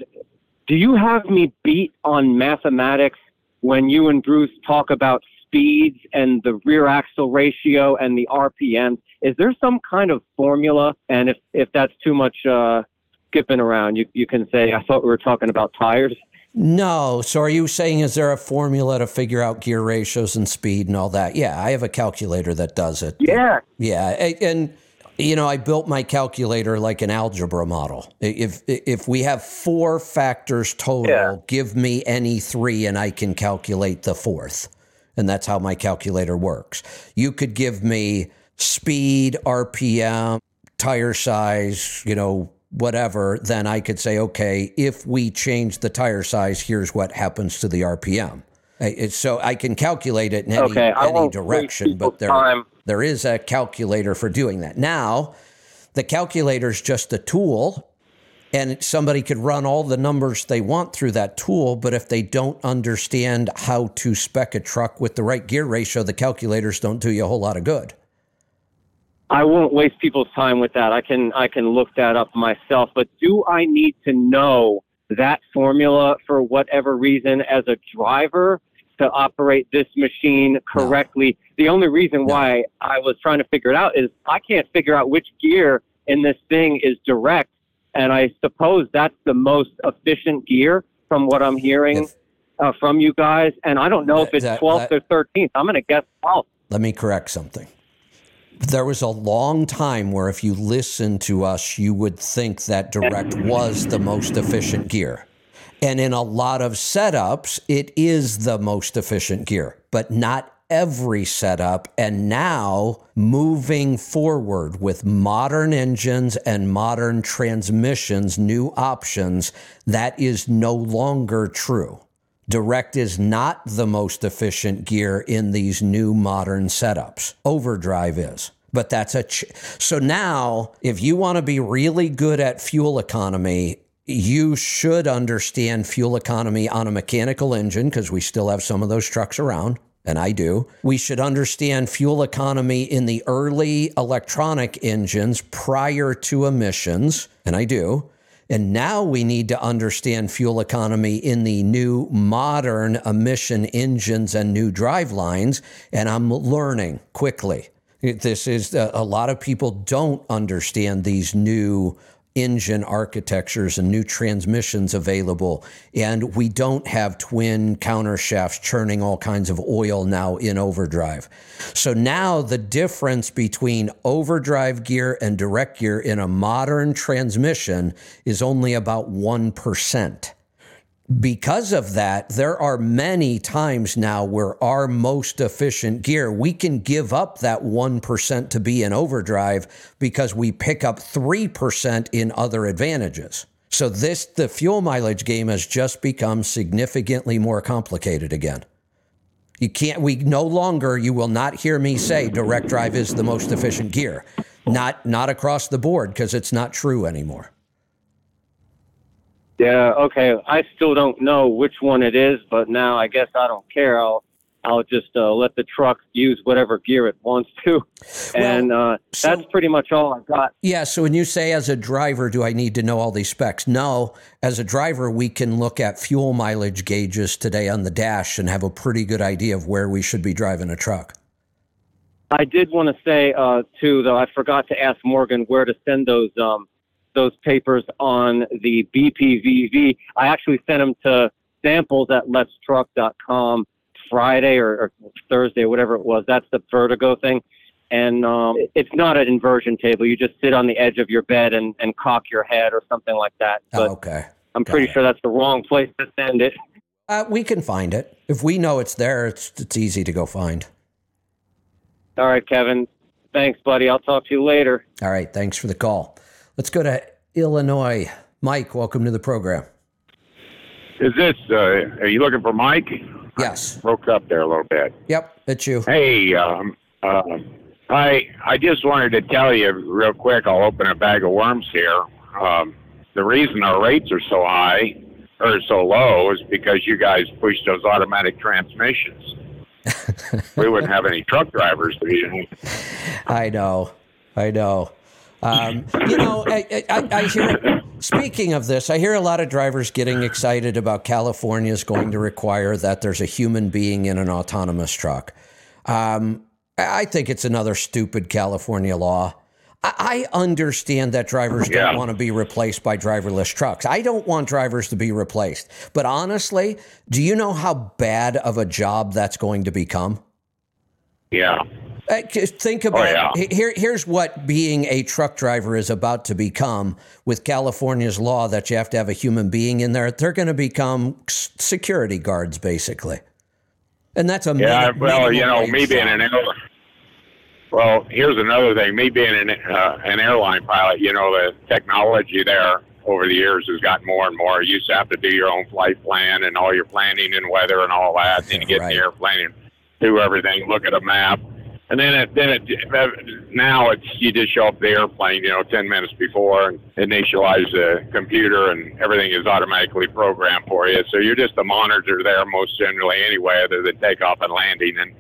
do you have me beat on mathematics when you and Bruce talk about speeds and the rear axle ratio and the RPM? Is there some kind of formula? And if if that's too much uh, skipping around, you you can say I thought we were talking about tires. No. So are you saying is there a formula to figure out gear ratios and speed and all that? Yeah, I have a calculator that does it. Yeah. Yeah, and you know, I built my calculator like an algebra model. If if we have four factors total, give me any three and I can calculate the fourth. And that's how my calculator works. You could give me speed, RPM, tire size, you know, whatever, then I could say, okay, if we change the tire size, here's what happens to the RPM. So I can calculate it in any, Okay, any direction, but there, time. There is a calculator for doing that. Now, the calculator is just a tool, and somebody could run all the numbers they want through that tool. But if they don't understand how to spec a truck with the right gear ratio, the calculators don't do you a whole lot of good. I won't waste people's time with that. I can I can look that up myself. But do I need to know that formula for whatever reason as a driver to operate this machine correctly? The only reason why I was trying to figure it out is I can't figure out which gear in this thing is direct, and I suppose that's the most efficient gear from what I'm hearing uh, from you guys. And I don't know if it's that- 12th that- or 13th. I'm going to guess 12th. Let me correct something. There was a long time where if you listen to us, you would think that direct was the most efficient gear. And in a lot of setups, it is the most efficient gear, but not every setup. And now, moving forward with modern engines and modern transmissions, new options, that is no longer true. Direct is not the most efficient gear in these new modern setups. Overdrive is. But that's a ch- so now if you want to be really good at fuel economy, you should understand fuel economy on a mechanical engine because we still have some of those trucks around and I do. We should understand fuel economy in the early electronic engines prior to emissions and I do. And now we need to understand fuel economy in the new modern emission engines and new drive lines. And I'm learning quickly. This is uh, a lot of people don't understand these new engine architectures and new transmissions available. And we don't have twin countershafts churning all kinds of oil now in overdrive. So now the difference between overdrive gear and direct gear in a modern transmission is only about 1%. Because of that, there are many times now where our most efficient gear, we can give up that 1% to be in overdrive because we pick up 3% in other advantages. So this the fuel mileage game has just become significantly more complicated again. You can't we no longer you will not hear me say direct drive is the most efficient gear. Not not across the board because it's not true anymore. Yeah, okay. I still don't know which one it is, but now I guess I don't care. I'll I'll just uh, let the truck use whatever gear it wants to, and uh, so- that's pretty much all I've got. Yeah, so when you say as a driver, do I need to know all these specs? No, as a driver, we can look at fuel mileage gauges today on the dash and have a pretty good idea of where we should be driving a truck. I did want to say uh, too, though, I forgot to ask Morgan where to send those um, those papers on the BPPV. I actually sent them to samples at letstruck.com Friday or, or Thursday, whatever it was. That's the Vertigo thing. And um, it's not an inversion table. You just sit on the edge of your bed and, and cock your head or something like that. But Oh, okay. I'm pretty sure that's the wrong place to send it. Uh, we can find it. If we know it's there, it's, it's easy to go find. All right, Kevin. Thanks, buddy. I'll talk to you later. All right, thanks for the call. Let's go to Illinois. Mike, welcome to the program. Is this, uh, are you looking for Mike? Yes. Broke up there a little bit. Yep, it's you. Hey, um, uh, I, I just wanted to tell you real quick, I'll open a bag of worms here. Um, the reason our rates are so high or so low is because you guys push those automatic transmissions. we wouldn't have any truck drivers. I know. I know. Um, you know, I, I, I hear, speaking of this, I hear a lot of drivers getting excited about California's going to require that there's a human being in an autonomous truck. Um, I think it's another stupid California law. I I understand that drivers Yeah. don't want to be replaced by driverless trucks. I don't want drivers to be replaced. But honestly, do you know how bad of a job that's going to become? Yeah. Uh, Think about yeah. he- here. Here's what being a truck driver is about to become with California's law that you have to have a human being in there. They're going to become security guards, basically, and that's a Yeah, well, you know, me being an air, well, here's another thing. Me being an uh, an airline pilot, you know, the technology there over the years has gotten more and more. You used to have to do your own flight plan and all your planning and weather and all that. Then you get in the airplane and do everything, look at a map, and then it, then it now it's you just show up the airplane, you know, ten minutes before and initialize the computer and everything is automatically programmed for you. So you're just a monitor there most generally anyway, other than takeoff and landing, and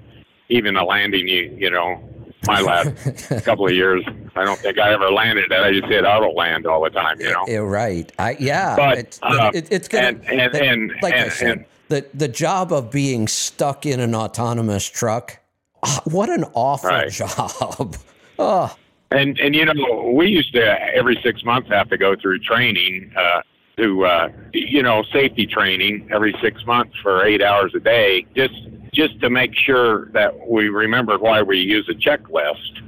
even the landing, you you know. My last couple of years, I don't think I ever landed it. I just hit auto land all the time, you know. Yeah, right. I yeah. But, it's, uh, it, it's gonna and- and- and- like I said, and- the the job of being stuck in an autonomous truck. Ah, What an awful Right. job. Oh, And and you know, we used to every six months have to go through training, uh, to uh, you know safety training every six months for eight hours a day, just just to make sure that we remembered why we use a checklist.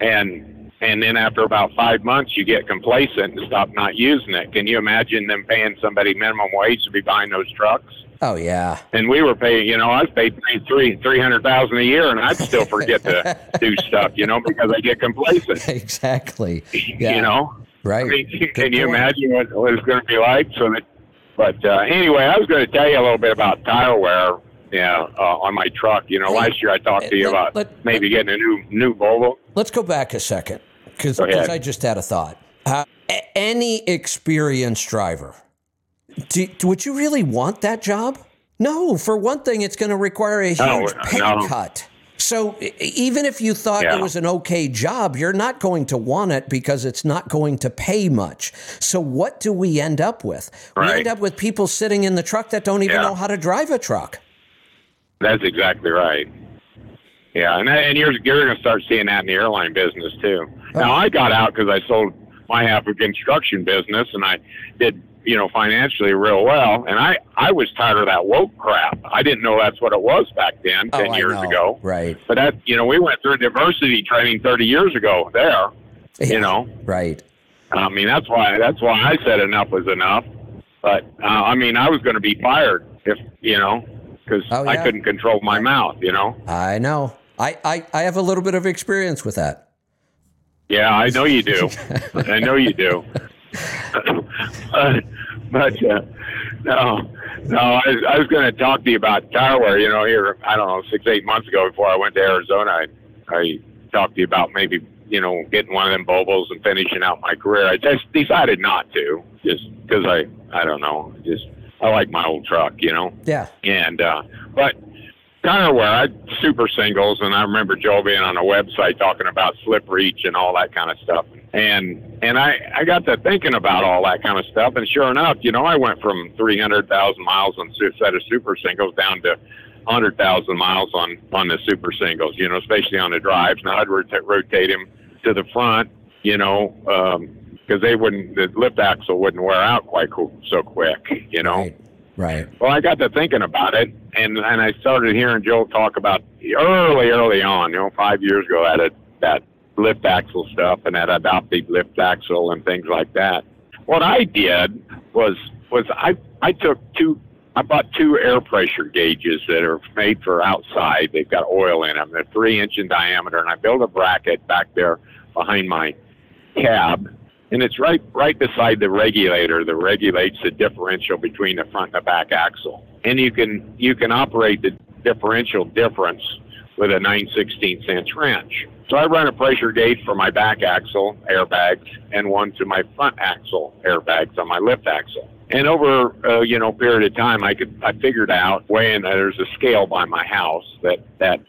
And and then after about five months, you get complacent and stop not using it. Can you imagine them paying somebody minimum wage to be buying those trucks? Oh yeah. And we were paying, you know, I was paid three, three, three hundred thousand a year, and I'd still forget to do stuff, you know, because I get complacent. Exactly. Yeah. You know, Right. I mean, can you imagine what, what it's going to be like? So that, but uh, anyway, I was going to tell you a little bit about tire wear. Yeah, uh, on my truck. You know, last year I talked to you let- about let- maybe getting a new new Volvo. Let's go back a second because I just had a thought. Uh, any experienced driver, do, would you really want that job? No. For one thing, it's going to require a huge No, pay no. cut. So even if you thought Yeah. it was an okay job, you're not going to want it because it's not going to pay much. So what do we end up with? We end up with people sitting in the truck that don't even Yeah. know how to drive a truck. That's exactly right. Yeah, and uh, and you're you're going to start seeing that in the airline business too. Now oh. I got out because I sold my half of construction business, and I did you know financially real well. And I I was tired of that woke crap. I didn't know that's what it was back then, ten Oh, I years know. ago. Right. But that you know we went through diversity training thirty years ago there. Yeah. You know, Right. I mean that's why that's why I said enough was enough. But uh, I mean, I was going to be fired if you know, because Oh, I couldn't control my mouth. You know. I know. I, I, I have a little bit of experience with that. Yeah, I know you do. I know you do. But but uh, no, no. I, was- I was going to talk to you about tire. You know, here I don't know six eight months ago before I went to Arizona, I, I talked to you about maybe you know getting one of them Volvos and finishing out my career. I just decided not to, just because I I don't know, just I like my old truck. You know. Yeah. And uh, but tire wear, I super singles, and I remember Joe being on a website talking about slip reach and all that kind of stuff. And and I I got to thinking about all that kind of stuff, and sure enough, you know, I went from three hundred thousand miles on a set of super singles down to hundred thousand miles on on the super singles. You know, especially on the drives. Now I'd rota- rotate him to the front. You know. um because they wouldn't, the lift axle wouldn't wear out quite co- so quick, you know. Right. Well, I got to thinking about it, and and I started hearing Joe talk about early, early on, you know, five years ago, that that lift axle stuff and that adaptive lift axle and things like that. What I did was was I I took two. I bought two air pressure gauges that are made for outside. They've got oil in them. They're three inch in diameter, and I built a bracket back there behind my cab and it's right right beside the regulator that regulates the differential between the front and the back axle. And you can you can operate the differential difference with a 9 16 inch wrench. So I run a pressure gauge for my back axle airbags and one to my front axle airbags on my lift axle. And over uh, you know period of time, I could I figured out weighing uh, there's a scale by my house that that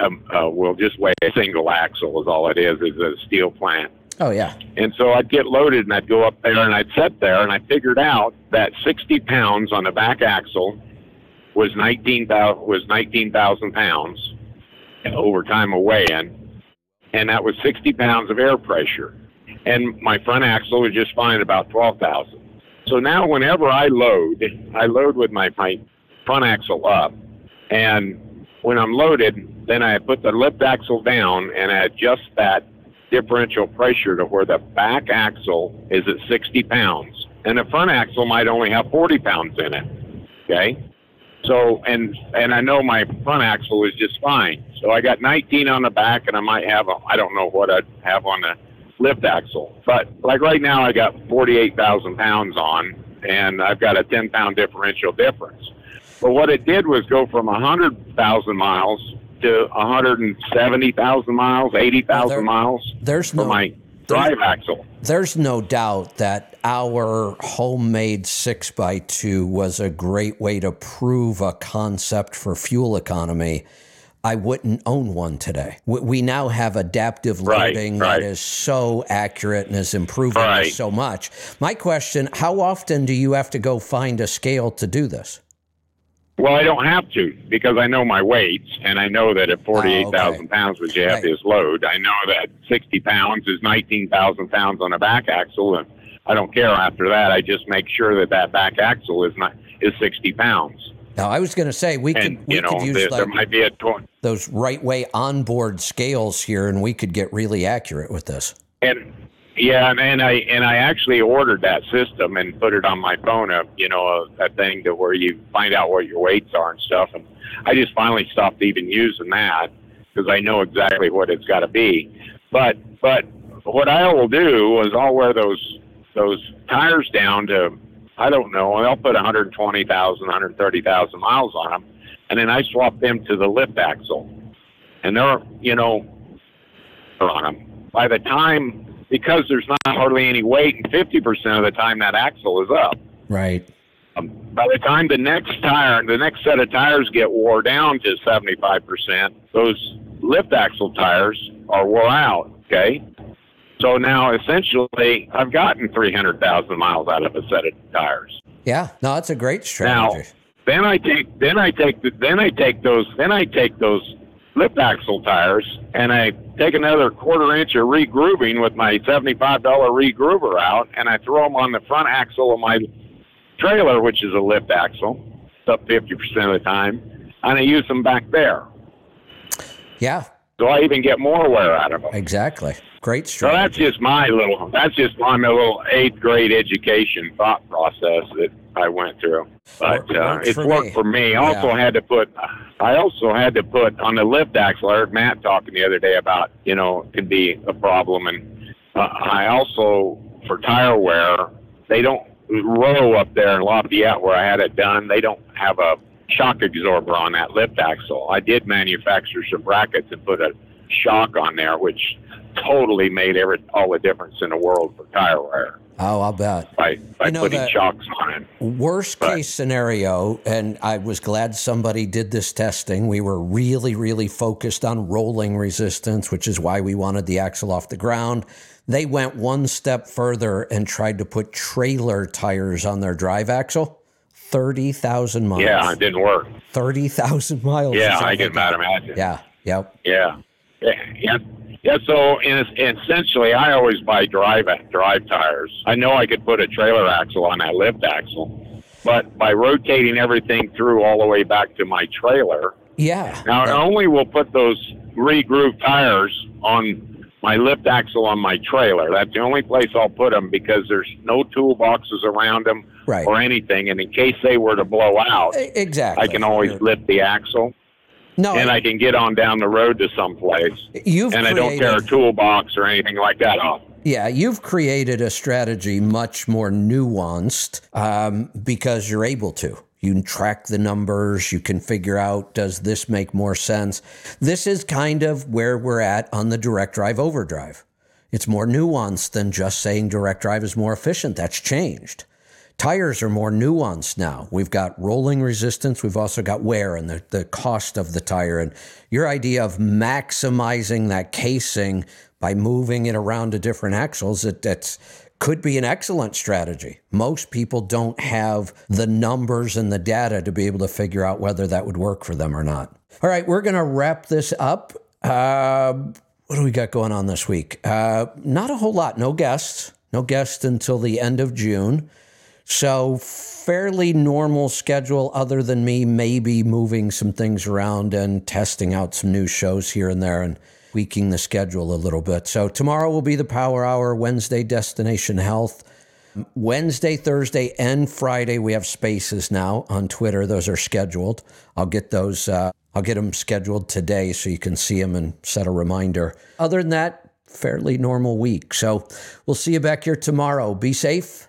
um, uh, will just weigh a single axle is all it is is a steel plant. Oh yeah. And so I'd get loaded and I'd go up there and I'd sit there and I figured out that 60 pounds on the back axle was 19,000 was 19,000 pounds over time of weigh-in, and that was 60 pounds of air pressure. And my front axle was just fine about 12,000. So now whenever I load, I load with my, my front axle up, and when I'm loaded, then I put the lift axle down and I adjust that differential pressure to where the back axle is at 60 pounds, and the front axle might only have 40 pounds in it. Okay, so and and I know my front axle is just fine. So I got 19 on the back, and I might have a I don't know what I'd have on the lift axle, but like right now I got 48,000 pounds on, and I've got a 10 pound differential difference. But what it did was go from 100,000 miles to 170,000 miles, 80,000 miles There's for no my drive axle. There's no doubt that our homemade 6x2 was a great way to prove a concept for fuel economy. I wouldn't own one today. We- now have adaptive Right, loading right. that is so accurate and is improving Right. so much. My question how often do you have to go find a scale to do this? Well, I don't have to because I know my weights, and I know that at 48,000 pounds, which you have is load, I know that 60 pounds is 19,000 pounds on a back axle, and I don't care after that. I just make sure that that back axle is not is 60 pounds. Now, I was going to say we and could we you know could use there, there might be a tw- those Right Weigh onboard scales here, and we could get really accurate with this. and yeah, and, I and I actually ordered that system and put it on my phone. A you know uh, a, a thing to where you find out what your weights are and stuff. And I just finally stopped even using that because I know exactly what it's got to be. But but what I will do is I'll wear those those tires down to I don't know. I'll put 120,000, 130,000 miles on them, and then I swap them to the lift axle, and they're you know on them. By the time because there's not hardly any weight, and 50% of the time that axle is up. Right. Um, by the time the next tire, the next set of tires get wore down to 75%, those lift axle tires are wore out. Okay. So now essentially I've gotten 300,000 miles out of a set of tires. Yeah, no, that's a great strategy. Now, then I take then I take the, then I take those then I take those lift axle tires and I take another quarter inch of regrooving with my seventy-five dollar regroover out, and I throw them on the front axle of my trailer, which is a lift axle, it's up fifty percent of the time, and I use them back there. Yeah, So I even get more wear out of them. exactly. Great So strategy. that's just my little. That's just my little eighth grade education thought process that I went through. But Work- uh, it's worked me. for me. I Also Yeah. had to put. I also had to put on the lift axle. I heard Matt talking the other day about you know it could be a problem, and uh, I also for tire wear they don't row up there in Lafayette where I had it done. They don't have a shock absorber on that lift axle. I did manufacture some brackets and put a shock on there, which totally made every all the difference in the world for tire wear oh, I'll bet. by by You know putting that- shocks on it. Worst case scenario, and I was glad somebody did this testing. We were really, really focused on rolling resistance, which is why we wanted the axle off the ground. They went one step further and tried to put trailer tires on their drive axle. 30,000 miles. Yeah, it didn't work. 30,000 miles. Yeah, I like can that. imagine. Yeah, yep. Yeah, yeah, yeah. so in, essentially, I always buy drive drive tires. I know I could put a trailer axle on that lift axle, but by rotating everything through all the way back to my trailer, Yeah. Now, I only will put those re-groove tires on my lift axle on my trailer. That's the only place I'll put them because there's no toolboxes around them Right. or anything. And in case they were to blow out, Exactly. I can always lift the axle No, and I can get on down the road to someplace. You've and I don't tear a toolbox or anything like that off. Yeah, you've created a strategy much more nuanced um, because you're able to. You can track the numbers. You can figure out does this make more sense. This is kind of where we're at on the direct drive overdrive. It's more nuanced than just saying direct drive is more efficient. That's changed. Tires are more nuanced now. We've got rolling resistance. We've also got wear and the, the cost of the tire. And your idea of maximizing that casing by moving it around to different axles, it, that's could be an excellent strategy. Most people don't have the numbers and the data to be able to figure out whether that would work for them or not. All right, we're going to wrap this up. Uh, what do we got going on this week? Uh, not a whole lot. No guests. No guests until the end of June. So, fairly normal schedule, other than me maybe moving some things around and testing out some new shows here and there and tweaking the schedule a little bit. So, tomorrow will be the Power Hour, Wednesday, Destination Health. Wednesday, Thursday, and Friday, we have spaces now on Twitter. Those are scheduled. I'll get those. Uh, I'll get them scheduled today so you can see them and set a reminder. Other than that, fairly normal week. So we'll see you back here tomorrow. Be safe,